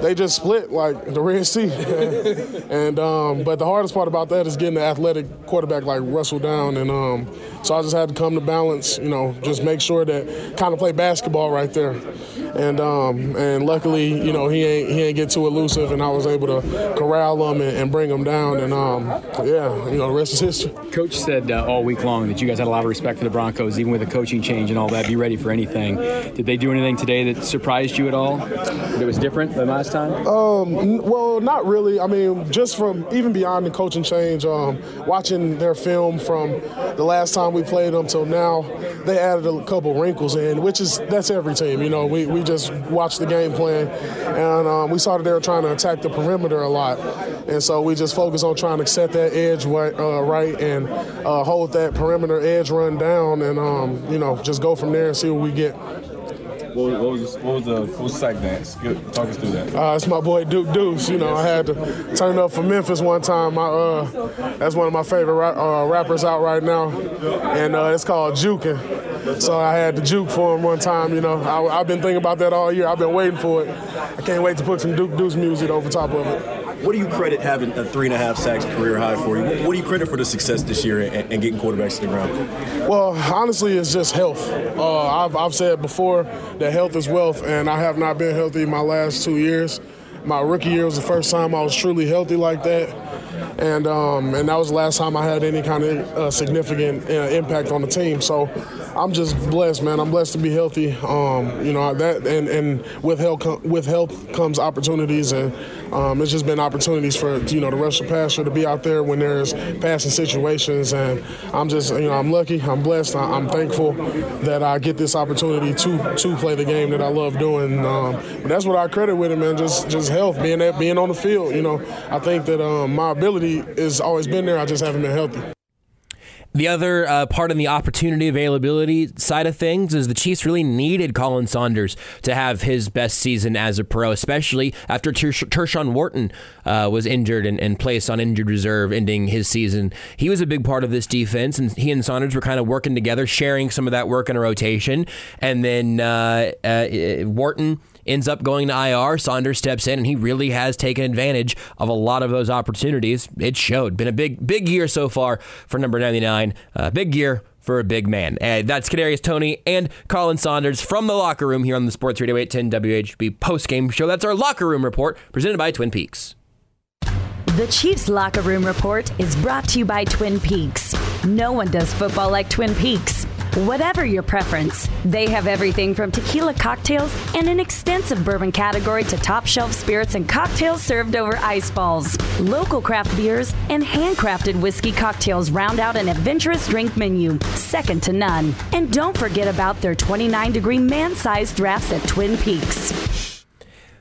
they just split like the Red Sea. and um, but the hardest part about that is getting the athletic quarterback like Russell down, and um, so I just had to come to balance. You know, just make sure that kind of play basketball right there and um, and luckily, you know, he ain't he ain't get too elusive, and I was able to corral him and, and bring him down, and um, yeah, you know, the rest is history. Coach said uh, all week long that you guys had a lot of respect for the Broncos, even with the coaching change and all that. Be ready for anything. Did they do anything today that surprised you at all? That was different than last time? Um, well, not really. I mean, just from even beyond the coaching change, um, watching their film from the last time we played them till now, they added a couple wrinkles in, which is that's every team. You know, we, we just watched the game plan, and um, we saw that they were trying to attack the perimeter a lot, and so we just focused on trying to set that edge right, uh, right and uh, hold that perimeter edge run down, and um, you know just go from there and see what we get. What, what, was what was the was sack dance? talk us through that. Uh, it's my boy Duke Deuce. You know, I had to turn up for Memphis one time. I, uh, that's one of my favorite ra- uh, rappers out right now, and uh, it's called Jukin'. So I had to juke for him one time. You know, I, have been thinking about that all year. I've been waiting for it. I can't wait to put some Duke Deuce music over top of it. What do you credit having a three and a half sacks career high for you? What do you credit for the success this year and, and getting quarterbacks to the ground? Well, honestly, it's just health. Uh, I've, I've said before that health is wealth, and I have not been healthy my last two years. My rookie year was the first time I was truly healthy like that and um, and that was the last time I had any kind of uh, significant uh, impact on the team. So I'm just blessed, man. I'm blessed to be healthy. Um, you know that, and and with health with health comes opportunities, and um, it's just been opportunities for you know the rush passer to be out there when there's passing situations, and I'm just you know I'm lucky, I'm blessed, I'm thankful that I get this opportunity to to play the game that I love doing. Um, but that's what I credit with it, man. Just just health, being at, being on the field. You know, I think that um, my ability has always been there. I just haven't been healthy. The other uh, part in the opportunity availability side of things is the Chiefs really needed Khalen Saunders to have his best season as a pro, especially after Ter- Tershawn Wharton uh, was injured and, and, placed on injured reserve, ending his season. He was a big part of this defense, and he and Saunders were kind of working together, sharing some of that work in a rotation. And then uh, uh Wharton ends up going to IR. Saunders steps in, and he really has taken advantage of a lot of those opportunities. It showed. Been a big, big year so far for number 99. Uh, big year for a big man. And that's Kadarius Toney and Khalen Saunders from the locker room here on the Sports Radio 810 WHB postgame show. That's our locker room report presented by Twin Peaks. The Chiefs Locker Room Report is brought to you by Twin Peaks. No one does football like Twin Peaks. Whatever your preference, they have everything from tequila cocktails and an extensive bourbon category to top shelf spirits and cocktails served over ice balls. Local craft beers and handcrafted whiskey cocktails round out an adventurous drink menu, second to none. And don't forget about their 29 degree man sized drafts at Twin Peaks.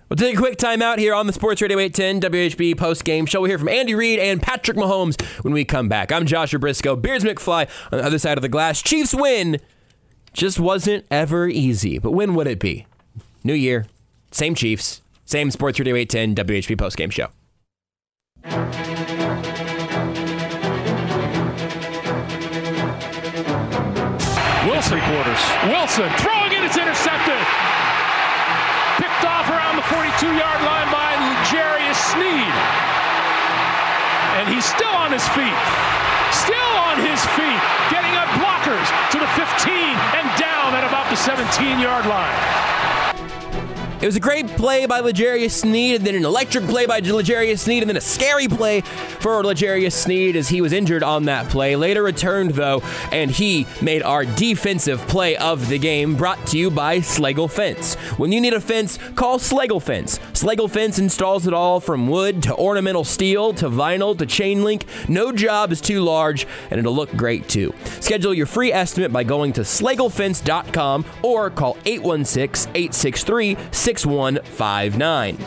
We'll take a quick time out here on the Sports Radio 810 WHB post game show. We'll hear from Andy Reid and Patrick Mahomes when we come back. I'm Joshua Brisco, Beards McFly on the other side of the glass. Chiefs win just wasn't ever easy, but when would it be? New year, same Chiefs, same Sports Radio 810 WHB post game show. Wilson quarters. Wilson throwing it. It's intercepted. The 42-yard line by L'Jarius Sneed. And he's still on his feet. Still on his feet. Getting up blockers to the 15 and down at about the 17-yard line. It was a great play by L'Jarius Sneed, and then an electric play by L'Jarius Sneed, and then a scary play for L'Jarius Sneed as he was injured on that play. Later returned, though, and he made our defensive play of the game, brought to you by Schlegel Fence. When you need a fence, call Schlegel Fence. Schlegel Fence installs it all from wood to ornamental steel to vinyl to chain link. No job is too large, and it'll look great, too. Schedule your free estimate by going to schlegelfence.com or call 816 863 6159.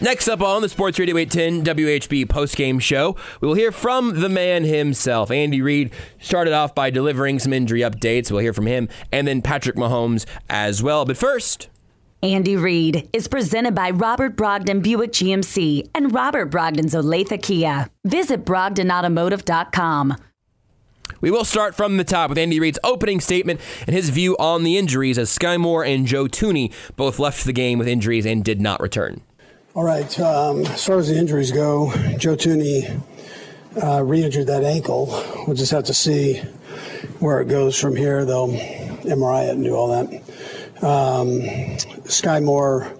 Next up on the Sports Radio 810 WHB postgame show, we will hear from the man himself. Andy Reid started off by delivering some injury updates. We'll hear from him and then Patrick Mahomes as well. But first, Andy Reid is presented by Robert Brogdon Buick GMC and Robert Brogdon's Olathe Kia. Visit BrogdonAutomotive.com. We will start from the top with Andy Reid's opening statement and his view on the injuries as Skyy Moore and Joe Thuney both left the game with injuries and did not return. All right. Um, as far as the injuries go, Joe Thuney uh, re-injured that ankle. We'll just have to see where it goes from here. They'll MRI it and do all that. Um, Skyy Moore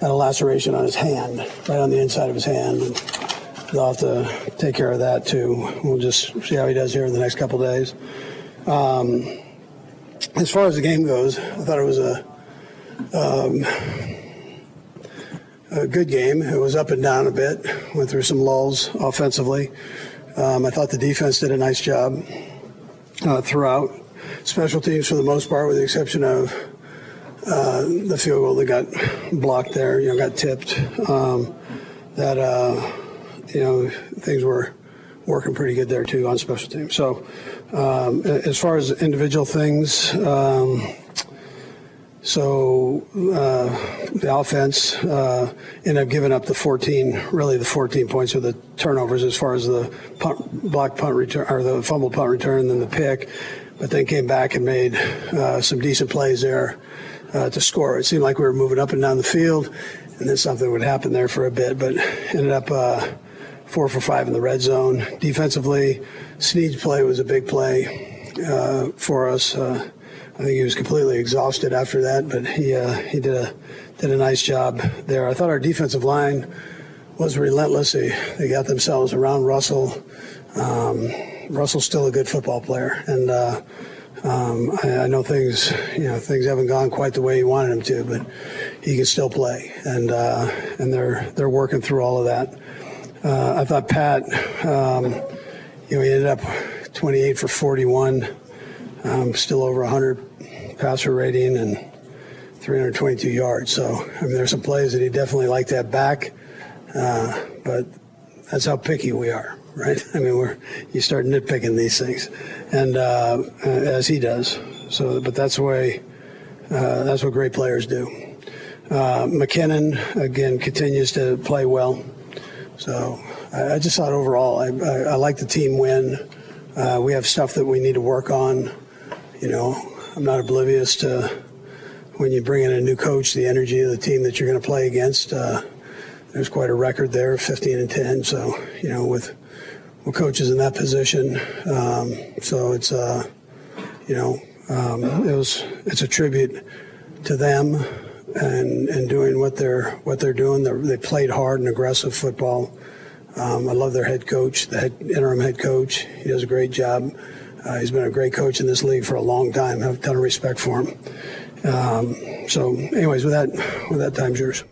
had a laceration on his hand, right on the inside of his hand. And they'll have to take care of that too. We'll just see how he does here in the next couple days. Um, as far as the game goes, I thought it was a um, a good game. It was up and down a bit. Went through some lulls offensively. Um, I thought the defense did a nice job uh, throughout. Special teams, for the most part, with the exception of uh, the field goal that got blocked there, you know, got tipped. Um, that uh, you know things were working pretty good there too on special teams. So um, as far as individual things. Um, so uh, the offense uh, ended up giving up the 14, really the 14 points with the turnovers as far as the punt, block punt return or the fumble punt return, and then the pick. But then came back and made uh, some decent plays there uh, to score. It seemed like we were moving up and down the field, and then something would happen there for a bit, but ended up uh, four for five in the red zone. Defensively, Sneed's play was a big play uh, for us. I think he was completely exhausted after that, but he uh, he did a did a nice job there. I thought our defensive line was relentless. They they got themselves around Russell. Um, Russell's still a good football player, and uh, um, I, I, know things you know things haven't gone quite the way he wanted them to, but he can still play, and uh, and they're they're working through all of that. Uh, I thought Pat, um, you know, he ended up 28 for 41 um, still over 100 passer rating and 322 yards. So, I mean, there's some plays that he definitely liked that back, uh, but that's how picky we are, right? I mean, we're you start nitpicking these things, and uh, as he does. So, but that's the way. Uh, that's what great players do. Uh, McKinnon again continues to play well. So I, just thought overall, I, I, I like the team win. Uh, we have stuff that we need to work on you know, I'm not oblivious to when you bring in a new coach, the energy of the team that you're going to play against. Uh, there's quite a record there, 15 and 10. So, you know, with with coaches in that position, um, so it's uh, you know, um, it was it's a tribute to them and and doing what they're what they're doing. They're, they played hard and aggressive football. Um, I love their head coach, the head, interim head coach. He does a great job. Uh, he's been a great coach in this league for a long time. I have a ton of respect for him. Um, so, anyways, with that, with that, time's yours.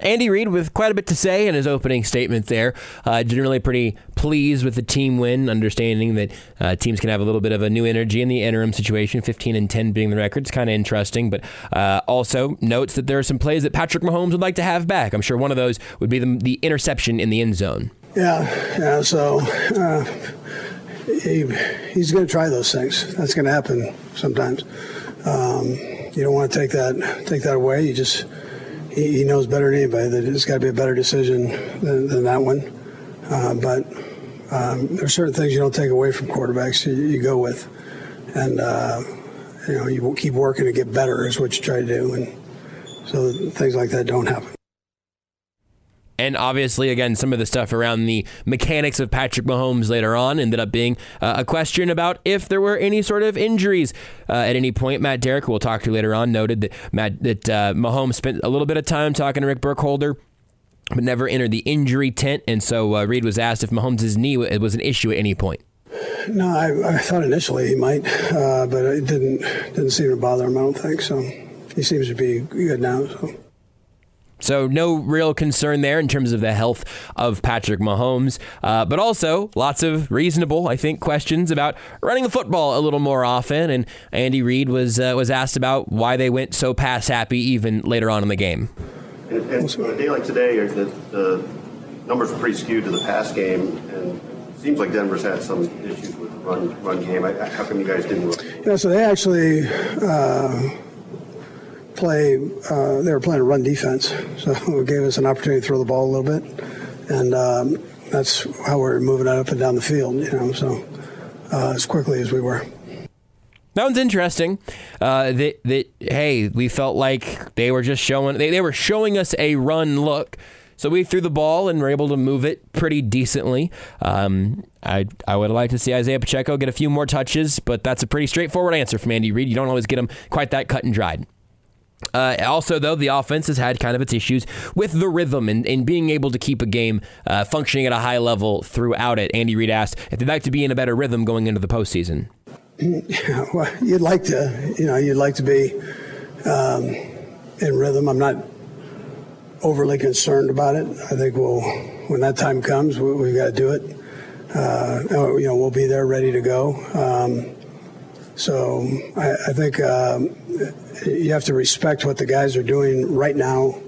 Andy Reid with quite a bit to say in his opening statement there. Uh, generally pretty pleased with the team win, understanding that uh, teams can have a little bit of a new energy in the interim situation. 15 and 10 being the record. It's kind of interesting, but uh, also notes that there are some plays that Patrick Mahomes would like to have back. I'm sure one of those would be the, the interception in the end zone. Yeah, yeah. So uh, he, he's going to try those things. That's going to happen sometimes. Um, you don't want to take that take that away. You just he, he knows better than anybody that it's got to be a better decision than, than that one. Uh, but um, there are certain things you don't take away from quarterbacks. You, you go with, and uh, you know you keep working to get better is what you try to do, and so things like that don't happen. And obviously, again, some of the stuff around the mechanics of Patrick Mahomes later on ended up being uh, a question about if there were any sort of injuries uh, at any point. Matt Derrick, who we'll talk to later on, noted that Matt that uh, Mahomes spent a little bit of time talking to Rick Burkholder but never entered the injury tent. And so uh, Reid was asked if Mahomes' knee was an issue at any point. No, I, I thought initially he might, uh, but it didn't didn't seem to bother him. I don't think so. He seems to be good now. So. So, no real concern there in terms of the health of Patrick Mahomes, uh, but also lots of reasonable, I think, questions about running the football a little more often. And Andy Reid was uh, was asked about why they went so pass happy even later on in the game. And, and on a day like today, the, the numbers are pretty skewed to the pass game, and it seems like Denver's had some issues with the run run game. I, how come you guys didn't? Yeah, so they actually. Uh, play, uh, they were playing a run defense, so it gave us an opportunity to throw the ball a little bit, and um, that's how we're moving it up and down the field. You know, so uh, as quickly as we were. That one's interesting. Uh, that that hey, we felt like they were just showing they, they were showing us a run look. So we threw the ball and were able to move it pretty decently. Um, I I would like to see Isaiah Pacheco get a few more touches, but that's a pretty straightforward answer from Andy Reid. You don't always get them quite that cut and dried. Uh, also, though, the offense has had kind of its issues with the rhythm and, and being able to keep a game uh, functioning at a high level throughout it. Andy Reid asked if they'd like to be in a better rhythm going into the postseason. Well, you'd like to, you know, you'd like to be um, in rhythm. I'm not overly concerned about it. I think we'll, when that time comes, we, have got to do it. Uh, you know, we'll be there ready to go. Um, so I, I think um, you have to respect what the guys are doing right now.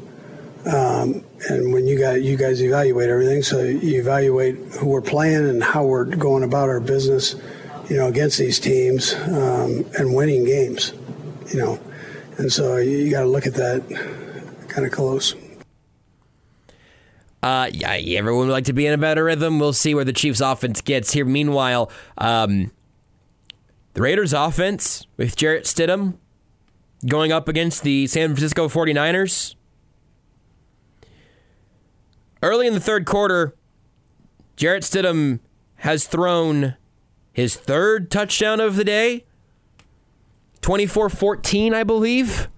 Um, and when you got you guys evaluate everything, so you evaluate who we're playing and how we're going about our business, you know, against these teams um, and winning games, you know, and so you, you got to look at that kind of close. Uh, yeah, everyone would like to be in a better rhythm. We'll see where the Chiefs' offense gets here. Meanwhile, um, the Raiders' offense with Jarrett Stidham going up against the San Francisco 49ers. Early in the third quarter, Jarrett Stidham has thrown his third touchdown of the day. 24 14, I believe.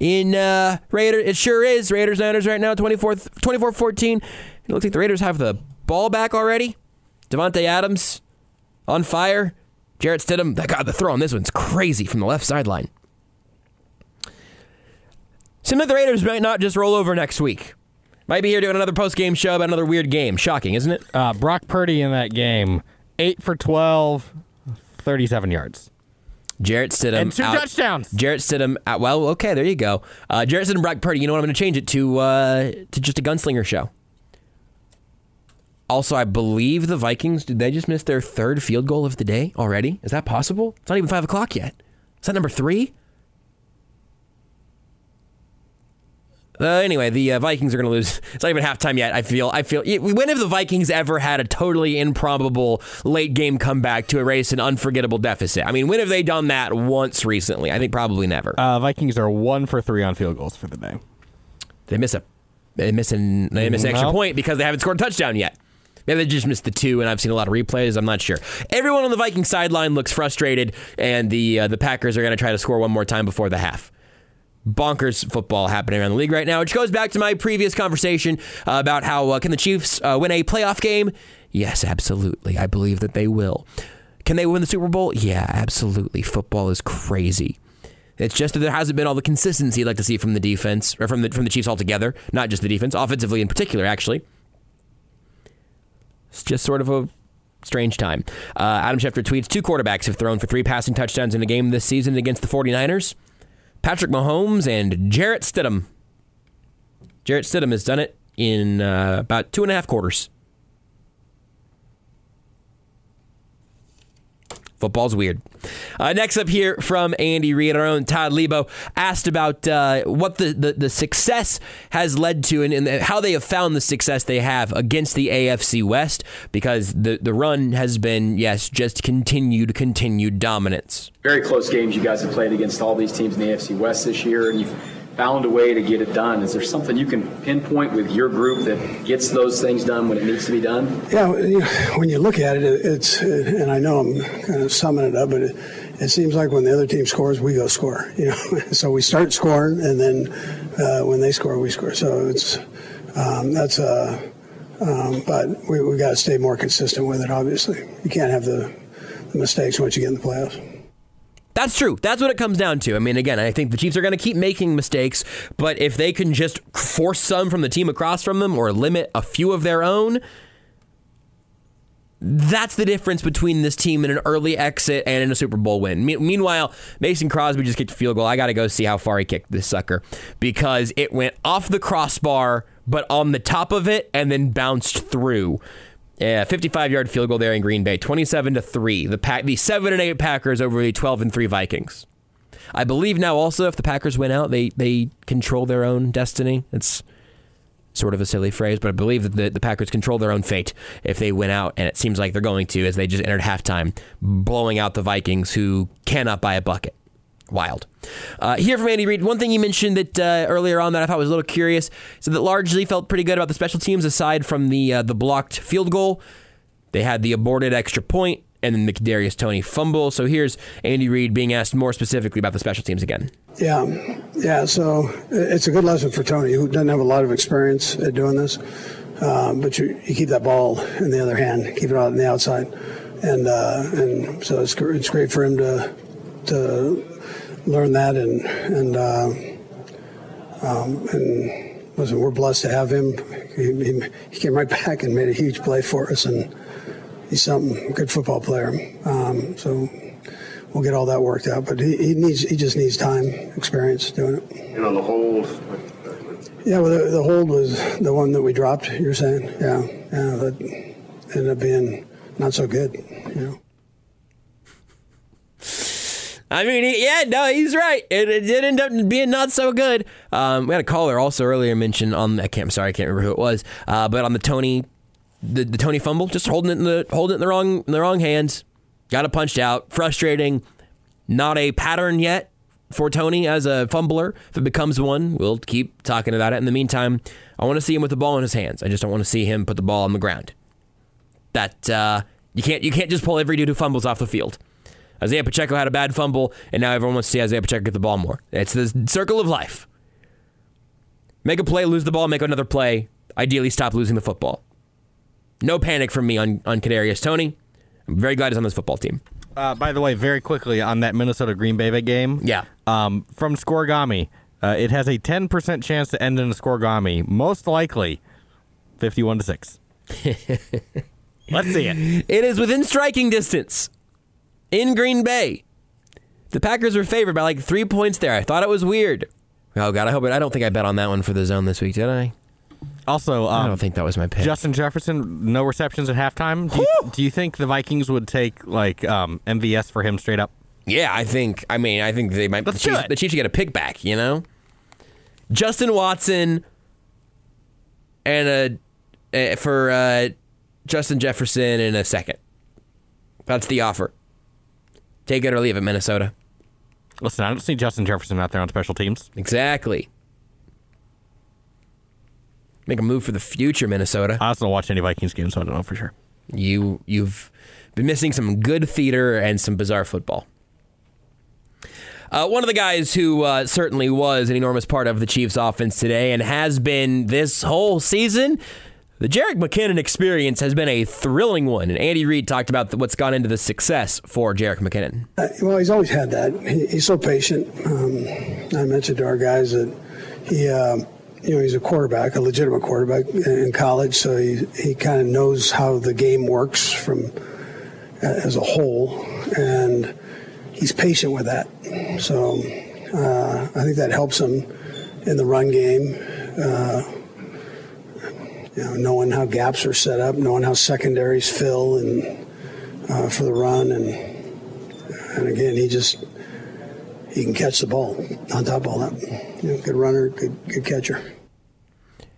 In uh, Raiders, it sure is. Raiders Niners right now, 24 14. It looks like the Raiders have the ball back already. Davante Adams on fire. Jarrett Stidham, that God, the throw on this one's crazy from the left sideline. Seems like the Raiders might not just roll over next week. Might be here doing another post game show about another weird game. Shocking, isn't it? Uh, Brock Purdy in that game, 8 for 12, 37 yards. Jarrett Stidham. And two out, touchdowns. Jarrett Stidham. Out, well, okay, there you go. Uh, Jarrett Stidham, Brock Purdy. You know what? I'm going to change it to uh, to just a gunslinger show. Also, I believe the Vikings, did they just miss their third field goal of the day already? Is that possible? It's not even 5 o'clock yet. Is that number three? Uh, anyway, the uh, Vikings are going to lose. It's not even halftime yet. I feel. I feel. When have the Vikings ever had a totally improbable late game comeback to erase an unforgettable deficit? I mean, when have they done that once recently? I think probably never. Uh, Vikings are one for three on field goals for the day. They miss a. They miss an. They miss an extra point because they haven't scored a touchdown yet. Maybe they just missed the two, and I've seen a lot of replays. I'm not sure. Everyone on the Viking sideline looks frustrated, and the uh, the Packers are going to try to score one more time before the half. Bonkers football happening around the league right now, which goes back to my previous conversation uh, about how uh, can the Chiefs uh, win a playoff game? Yes, absolutely. I believe that they will. Can they win the Super Bowl? Yeah, absolutely. Football is crazy. It's just that there hasn't been all the consistency you'd like to see from the defense or from the from the Chiefs altogether, not just the defense, offensively in particular. Actually, it's just sort of a strange time. Uh, Adam Schefter tweets: Two quarterbacks have thrown for three passing touchdowns in a game this season against the 49ers. Patrick Mahomes and Jarrett Stidham. Jarrett Stidham has done it in uh, about two and a half quarters. Football's weird. Uh, next up here from Andy Reid, our own Todd Leabo, asked about uh, what the, the, the, success has led to and, and, how they have found the success they have against the AFC West because the, the run has been, yes, just continued, continued dominance. Very close games you guys have played against all these teams in the AFC West this year, and you've found a way to get it done. Is there something you can pinpoint with your group that gets those things done when it needs to be done? Yeah, when you look at it, it's and I know I'm kind of summing it up, but it, it seems like when the other team scores, we go score. You know, so we start scoring, and then uh, when they score, we score. So it's um, that's a. Uh, um, but we, we got to stay more consistent with it. Obviously, you can't have the, the mistakes once you get in the playoffs. That's true. That's what it comes down to. I mean, again, I think the Chiefs are going to keep making mistakes, but if they can just force some from the team across from them or limit a few of their own, that's the difference between this team in an early exit and in a Super Bowl win. Me- meanwhile, Mason Crosby just kicked a field goal. I got to go see how far he kicked this sucker because it went off the crossbar, but on the top of it and then bounced through. Yeah, 55 yard field goal there in Green Bay, 27 to 3. The pack, the 7 and 8 Packers over the 12 and 3 Vikings. I believe now also if the Packers win out, they they control their own destiny. It's sort of a silly phrase, but I believe that the, the Packers control their own fate if they win out, and it seems like they're going to as they just entered halftime, blowing out the Vikings, who cannot buy a bucket. Wild. Uh, here from Andy Reid, one thing you mentioned that uh, earlier on that I thought was a little curious, so that largely felt pretty good about the special teams aside from the uh, the blocked field goal. They had the aborted extra point and then the Kadarius Toney fumble. So here's Andy Reid being asked more specifically about the special teams again. Yeah, yeah. So it's a good lesson for Toney, who doesn't have a lot of experience at doing this. Um, but you, you, keep that ball in the other hand, keep it out on the outside, and uh, and so it's it's great for him to to learn that and and uh, um, and listen, we're blessed to have him. He, he, he, came right back and made a huge play for us, and he's something good football player. Um, so we'll get all that worked out, but he, he, needs he just needs time, experience doing it. And on the hold. Yeah, well, the, the hold was the one that we dropped. You're saying, yeah, yeah, that ended up being not so good, you know. I mean, yeah, no, he's right. It, it, did end up being not so good. Um, we had a caller also earlier mention on. I can't. I'm sorry, I can't remember who it was. Uh, but on the Toney, the, the Toney fumble, just holding it in the holding it in the wrong in the wrong hands. Got it punched out. Frustrating. Not a pattern yet for Toney as a fumbler. If it becomes one, we'll keep talking about it. In the meantime, I want to see him with the ball in his hands. I just don't want to see him put the ball on the ground. That uh, you can't you can't just pull every dude who fumbles off the field. Isaiah Pacheco had a bad fumble, and now everyone wants to see Isaiah Pacheco get the ball more. It's the circle of life. Make a play, lose the ball, make another play. Ideally, stop losing the football. No panic from me on, on Kadarius Toney. I'm very glad he's on this football team. Uh, by the way, very quickly on that Minnesota Green Bay game. Yeah. Um, from Scorigami, uh, it has a 10% chance to end in a Scorigami. Most likely, 51 to 6. Let's see it. It is within striking distance in Green Bay. The Packers were favored by like three points there. I thought it was weird. Oh God, I hope it. I don't think I bet on that one for the zone this week, did I? Also, um, I don't think that was my pick. Justin Jefferson, no receptions at halftime. Do you, do you think the Vikings would take like um, MVS for him straight up? Yeah, I think. I mean, I think they might. Let's the, Chiefs, the Chiefs should get a pick back. You know, Justin Watson and a, a for uh, Justin Jefferson in a second. That's the offer. Take it or leave it, Minnesota. Listen, I don't see Justin Jefferson out there on special teams. Exactly. Make a move for the future, Minnesota. I also don't watch any Vikings games, so I don't know for sure. You you've been missing some good theater and some bizarre football. Uh, one of the guys who uh, certainly was an enormous part of the Chiefs' offense today and has been this whole season, The Jerick McKinnon experience has been a thrilling one, and Andy Reid talked about what's gone into the success for Jerick McKinnon. Uh, well, he's always had that. He, he's so patient. Um, I mentioned to our guys that he, uh, you know, he's a quarterback, a legitimate quarterback in college, so he he kind of knows how the game works from uh, as a whole, and he's patient with that. So uh, I think that helps him in the run game. You know, knowing how gaps are set up, knowing how secondaries fill, and uh, for the run, and and again, he just he can catch the ball on top of all that. You know, good runner, good good catcher.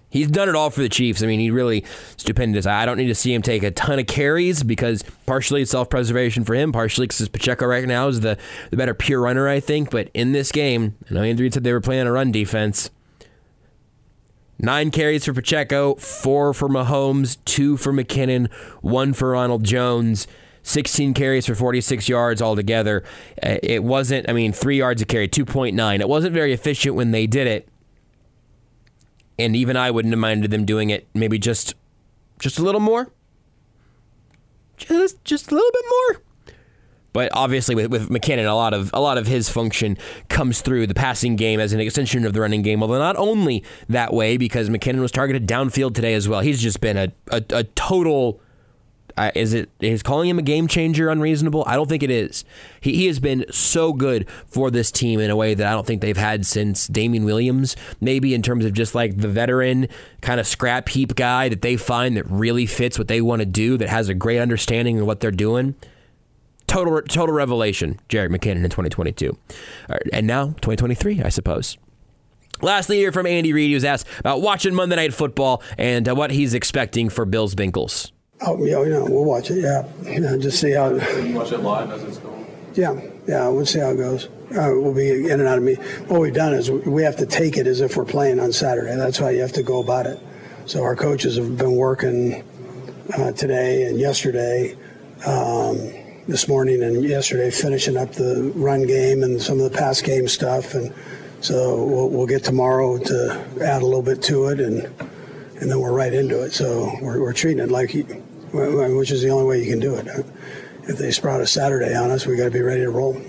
He's done it all for the Chiefs. I mean, he really stupendous. I don't need to see him take a ton of carries because partially it's self preservation for him, partially because Pacheco right now is the, the better pure runner, I think. But in this game, I know Andy Reid said they were playing a run defense. Nine carries for Pacheco, four for Mahomes, two for McKinnon, one for Ronald Jones. 16 carries for 46 yards altogether. Uh, it wasn't, I mean, three yards a carry, 2.9. It wasn't very efficient when they did it. And even I wouldn't have minded them doing it maybe just just a little more. Just just a little bit more. But obviously, with, with McKinnon, a lot of a lot of his function comes through the passing game as an extension of the running game. Although not only that way, because McKinnon was targeted downfield today as well. He's just been a a, a total uh, is it is calling him a game changer unreasonable? I don't think it is. He, he has been so good for this team in a way that I don't think they've had since Damien Williams, maybe in terms of just like the veteran kind of scrap heap guy that they find that really fits what they want to do, that has a great understanding of what they're doing. Total total revelation, Jerick McKinnon in 2022. And now 2023, I suppose. Lastly, here from Andy Reid, he was asked about watching Monday Night Football and uh, what he's expecting for Bills Bengals. Oh, yeah, you know, we'll watch it. Yeah, yeah just see how. You watch it live as it's going. Yeah, yeah, we'll see how it goes. Uh, we'll be in and out of me. What we've done is we have to take it as if we're playing on Saturday. That's how you have to go about it. So our coaches have been working uh, today and yesterday, um, this morning and yesterday, finishing up the run game and some of the pass game stuff. And so we'll, we'll get tomorrow to add a little bit to it and and then we're right into it. So we're, we're treating it like he, which is the only way you can do it. If they sprout a Saturday on us, we got to be ready to roll.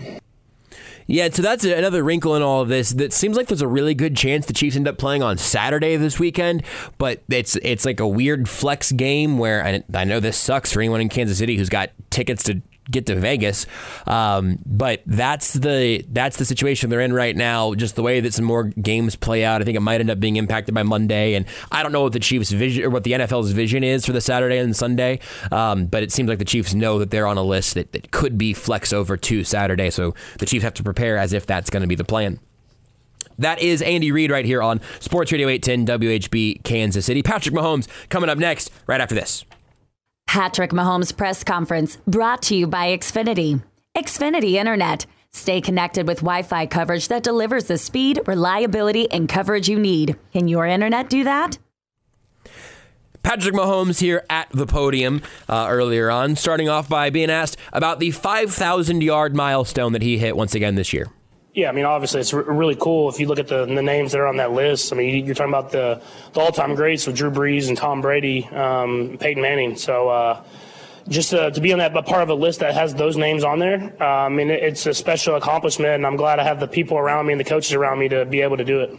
Yeah, so that's another wrinkle in all of this. That seems like there's a really good chance the Chiefs end up playing on Saturday this weekend, but it's it's like a weird flex game where I know this sucks for anyone in Kansas City who's got tickets to get to Vegas. Um, but that's the that's the situation they're in right now. Just the way that some more games play out, I think it might end up being impacted by Monday. And I don't know what the Chiefs' vision or what the NFL's vision is for the Saturday and Sunday. Um, but it seems like the Chiefs know that they're on a list that, that could be flex over to Saturday. So the Chiefs have to prepare as if that's going to be the plan. That is Andy Reid right here on Sports Radio 810 WHB Kansas City. Patrick Mahomes coming up next, right after this. Patrick Mahomes press conference brought to you by Xfinity. Xfinity Internet. Stay connected with Wi Fi coverage that delivers the speed, reliability, and coverage you need. Can your internet do that? Patrick Mahomes here at the podium uh, earlier on, starting off by being asked about the 5,000 yard milestone that he hit once again this year. Yeah, I mean, obviously, it's really cool if you look at the, the names that are on that list. I mean, you're talking about the, the all time greats with Drew Brees and Tom Brady, um, Peyton Manning. So, uh, just to, to, be on that part of a list that has those names on there, uh, I mean, it's a special accomplishment, and I'm glad I have the people around me and the coaches around me to be able to do it.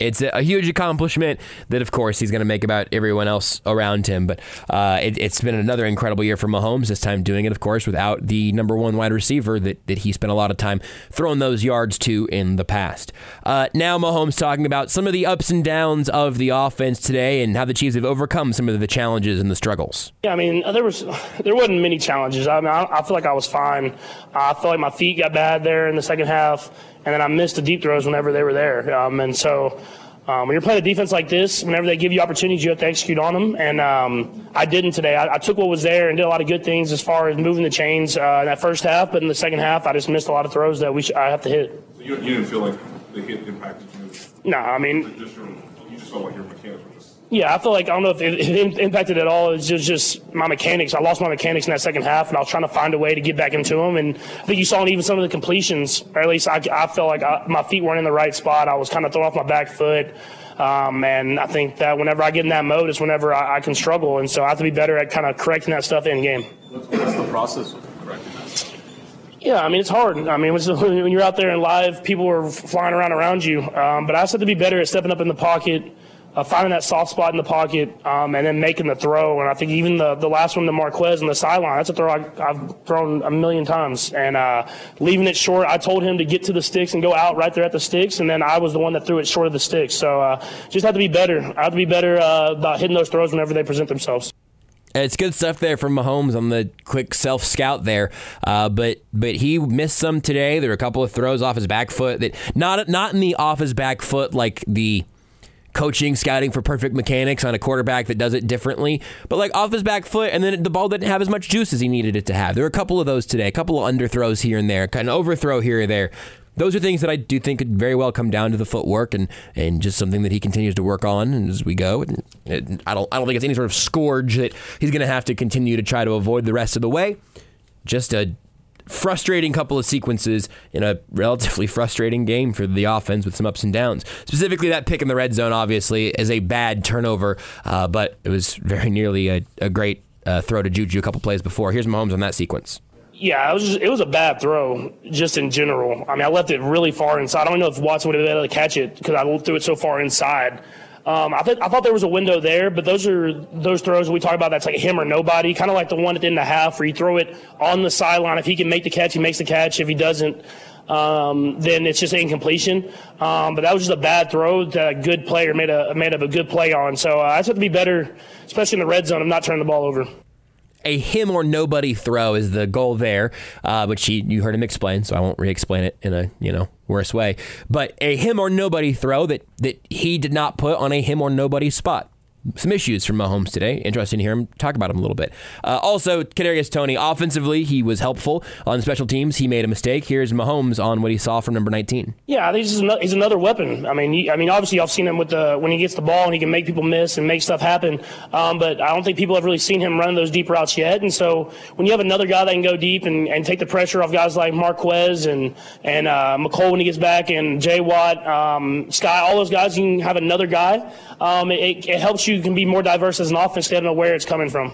It's a huge accomplishment that, of course, he's going to make about everyone else around him. But uh, it, has been another incredible year for Mahomes, this time doing it, of course, without the number one wide receiver that, that he spent a lot of time throwing those yards to in the past. Uh, now, Mahomes talking about some of the ups and downs of the offense today and how the Chiefs have overcome some of the challenges and the struggles. Yeah, I mean, there was there wasn't many challenges. I mean, I, I feel like I was fine. I feel like my feet got bad there in the second half and then I missed the deep throws whenever they were there. Um, and so um, when you're playing a defense like this, whenever they give you opportunities, you have to execute on them. And um, I didn't today. I, I, took what was there and did a lot of good things as far as moving the chains uh, in that first half. But in the second half, I just missed a lot of throws that we sh- I have to hit. So you, you, didn't feel like the hit impacted you? No, I mean, just you just felt like your mechanics. Yeah, I feel like I don't know if it, it impacted at all. It's just, just my mechanics. I lost my mechanics in that second half, and I was trying to find a way to get back into them. And I think you saw in even some of the completions, or at least I, I felt like I, my feet weren't in the right spot. I was kind of throwing off my back foot. Um, and I think that whenever I get in that mode it's whenever I, I can struggle. And so I have to be better at kind of correcting that stuff in game. What's, the process of correcting that? Yeah, I mean, it's hard. I mean, when you're out there in live, people are flying around around you. Um, but I just have to be better at stepping up in the pocket, uh, finding that soft spot in the pocket, um, and then making the throw. And I think even the, the last one to Marquez on the sideline, that's a throw I, have thrown a million times. And uh, leaving it short, I told him to get to the sticks and go out right there at the sticks, and then I was the one that threw it short of the sticks. So uh, just have to be better. I have to be better uh, about hitting those throws whenever they present themselves. It's good stuff there from Mahomes on the quick self scout there, uh, but but he missed some today. There were a couple of throws off his back foot that not not in the off his back foot like the coaching scouting for perfect mechanics on a quarterback that does it differently, but like off his back foot, and then the ball didn't have as much juice as he needed it to have. There were a couple of those today, a couple of underthrows here and there, kind of overthrow here or there those are things that I do think could very well come down to the footwork and, and just something that he continues to work on as we go. And, I don't I don't think it's any sort of scourge that he's going to have to continue to try to avoid the rest of the way. Just a frustrating couple of sequences in a relatively frustrating game for the offense with some ups and downs. Specifically, that pick in the red zone, obviously, is a bad turnover, uh, but it was very nearly a, a great uh, throw to Juju a couple plays before. Here's Mahomes on that sequence. Yeah, it was just, it was a bad throw just in general. I mean, I left it really far inside. I don't know if Watson would have been able to catch it because I threw it so far inside. Um, I, th- I thought there was a window there, but those are those throws we talk about. That's like him or nobody, kind of like the one at the end of the half where you throw it on the sideline. If he can make the catch, he makes the catch. If he doesn't, um, then it's just an incompletion. Um, but that was just a bad throw that a good player made a made up a good play on. So uh, I just have to be better, especially in the red zone, of not turning the ball over a him or nobody throw is the goal there, uh, which he, you heard him explain, so I won't re-explain it in a you know worse way. But a him or nobody throw that that he did not put on a him or nobody spot some issues from Mahomes today. Interesting to hear him talk about them a little bit. Uh, also, Kadarius Toney offensively, he was helpful on special teams. He made a mistake. Here's Mahomes on what he saw from number 19. Yeah, he's another, he's another weapon. I mean, he, I mean, obviously, y'all seen him with the when he gets the ball and he can make people miss and make stuff happen. Um, but I don't think people have really seen him run those deep routes yet. And so, when you have another guy that can go deep and, and take the pressure off guys like Marquez and and uh, Mecole when he gets back and Jay Watt, um, Skyy, all those guys, you can have another guy. Um, it, it helps you can be more diverse as an offense. They don't know where it's coming from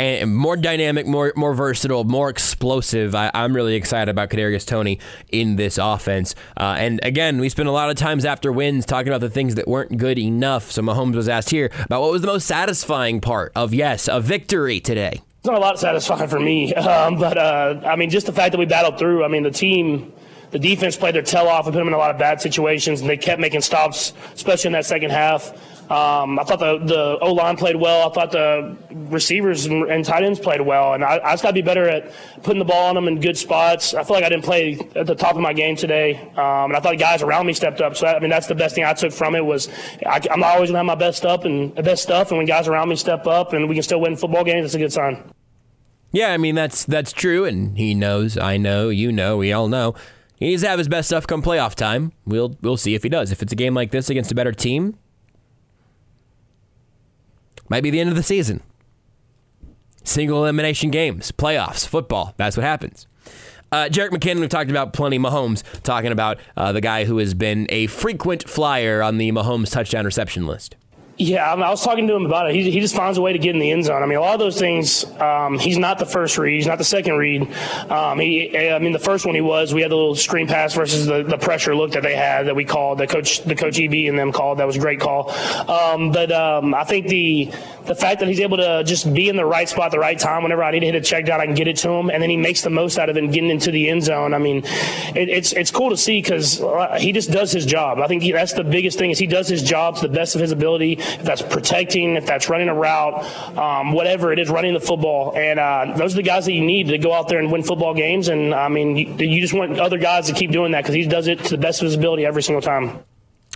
and more dynamic, more more versatile, more explosive. I, am really excited about Kadarius Toney in this offense. Uh, and again, we spent a lot of times after wins talking about the things that weren't good enough. So Mahomes was asked here about what was the most satisfying part of yes, a victory today. It's not a lot satisfying for me, um, but uh, I mean, just the fact that we battled through. I mean, the team the defense played their tail off and put them in a lot of bad situations, and they kept making stops, especially in that second half. Um, I thought the, the O line played well. I thought the receivers and, tight ends played well, and I, I just got to be better at putting the ball on them in good spots. I feel like I didn't play at the top of my game today, um, and I thought the guys around me stepped up. So I mean, that's the best thing I took from it was I, am always gonna have my best stuff and best stuff, and when guys around me step up and we can still win football games, it's a good sign. Yeah, I mean that's that's true, and he knows, I know, you know, we all know. He needs to have his best stuff come playoff time. We'll we'll see if he does. If it's a game like this against a better team, might be the end of the season. Single elimination games, playoffs, football. That's what happens. Uh, Jerick McKinnon, we've talked about plenty. Mahomes, talking about uh, the guy who has been a frequent flyer on the Mahomes touchdown reception list. Yeah, I, mean, I, was talking to him about it. He, he just finds a way to get in the end zone. I mean, a lot of those things, um, he's not the first read. He's not the second read. Um, he, I mean, the first one he was, we had the little screen pass versus the, the pressure look that they had that we called, that coach, the coach EB and them called. That was a great call. Um, but um, I think the the fact that he's able to just be in the right spot at the right time whenever I need to hit a check down, I can get it to him, and then he makes the most out of it getting into the end zone. I mean, it, it's it's cool to see because uh, he just does his job. I think he, that's the biggest thing is he does his job to the best of his ability. If that's protecting, if that's running a route, um, whatever it is, running the football, and uh, those are the guys that you need to go out there and win football games. And I mean, you, you just want other guys to keep doing that because he does it to the best of his ability every single time.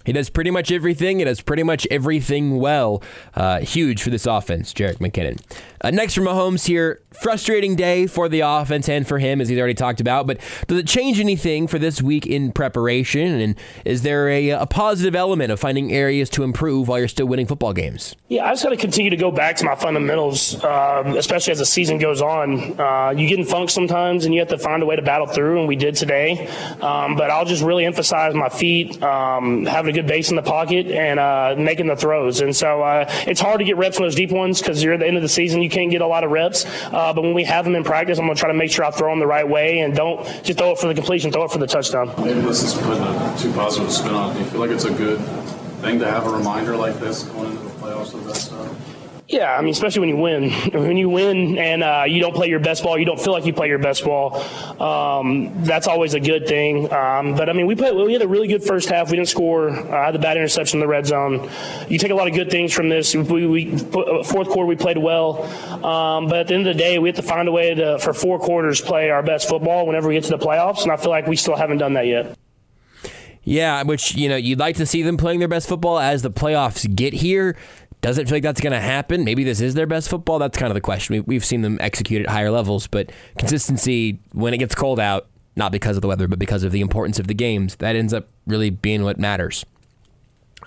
He does pretty much everything. He does pretty much everything well. Uh, huge for this offense, Jerick McKinnon. Uh, next from Mahomes here, frustrating day for the offense and for him, as he's already talked about. But does it change anything for this week in preparation? And is there a, a positive element of finding areas to improve while you're still winning football games? Yeah, I just got to continue to go back to my fundamentals, um, especially as the season goes on. Uh, you get in funk sometimes, and you have to find a way to battle through, and we did today. Um, but I'll just really emphasize my feet, um, having good base in the pocket, and uh, making the throws. And so uh, it's hard to get reps on those deep ones because you're at the end of the season, you can't get a lot of reps. Uh, but when we have them in practice, I'm going to try to make sure I throw them the right way and don't just throw it for the completion, throw it for the touchdown. Maybe this is putting a too positive spin on it. Do you feel like it's a good thing to have a reminder like this going into the playoffs of that stuff? Yeah, I mean, especially when you win. When you win and uh, you don't play your best ball, you don't feel like you play your best ball. Um, that's always a good thing. Um, but I mean, we played. We had a really good first half. We didn't score. I uh, had the bad interception in the red zone. You take a lot of good things from this. We, we fourth quarter we played well, um, but at the end of the day, we have to find a way to for four quarters play our best football whenever we get to the playoffs. And I feel like we still haven't done that yet. Yeah, which you know you'd like to see them playing their best football as the playoffs get here. Does it feel like that's going to happen? Maybe this is their best football. That's kind of the question. We've seen them execute at higher levels, but consistency when it gets cold out, not because of the weather, but because of the importance of the games, that ends up really being what matters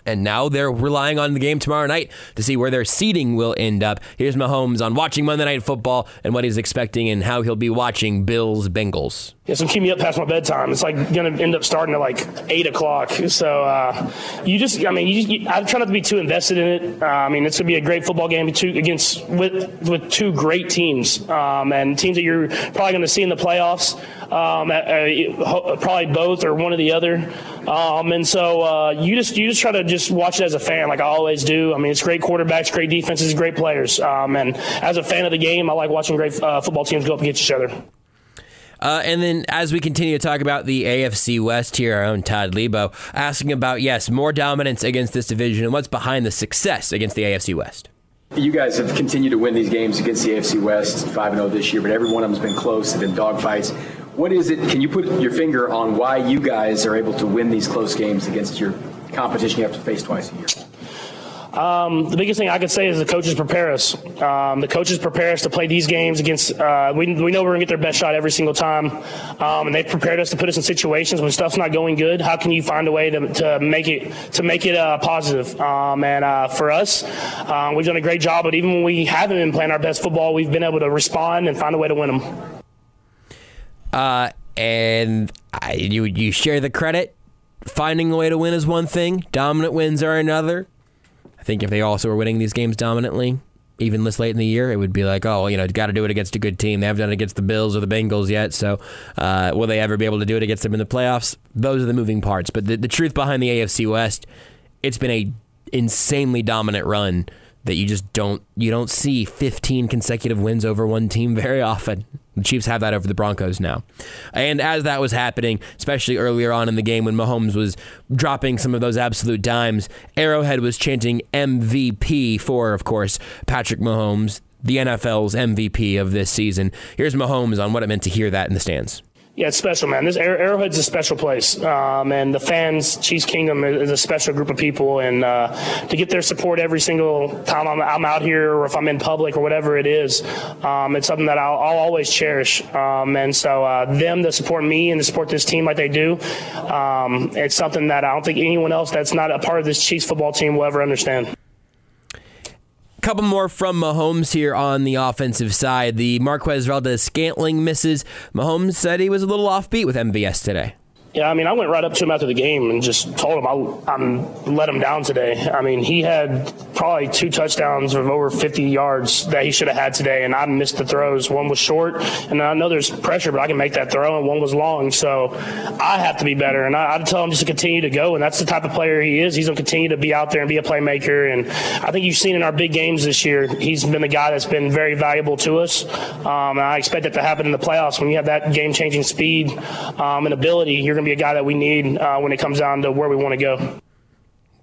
and now they're relying on the game tomorrow night to see where their seeding will end up. Here's Mahomes on watching Monday Night Football and what he's expecting and how he'll be watching Bills Bengals. Yeah, so keep me up past my bedtime. It's like going to end up starting at like eight o'clock. So uh, you just, I mean, you you, I try not to be too invested in it. Uh, I mean, it's going to be a great football game against with with two great teams um, and teams that you're probably going to see in the playoffs. Um, uh, probably both or one or the other. Um, and so uh, you just you just try to just watch it as a fan, like I always do. I mean, it's great quarterbacks, great defenses, great players. Um, and as a fan of the game, I like watching great uh, football teams go up against each other. Uh, and then, as we continue to talk about the AFC West here, our own Todd Leabo asking about yes, more dominance against this division and what's behind the success against the AFC West. You guys have continued to win these games against the AFC West, five and zero oh this year, but every one of them has been close. They've been dogfights. What is it? Can you put your finger on why you guys are able to win these close games against your competition you have to face twice a year? Um, the biggest thing I could say is the coaches prepare us. Um, the coaches prepare us to play these games against. Uh, we, we know we're gonna get their best shot every single time, um, and they've prepared us to put us in situations when stuff's not going good. How can you find a way to, to make it to make it uh, positive? Um, and uh, for us, um, we've done a great job. But even when we haven't been playing our best football, we've been able to respond and find a way to win them. Uh, and I, you you share the credit. Finding a way to win is one thing. Dominant wins are another. Think if they also were winning these games dominantly, even this late in the year, it would be like, oh, you know, got to do it against a good team. They haven't done it against the Bills or the Bengals yet, so uh, will they ever be able to do it against them in the playoffs? Those are the moving parts. But the, the truth behind the AFC West, it's been a insanely dominant run that you just don't you don't see 15 consecutive wins over one team very often. The Chiefs have that over the Broncos now. And as that was happening, especially earlier on in the game when Mahomes was dropping some of those absolute dimes, Arrowhead was chanting MVP for, of course, Patrick Mahomes, the NFL's MVP of this season. Here's Mahomes on what it meant to hear that in the stands. Yeah, it's special, man. This Arrowhead's a special place, um, and the fans, Chiefs Kingdom, is a special group of people, and uh, to get their support every single time I'm, I'm, out here, or if I'm in public, or whatever it is, um, it's something that I'll, I'll always cherish. Um, and so, uh, them to support me and to support this team like they do, um, it's something that I don't think anyone else that's not a part of this Chiefs football team will ever understand couple more from Mahomes here on the offensive side. The Marquez Valdes Scantling misses. Mahomes said he was a little offbeat with MVS today. Yeah, I mean, I went right up to him after the game and just told him I, am let him down today. I mean, he had probably two touchdowns of over 50 yards that he should have had today, and I missed the throws. One was short, and I know there's pressure, but I can make that throw, and one was long. So I have to be better, and I, I'd tell him just to continue to go, and that's the type of player he is. He's going to continue to be out there and be a playmaker, and I think you've seen in our big games this year, he's been the guy that's been very valuable to us. Um, and I expect that to happen in the playoffs when you have that game-changing speed um, and ability. You're going be a guy that we need uh, when it comes down to where we want to go.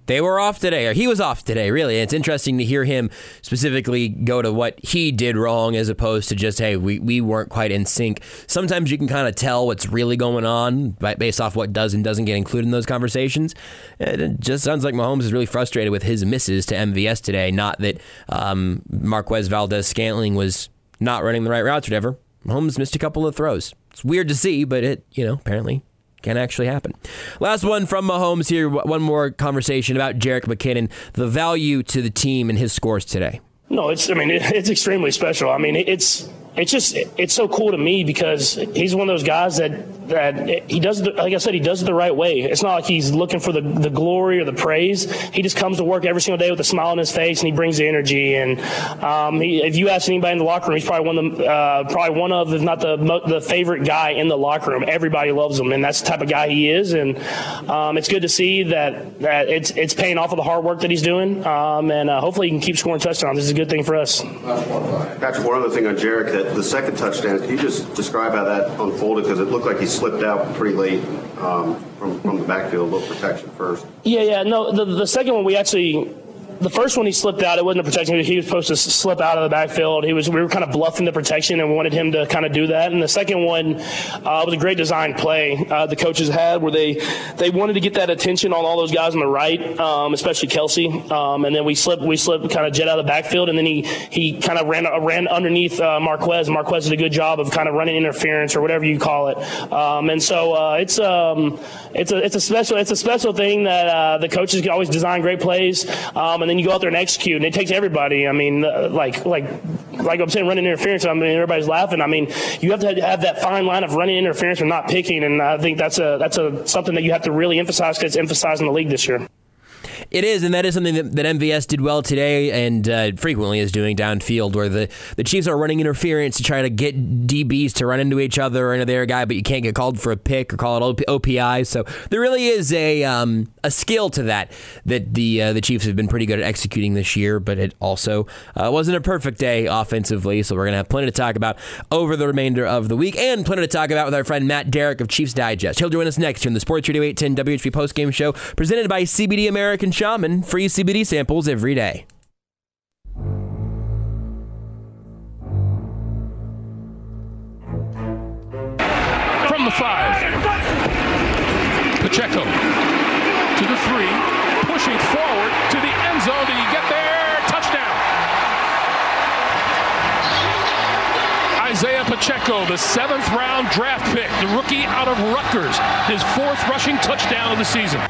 They were off today, or he was off today, really. And it's interesting to hear him specifically go to what he did wrong as opposed to just, hey, we, we weren't quite in sync. Sometimes you can kind of tell what's really going on based off what does and doesn't get included in those conversations. It just sounds like Mahomes is really frustrated with his misses to MVS today. Not that um, Marquez Valdes Scantling was not running the right routes or whatever. Mahomes missed a couple of throws. It's weird to see, but it, you know, apparently can actually happen. Last one from Mahomes here. One more conversation about Jerick McKinnon, the value to the team and his scores today. No, it's. I mean, it, it's extremely special. I mean, it's it's just it's so cool to me because he's one of those guys that that he does like I said he does it the right way. It's not like he's looking for the, the glory or the praise. He just comes to work every single day with a smile on his face and he brings the energy. And um, he, if you ask anybody in the locker room, he's probably one of the, uh, probably one of if not the the favorite guy in the locker room. Everybody loves him, and that's the type of guy he is. And um, it's good to see that that it's it's paying off of the hard work that he's doing. Um, and uh, hopefully he can keep scoring touchdowns. This is a good thing for us. Patrick, one other thing on Jerick that the second touchdown. Can you just describe how that unfolded? Because it looked like he slipped out pretty late um, from, from the backfield, a little protection first. Yeah, yeah. No, the, the second one we actually the first one he slipped out. It wasn't a protection. He was supposed to slip out of the backfield. He was. We were kind of bluffing the protection and wanted him to kind of do that. And the second one uh, was a great design play uh, the coaches had where they they wanted to get that attention on all those guys on the right, um, especially Kelce. Um, and then we slipped we slipped kind of jet out of the backfield, and then he he kind of ran ran underneath uh, Marquez. Marquez did a good job of kind of running interference or whatever you call it. Um, and so uh, it's um it's a it's a special it's a special thing that uh, the coaches always design great plays. Um, and then you go out there and execute, and it takes everybody. I mean, uh, like like like I'm saying, running interference. I mean, everybody's laughing. I mean, you have to have that fine line of running interference or not picking, and I think that's a that's a something that you have to really emphasize because it's emphasized in the league this year. It is, and that is something that, that MVS did well today and uh, frequently is doing downfield, where the, the Chiefs are running interference to try to get DBs to run into each other or into their guy, but you can't get called for a pick or call it OPI. So there really is a um, a skill to that that the uh, the Chiefs have been pretty good at executing this year, but it also uh, wasn't a perfect day offensively. So we're gonna have plenty to talk about over the remainder of the week, and plenty to talk about with our friend Matt Derrick of Chiefs Digest. He'll join us next here in the Sports Radio 810 WHB postgame show presented by CBD American Shaman. Free CBD samples every day. From the five, Pacheco to the three, pushing forward to the end zone. Did he get there? Touchdown. Isaiah Pacheco, the seventh round draft pick, the rookie out of Rutgers, his fourth rushing touchdown of the season.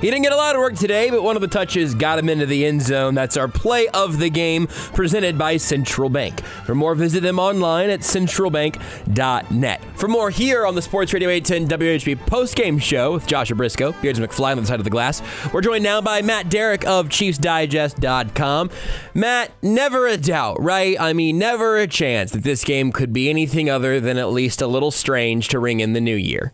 He didn't get a lot of work today, but one of the touches got him into the end zone. That's our play of the game presented by Central Bank. For more, visit them online at centralbank.net. For more here on the Sports Radio 810 WHB postgame show with Joshua Brisco, Beards McFly on the side of the glass. We're joined now by Matt Derrick of ChiefsDigest.com. Matt, never a doubt, right? I mean, never a chance that this game could be anything other than at least a little strange to ring in the new year.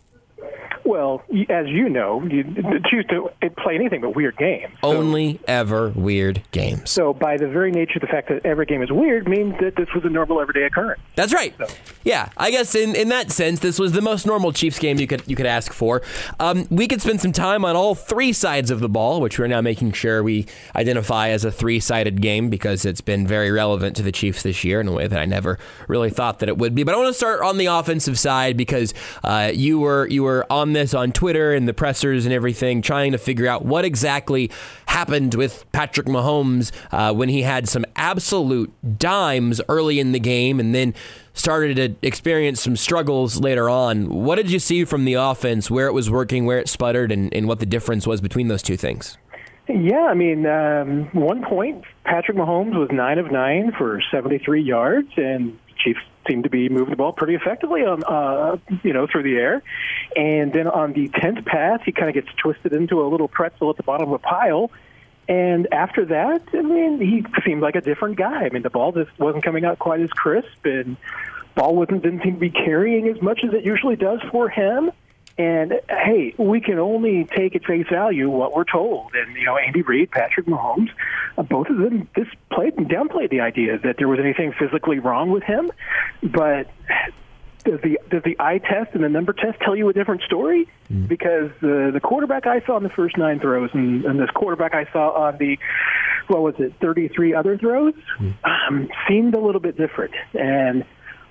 Well, as you know, you choose to play anything but weird games. So. Only ever weird games. So, by the very nature of the fact that every game is weird, means that this was a normal everyday occurrence. That's right. So. Yeah, I guess in, in that sense, this was the most normal Chiefs game you could you could ask for. Um, we could spend some time on all three sides of the ball, which we're now making sure we identify as a three sided game because it's been very relevant to the Chiefs this year in a way that I never really thought that it would be. But I want to start on the offensive side because uh, you were you were on this on Twitter and the pressers and everything, trying to figure out what exactly happened with Patrick Mahomes uh, when he had some absolute dimes early in the game and then started to experience some struggles later on. What did you see from the offense, where it was working, where it sputtered, and, and what the difference was between those two things? Yeah, I mean, um, one point, Patrick Mahomes was nine of nine for 73 yards, and Chiefs seemed to be moving the ball pretty effectively on, uh, you know, through the air. And then on the tenth pass, he kind of gets twisted into a little pretzel at the bottom of a pile. And after that, I mean, he seemed like a different guy. I mean, the ball just wasn't coming out quite as crisp, and ball wasn't didn't seem to be carrying as much as it usually does for him. And hey, we can only take at face value what we're told. And you know, Andy Reid, Patrick Mahomes, uh, both of them this played and downplayed the idea that there was anything physically wrong with him. But does the does the eye test and the number test tell you a different story? Because the the quarterback I saw in the first nine throws and, and this quarterback I saw on the what was it, 33 other throws, um, seemed a little bit different. And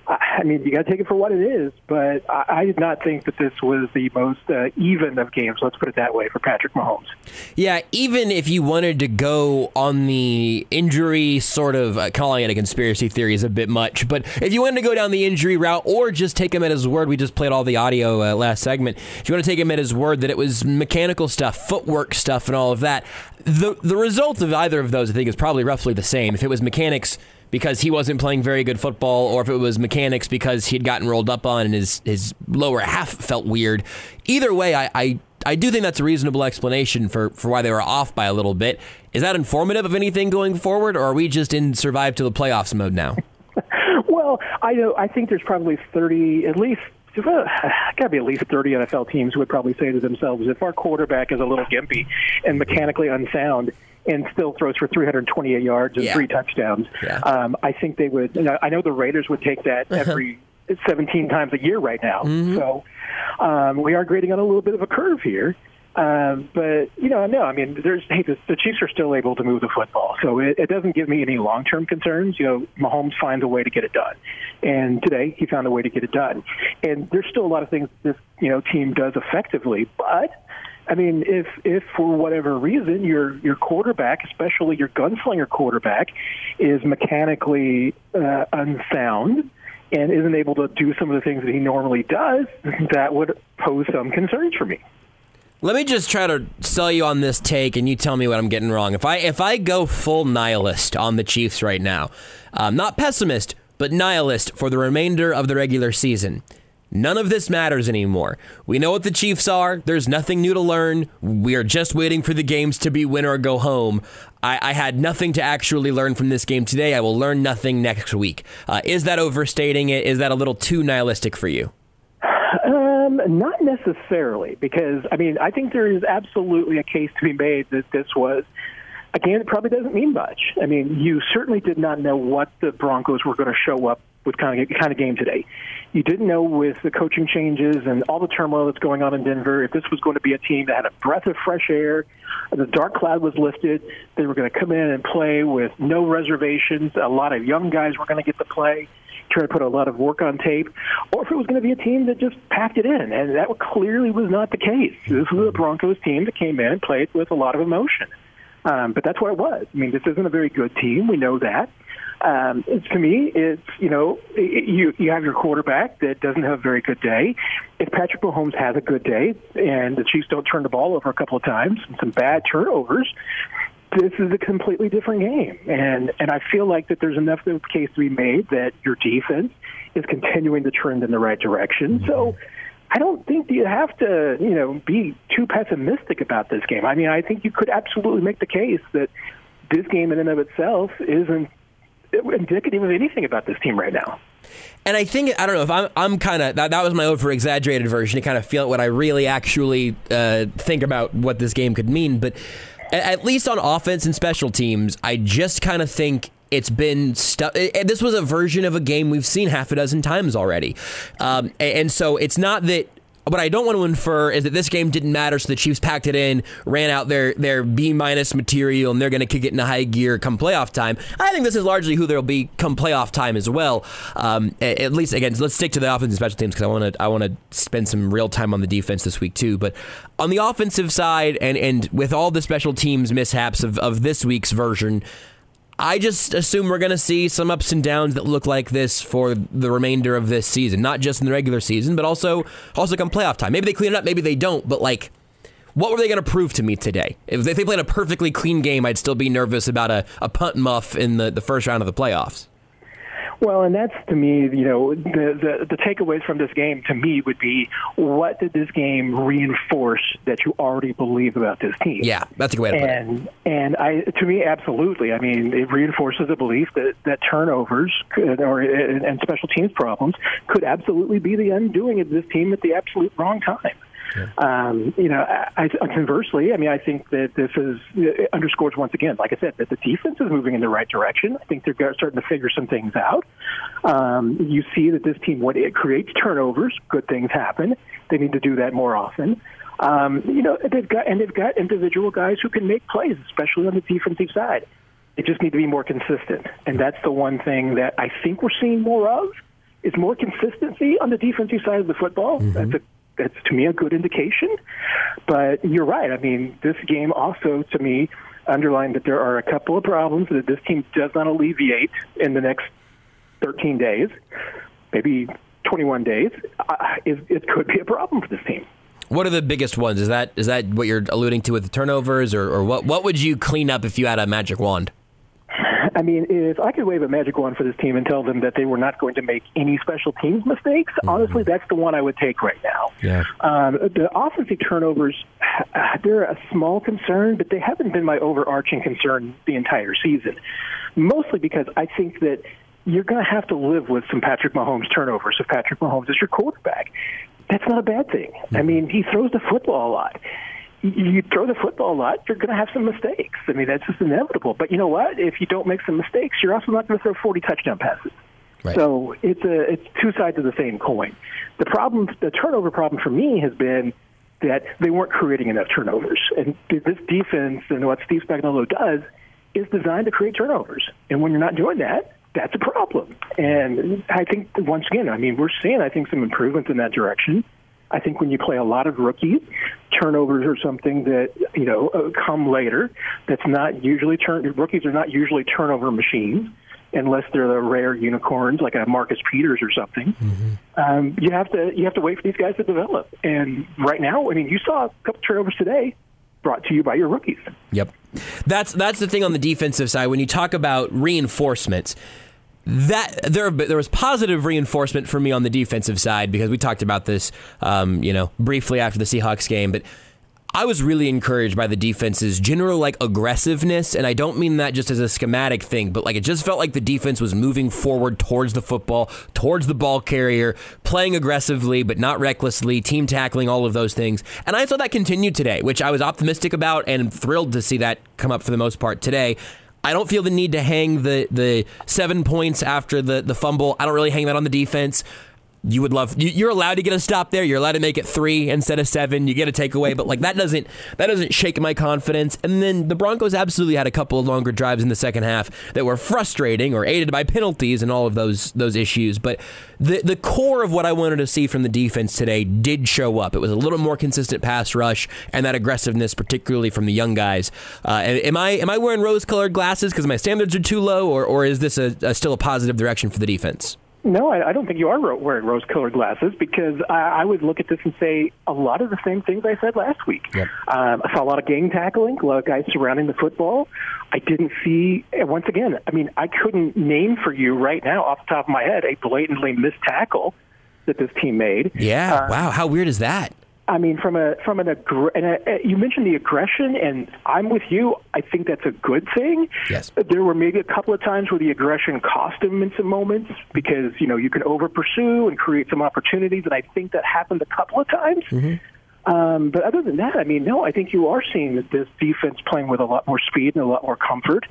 I mean, you got to take it for what it is, but I, I did not think that this was the most uh, even of games. Let's put it that way for Patrick Mahomes. Yeah, even if you wanted to go on the injury sort of uh, calling it a conspiracy theory is a bit much, but if you wanted to go down the injury route or just take him at his word, we just played all the audio uh, last segment. If you want to take him at his word that it was mechanical stuff, footwork stuff, and all of that, the the result of either of those, I think, is probably roughly the same. If it was mechanics because he wasn't playing very good football, or if it was mechanics because he'd gotten rolled up on and his his lower half felt weird. Either way, I. I I do think that's a reasonable explanation for, for why they were off by a little bit. Is that informative of anything going forward, or are we just in survive to the playoffs mode now? Well, I know. I think there's probably 30, at least. Got to be at least 30 NFL teams would probably say to themselves, if our quarterback is a little gimpy and mechanically unsound and still throws for 328 yards and Yeah. three touchdowns, um, I think they would. You know, I know the Raiders would take that every 17 times a year right now. So um, we are grading on a little bit of a curve here. Um, but you know, no, I mean, there's hey, the, the Chiefs are still able to move the football, so it, it doesn't give me any long-term concerns. You know, Mahomes finds a way to get it done, and today he found a way to get it done. And there's still a lot of things this you know team does effectively, but I mean, if if for whatever reason your your quarterback, especially your gunslinger quarterback, is mechanically uh, unsound and isn't able to do some of the things that he normally does, that would pose some concerns for me. Let me just try to sell you on this take, and you tell me what I'm getting wrong. If I if I go full nihilist on the Chiefs right now, um, not pessimist, but nihilist for the remainder of the regular season, none of this matters anymore. We know what the Chiefs are. There's nothing new to learn. We are just waiting for the games to be win or go home. I, I had nothing to actually learn from this game today. I will learn nothing next week. Uh, is that overstating it? Is that a little too nihilistic for you? Um, not necessarily, because I mean, I think there is absolutely a case to be made that this was. Again, it probably doesn't mean much. I mean, you certainly did not know what the Broncos were going to show up with kind of kind of game today. You didn't know with the coaching changes and all the turmoil that's going on in Denver if this was going to be a team that had a breath of fresh air. The dark cloud was lifted. They were going to come in and play with no reservations. A lot of young guys were going to get to play try to put a lot of work on tape, or if it was going to be a team that just packed it in, and that clearly was not the case. This was a Broncos team that came in and played with a lot of emotion. Um, but that's what it was. I mean, this isn't a very good team. We know that. Um, it's, to me, it's you know you you have your quarterback that doesn't have a very good day. If Patrick Mahomes has a good day and the Chiefs don't turn the ball over a couple of times and some bad turnovers, this is a completely different game. And and I feel like that there's enough of a case to be made that your defense is continuing to trend in the right direction. So I don't think you have to, you know, be too pessimistic about this game. I mean, I think you could absolutely make the case that this game in and of itself isn't indicative of anything about this team right now. And I think I don't know if I'm I'm kind of that, that was my over exaggerated version to kind of feel what I really actually uh, think about what this game could mean. But at least on offense and special teams, I just kind of think it's been stuff. This was a version of a game we've seen half a dozen times already, um, and so it's not that. What I don't want to infer is that this game didn't matter, so the Chiefs packed it in, ran out their their B minus material, and they're going to kick it into high gear come playoff time. I think this is largely who they'll be come playoff time as well. Um, a- at least again, let's stick to the offensive special teams because I want to I want to spend some real time on the defense this week too. But on the offensive side, and and with all the special teams mishaps of of this week's version. I just assume we're going to see some ups and downs that look like this for the remainder of this season, not just in the regular season, but also also come playoff time. Maybe they clean it up, maybe they don't, but like what were they going to prove to me today? If they played a perfectly clean game, I'd still be nervous about a, a punt muff in the, the first round of the playoffs. Well, and that's to me, you know, the, the the takeaways from this game to me would be what did this game reinforce that you already believe about this team? Yeah, that's a good way to put it. and and I to me absolutely. I mean, it reinforces the belief that that turnovers could, or and special teams problems could absolutely be the undoing of this team at the absolute wrong time. Um, you know, I, I, conversely, I mean, I think that this is underscores once again, like I said, that the defense is moving in the right direction. I think they're starting to figure some things out. Um, you see that this team, when it creates turnovers, good things happen. They need to do that more often. Um, you know, they've got and they've got individual guys who can make plays, especially on the defensive side. They just need to be more consistent, and that's the one thing that I think we're seeing more of is more consistency on the defensive side of the football. That's a that's to me a good indication. But you're right. I mean, this game also to me underlined that there are a couple of problems that this team does not alleviate in the next 13 days, maybe 21 days. Uh, it, it could be a problem for this team. What are the biggest ones? Is that is that what you're alluding to with the turnovers, or, or what? What would you clean up if you had a magic wand? I mean, if I could wave a magic wand for this team and tell them that they were not going to make any special teams mistakes, honestly, that's the one I would take right now. Yeah. Um, the offensive turnovers, they're a small concern, but they haven't been my overarching concern the entire season. Mostly because I think that you're going to have to live with some Patrick Mahomes turnovers if Patrick Mahomes is your quarterback. That's not a bad thing. I mean, he throws the football a lot you throw the football a lot, you're going to have some mistakes. I mean, that's just inevitable. But you know what? If you don't make some mistakes, you're also not going to throw 40 touchdown passes. Right. So it's a it's two sides of the same coin. The problem, the turnover problem for me has been that they weren't creating enough turnovers, and this defense and what Steve Spagnuolo does is designed to create turnovers. And when you're not doing that, that's a problem. And I think once again, I mean, we're seeing I think some improvements in that direction. I think when you play a lot of rookies, turnovers are something that you know uh, come later. That's not usually turn. Rookies are not usually turnover machines, unless they're the rare unicorns like a Marcus Peters or something. Um, you have to you have to wait for these guys to develop. And right now, I mean, you saw a couple turnovers today, brought to you by your rookies. Yep. That's that's the thing on the defensive side when you talk about reinforcements. That there there was positive reinforcement for me on the defensive side because we talked about this, um, you know, briefly after the Seahawks game, but. I was really encouraged by the defense's general like aggressiveness, and I don't mean that just as a schematic thing, but like it just felt like the defense was moving forward towards the football, towards the ball carrier, playing aggressively but not recklessly, team tackling, all of those things. And I saw that continue today, which I was optimistic about and thrilled to see that come up for the most part today. I don't feel the need to hang the the seven points after the the fumble. I don't really hang that on the defense. You would love you're allowed to get a stop there. You're allowed to make it three instead of seven. You get a takeaway, but like that doesn't that doesn't shake my confidence. And then the Broncos absolutely had a couple of longer drives in the second half that were frustrating or aided by penalties and all of those those issues. But the the core of what I wanted to see from the defense today did show up. It was a little more consistent pass rush and that aggressiveness, particularly from the young guys. Uh, am I am I wearing rose colored glasses because my standards are too low, or or is this a, a still a positive direction for the defense? No, I, I don't think you are ro- wearing rose-colored glasses because I, I would look at this and say a lot of the same things I said last week. Yep. Um, I saw a lot of gang tackling, a lot of guys surrounding the football. I didn't see, once again, I mean, I couldn't name for you right now off the top of my head a blatantly missed tackle that this team made. Yeah. Uh, wow. How weird is that? I mean, from a from an aggr- and a, you mentioned the aggression, and I'm with you. I think that's a good thing. Yes. There were maybe a couple of times where the aggression cost him in some moments because you know you can over pursue and create some opportunities, and I think that happened a couple of times. Mm-hmm. Um, but other than that, I mean, no, I think you are seeing that this defense playing with a lot more speed and a lot more comfort,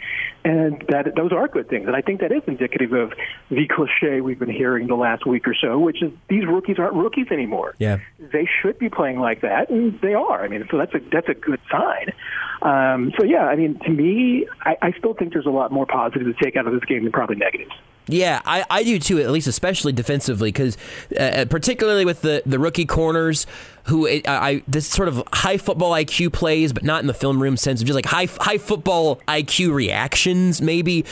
and that those are good things. And I think that is indicative of the cliche we've been hearing the last week or so, which is these rookies aren't rookies anymore. Yeah. They should be playing like that, and they are. I mean, so that's a that's a good sign. Um, so yeah, I mean, to me, I, I still think there's a lot more positive to take out of this game than probably negatives. Yeah, I, I do too. At least, especially defensively, because uh, particularly with the, the rookie corners, who I, I this sort of high football IQ plays, but not in the film room sense of just like high high football IQ reactions. Maybe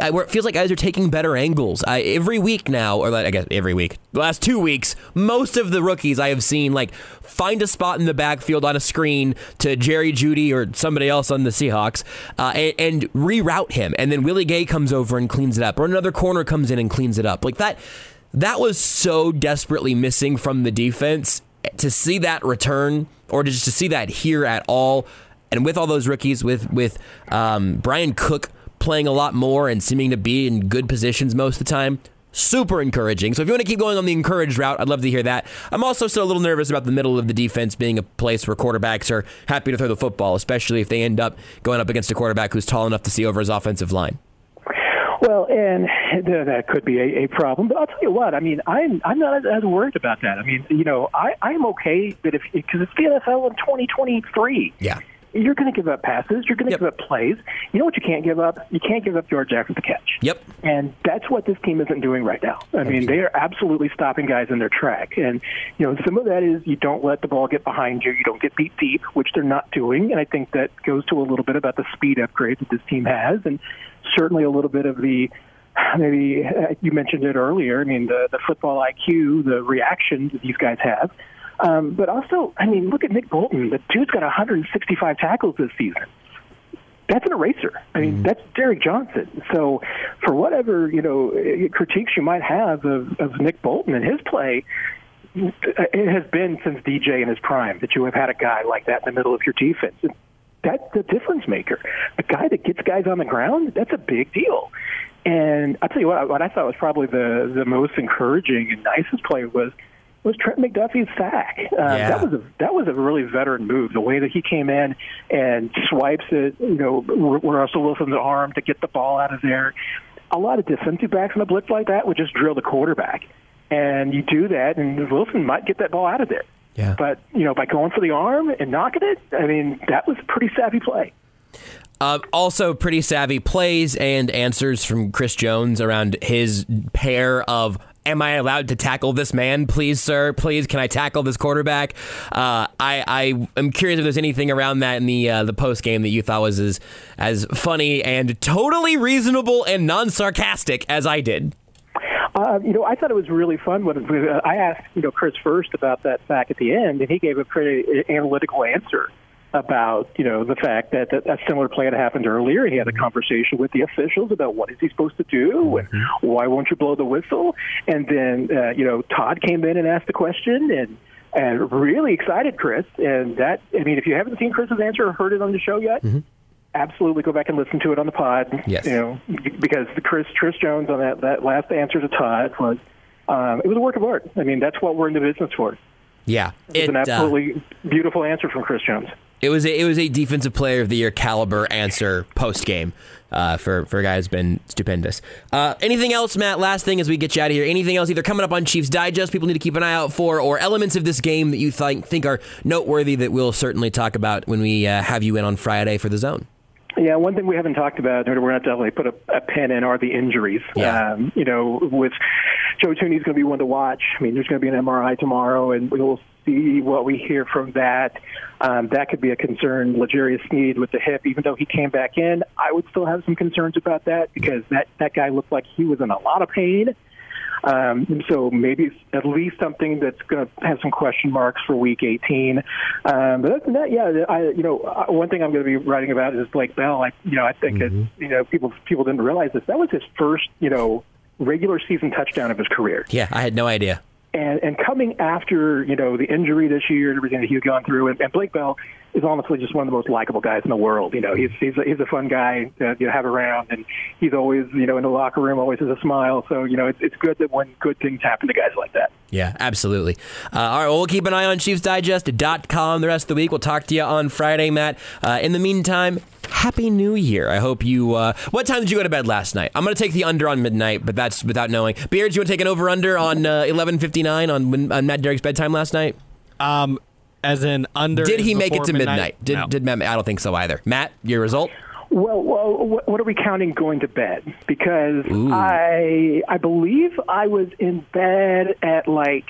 I, where it feels like guys are taking better angles. I, every week now, or like, I guess every week, the last two weeks, most of the rookies I have seen like find a spot in the backfield on a screen to Jerry Jeudy or somebody else on the Seahawks, uh, and, and reroute him, and then Willie Gay comes over and cleans it up, or another corner comes in and cleans it up. Like that, that was so desperately missing from the defense. To see that return, or just to see that here at all, and with all those rookies, with with um, Bryan Cook playing a lot more and seeming to be in good positions most of the time, super encouraging. So if you want to keep going on the encouraged route, I'd love to hear that. I'm also still a little nervous about the middle of the defense being a place where quarterbacks are happy to throw the football, especially if they end up going up against a quarterback who's tall enough to see over his offensive line. Well, and that could be a, a problem. But I'll tell you what. I mean, I'm I'm not as worried about that. I mean, you know, I I'm okay that if because it's the NFL in 2023. Yeah. You're going to give up passes. You're going to give up plays. You know what you can't give up? You can't give up yards after the catch. Yep. And that's what this team isn't doing right now. I mean, they are absolutely stopping guys in their track. And, you know, some of that is you don't let the ball get behind you. You don't get beat deep, which they're not doing. And I think that goes to a little bit about the speed upgrade that this team has and certainly a little bit of the maybe uh, you mentioned it earlier. I mean, the, the football IQ, the reaction that these guys have. Um, but also, I mean, look at Nick Bolton. The dude's got 165 tackles this season that's an eraser. I mean, that's Derrick Johnson. So, for whatever you know critiques you might have of, of Nick Bolton and his play, it has been since DJ in his prime that you have had a guy like that in the middle of your defense. That's the difference maker. A guy that gets guys on the ground, that's a big deal. And I'll tell you what, what I thought was probably the the most encouraging and nicest play was was Trent McDuffie's sack. Uh, Yeah. That was a that was a really veteran move. The way that he came in and swipes it, you know, Russell Wilson's arm to get the ball out of there. A lot of defensive backs in a blitz like that would just drill the quarterback, and you do that, and Wilson might get that ball out of there. Yeah. But you know, by going for the arm and knocking it, I mean, that was a pretty savvy play. Uh, also, pretty savvy plays and answers from Chris Jones around his pair of. Am I allowed to tackle this man, please, sir? Please, can I tackle this quarterback? Uh, I, I am curious if there's anything around that in the uh, the post game that you thought was as as funny and totally reasonable and non sarcastic as I did. Uh, you know, I thought it was really fun when uh, I asked, you know, Chris first about that sack at the end, and he gave a pretty analytical answer about, you know, the fact that, that a similar play had happened earlier. He had a conversation with the officials about what is he supposed to do and why won't you blow the whistle. And then, uh, you know, Todd came in and asked the question and and really excited Chris. And that, I mean, if you haven't seen Chris's answer or heard it on the show yet, absolutely go back and listen to it on the pod. Yes. You know, because the Chris Chris Jones on that that last answer to Todd was um, it was a work of art. I mean, that's what we're in the business for. Yeah, It was an uh, absolutely beautiful answer from Chris Jones. It was a, it was a defensive player of the year caliber answer post game uh, for for a guy who's been stupendous. Uh, anything else, Matt? Last thing as we get you out of here. Anything else either coming up on Chiefs Digest people need to keep an eye out for, or elements of this game that you think think are noteworthy that we'll certainly talk about when we uh, have you in on Friday for the zone. Yeah, one thing we haven't talked about, or we're going to definitely put a, a pin in, are the injuries. Yeah. Um, you know, with Joe Thuney's going to be one to watch. I mean, there's going to be an MRI tomorrow, and we'll see what we hear from that. Um, that could be a concern. L'Jarius Sneed with the hip, even though he came back in, I would still have some concerns about that because that that guy looked like he was in a lot of pain. Um, so maybe it's at least something that's going to have some question marks for Week 18. Um, but other than that, yeah, I, you know, uh, one thing I'm going to be writing about is Blake Bell. I, you know, I think that you know people people didn't realize this. That was his first, you know, regular season touchdown of his career. Yeah, I had no idea. And and coming after you know the injury this year and everything that he's gone through, and, and Blake Bell is honestly just one of the most likable guys in the world. You know, he's he's a, he's a fun guy to you know, have around, and he's always you know in the locker room always has a smile. So you know it's it's good that when good things happen to guys like that. Yeah, absolutely. Uh, all right, well, we'll keep an eye on ChiefsDigest.com the rest of the week. We'll talk to you on Friday, Matt. Uh, in the meantime, Happy New Year. I hope you. Uh, what time did you go to bed last night? I'm going to take the under on midnight, but that's without knowing. Beards, you want to take an over under on uh, 11:59 on, when- on Matt Derrick's bedtime last night? Um, as in under. Did he make it to midnight? Did, No. did Matt? I don't think so either. Matt, your result? Well, well, what are we counting going to bed? Because I I believe I was in bed at like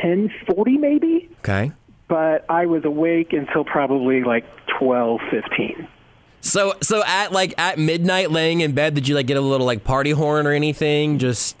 ten forty maybe, Okay. But I was awake until probably like twelve fifteen. So so at like at midnight, laying in bed, did you like get a little like party horn or anything? Just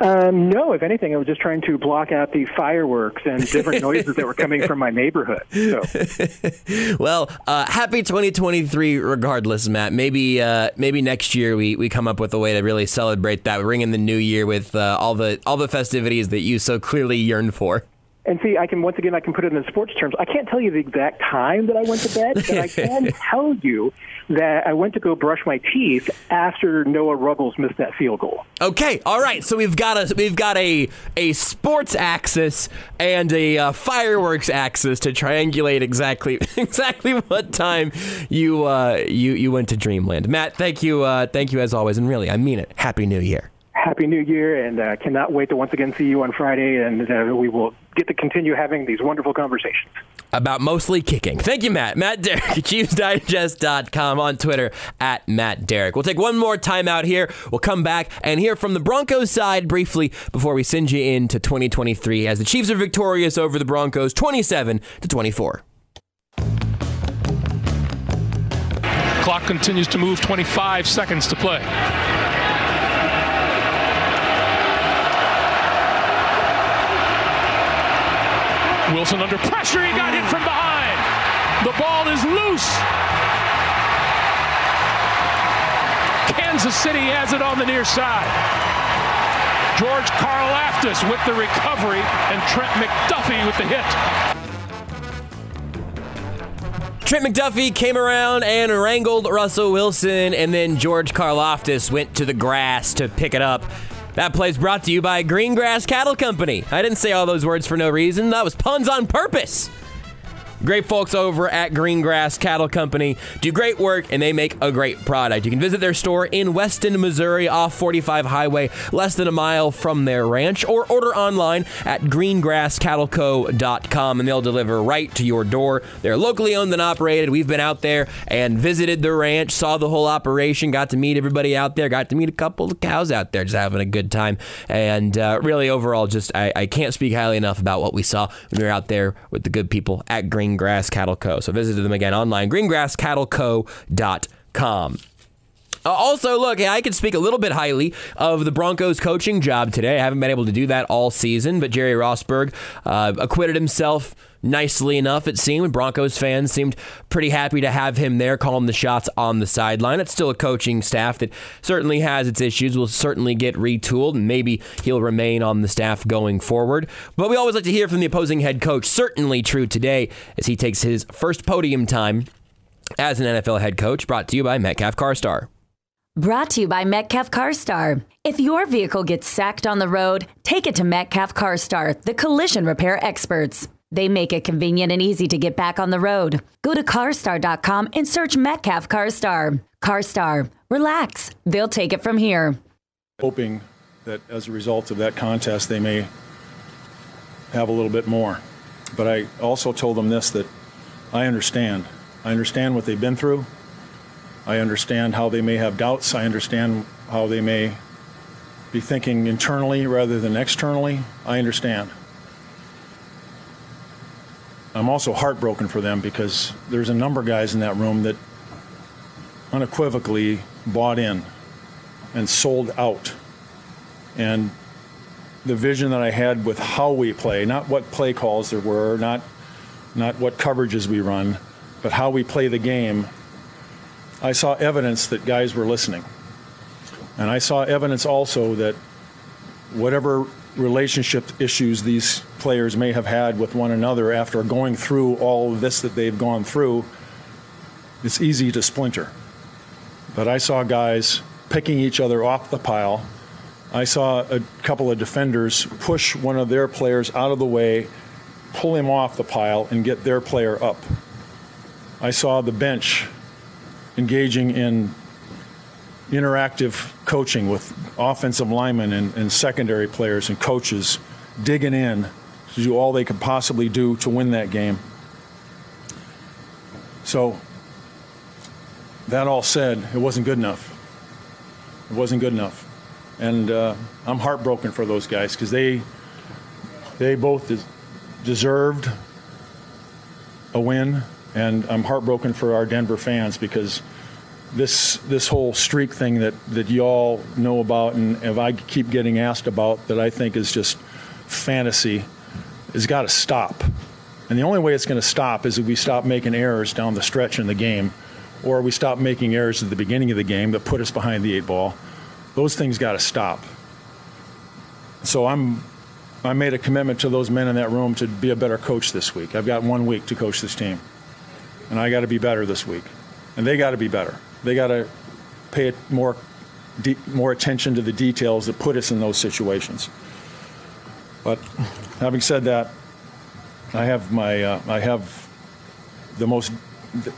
Um, no, if anything, I was just trying to block out the fireworks and different noises that were coming from my neighborhood. So. well, uh, happy 2023 regardless, Matt. Maybe uh, maybe next year we, we come up with a way to really celebrate that, ring in the new year with uh, all the all the festivities that you so clearly yearn for. And see, I can once again I can put it in sports terms. I can't tell you the exact time that I went to bed, but I can tell you that I went to go brush my teeth after Noah Ruggles missed that field goal. Okay, all right. So we've got a we've got a a sports axis and a uh, fireworks axis to triangulate exactly exactly what time you uh, you you went to Dreamland. Matt, thank you uh, thank you as always, and really I mean it. Happy New Year. Happy New Year, and uh, cannot wait to once again see you on Friday, and uh, we will get to continue having these wonderful conversations. About mostly kicking. Thank you, Matt. Matt Derrick, ChiefsDigest.com on Twitter at Matt Derrick. We'll take one more time out here. We'll come back and hear from the Broncos side briefly before we send you into 2023 as the Chiefs are victorious over the Broncos 27 to 24. Clock continues to move 25 seconds to play. Wilson under pressure. He got hit from behind. The ball is loose. Kansas City has it on the near side. George Karlaftis with the recovery and Trent McDuffie with the hit. Trent McDuffie came around and wrangled Russell Wilson, and then George Karlaftis went to the grass to pick it up. That play's brought to you by Greengrass Cattle Company. I didn't say all those words for no reason. That was puns on purpose. Great folks over at Greengrass Cattle Company do great work and they make a great product. You can visit their store in Weston, Missouri, off 45 Highway, less than a mile from their ranch, or order online at greengrasscattleco.com and they'll deliver right to your door. They're locally owned and operated. We've been out there and visited the ranch, saw the whole operation, got to meet everybody out there, got to meet a couple of cows out there, just having a good time. And uh, really, overall, just I, I can't speak highly enough about what we saw when we were out there with the good people at Green Greengrass Cattle Co. So visit them again online, greengrasscattleco.com. Uh, also, look, I could speak a little bit highly of the Broncos coaching job today. I haven't been able to do that all season, but Jerry Rosburg uh, acquitted himself nicely enough, it seemed. Broncos fans seemed pretty happy to have him there, calling the shots on the sideline. It's still a coaching staff that certainly has its issues, will certainly get retooled, and maybe he'll remain on the staff going forward. But we always like to hear from the opposing head coach. Certainly true today as he takes his first podium time as an NFL head coach, brought to you by Metcalf CarStar. Brought to you by Metcalf CarStar. If your vehicle gets sacked on the road, take it to Metcalf CarStar, the collision repair experts. They make it convenient and easy to get back on the road. Go to carstar.com and search Metcalf CarStar. CarStar, relax. They'll take it from here. Hoping that as a result of that contest, they may have a little bit more. But I also told them this that I understand. I understand what they've been through. I understand how they may have doubts. I understand how they may be thinking internally rather than externally. I understand. I'm also heartbroken for them because there's a number of guys in that room that unequivocally bought in and sold out. And the vision that I had with how we play, not what play calls there were, not not what coverages we run, but how we play the game. I saw evidence that guys were listening. And I saw evidence also that whatever relationship issues these players may have had with one another after going through all of this that they've gone through, it's easy to splinter. But I saw guys picking each other off the pile. I saw a couple of defenders push one of their players out of the way, pull him off the pile, and get their player up. I saw the bench engaging in interactive coaching with offensive linemen and, and, secondary players and coaches digging in to do all they could possibly do to win that game. So, that all said, it wasn't good enough. It wasn't good enough. And uh, I'm heartbroken for those guys because they, they both des- deserved a win. And I'm heartbroken for our Denver fans because this this whole streak thing that that y'all know about and if I keep getting asked about that I think is just fantasy has got to stop. And the only way it's going to stop is if we stop making errors down the stretch in the game or we stop making errors at the beginning of the game that put us behind the eight ball. Those things got to stop. So I'm I made a commitment to those men in that room to be a better coach this week. I've got one week to coach this team, and I got to be better this week, and they got to be better. They got to pay more de- more attention to the details that put us in those situations. But having said that, I have my uh, I have the most the,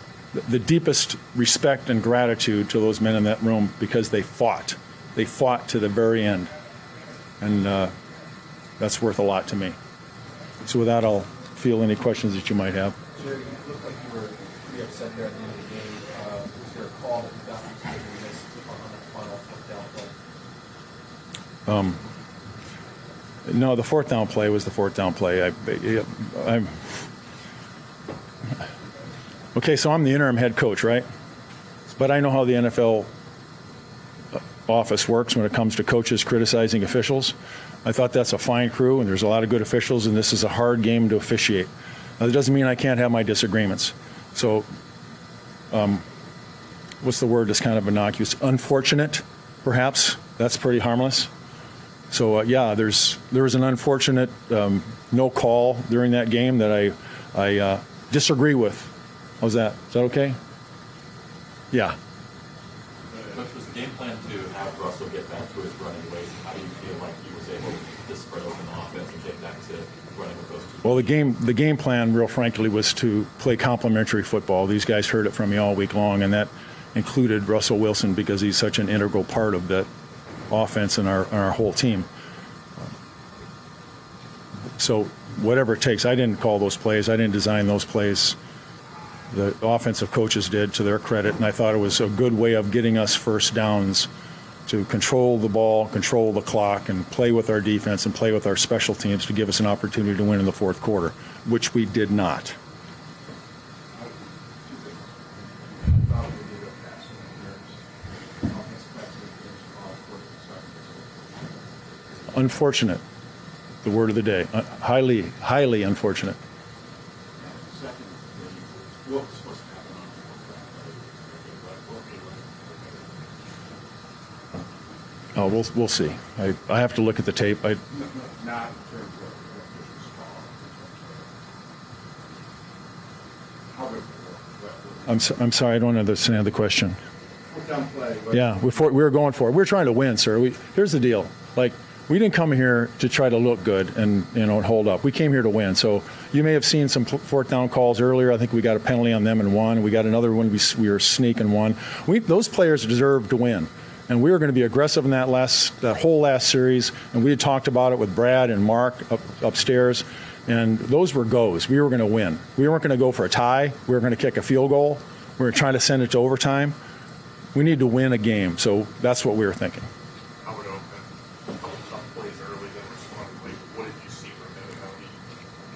the deepest respect and gratitude to those men in that room because they fought. They fought to the very end, and uh, that's worth a lot to me. So with that, I'll field any questions that you might have. Jerry, you looked like you were pretty upset there at the end of the game. Uh, was there a call that you got from somebody you missed on that final fourth down play? Um, no, the fourth down play was the fourth down play. I, I'm okay. So I'm the interim head coach, right? But I know how the NFL office works when it comes to coaches criticizing officials. I thought that's a fine crew, and there's a lot of good officials, and this is a hard game to officiate. Now, that doesn't mean I can't have my disagreements. So, um, what's the word that's kind of innocuous? Unfortunate, perhaps. That's pretty harmless. So, uh, yeah, there's there was an unfortunate um, no call during that game that I I uh, disagree with. How's that? Is that okay? Yeah. Coach, was the game plan to have Russell get back to his running ways? How do you feel like he was able to spread open the offense and get back to running with those two? Well, the game the game plan, real frankly, was to play complementary football. These guys heard it from me all week long, and that included Russell Wilson because he's such an integral part of that offense and our and our whole team. So whatever it takes, I didn't call those plays. I didn't design those plays. The offensive coaches did, to their credit, and I thought it was a good way of getting us first downs to control the ball, control the clock, and play with our defense and play with our special teams to give us an opportunity to win in the fourth quarter, which we did not. Unfortunate, the word of the day. Uh, highly, highly unfortunate. Oh, we'll we'll see. I, I have to look at the tape. I, Not in terms of what officials call. How would I'm so, I'm sorry, I don't understand the question. Fourth down play. what- Yeah, we for, we were going for it. We're trying to win, sir. We, here's the deal. Like, we didn't come here to try to look good and you know hold up. We came here to win. So you may have seen some fourth down calls earlier. I think we got a penalty on them and won. We got another one. We, we were sneaking one. We, those players deserve to win. And we were going to be aggressive in that last that whole last series. And we had talked about it with Brad and Mark up, upstairs. And those were goes. We were going to win. We weren't going to go for a tie. We were going to kick a field goal. We were trying to send it to overtime. We need to win a game. So that's what we were thinking. How would open a couple tough plays early, then respond late. What did you see from him and how he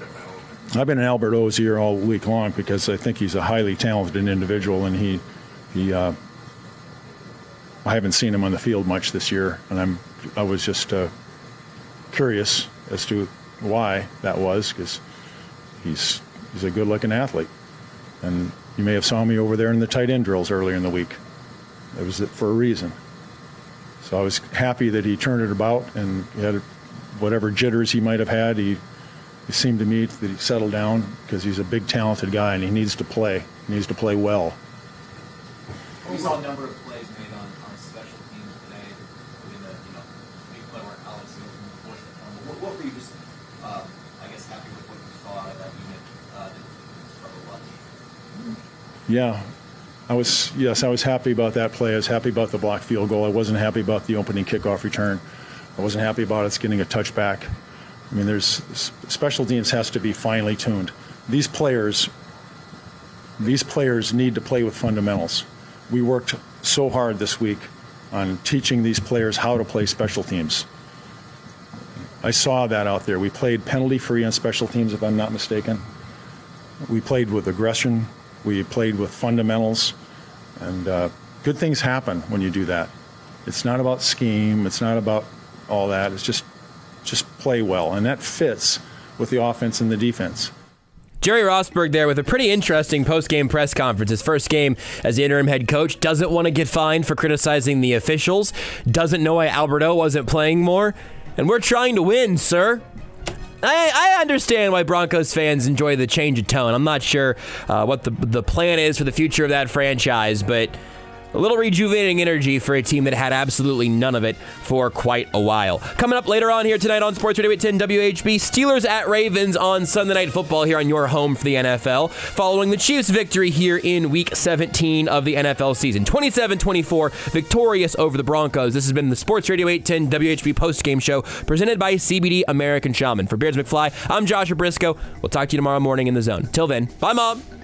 kept that open? I've been in Albert O's ear all week long because I think he's a highly talented individual, and he he. Uh, I haven't seen him on the field much this year, and I'm I was just uh, curious as to why that was because he's he's a good-looking athlete, and you may have saw me over there in the tight end drills earlier in the week. It was for a reason. So I was happy that he turned it about and had whatever jitters he might have had. He, he seemed to me that he settled down because he's a big, talented guy and he needs to play. He needs to play well. We saw a number of plays made on, on special teams today, including the you know big play where Alex Hilton forced the fumble. What, what were you just, um, I guess, happy with what you saw out of that unit? Uh, did you struggle much? Yeah. I was yes, I was happy about that play. I was happy about the block field goal. I wasn't happy about the opening kickoff return. I wasn't happy about us getting a touchback. I mean, there's special teams has to be finely tuned. These players, these players need to play with fundamentals. We worked so hard this week on teaching these players how to play special teams. I saw that out there. We played penalty free on special teams, if I'm not mistaken. We played with aggression. We played with fundamentals, and uh, good things happen when you do that. It's not about scheme. It's not about all that. It's just just play well, and that fits with the offense and the defense. Jerry Rosburg there with a pretty interesting post-game press conference. His first game as the interim head coach doesn't want to get fined for criticizing the officials. Doesn't know why Alberto wasn't playing more, and we're trying to win, sir. I, I understand why Broncos fans enjoy the change of tone. I'm not sure uh, what the the plan is for the future of that franchise, but a little rejuvenating energy for a team that had absolutely none of it for quite a while. Coming up later on here tonight on Sports Radio 810 WHB, Steelers at Ravens on Sunday Night Football here on your home for the NFL, following the Chiefs' victory here in Week 17 of the NFL season. 27-24, victorious over the Broncos. This has been the Sports Radio 810 WHB postgame show presented by CBD American Shaman. For Beards McFly, I'm Joshua Brisco. We'll talk to you tomorrow morning in the zone. Till then, bye, Mom.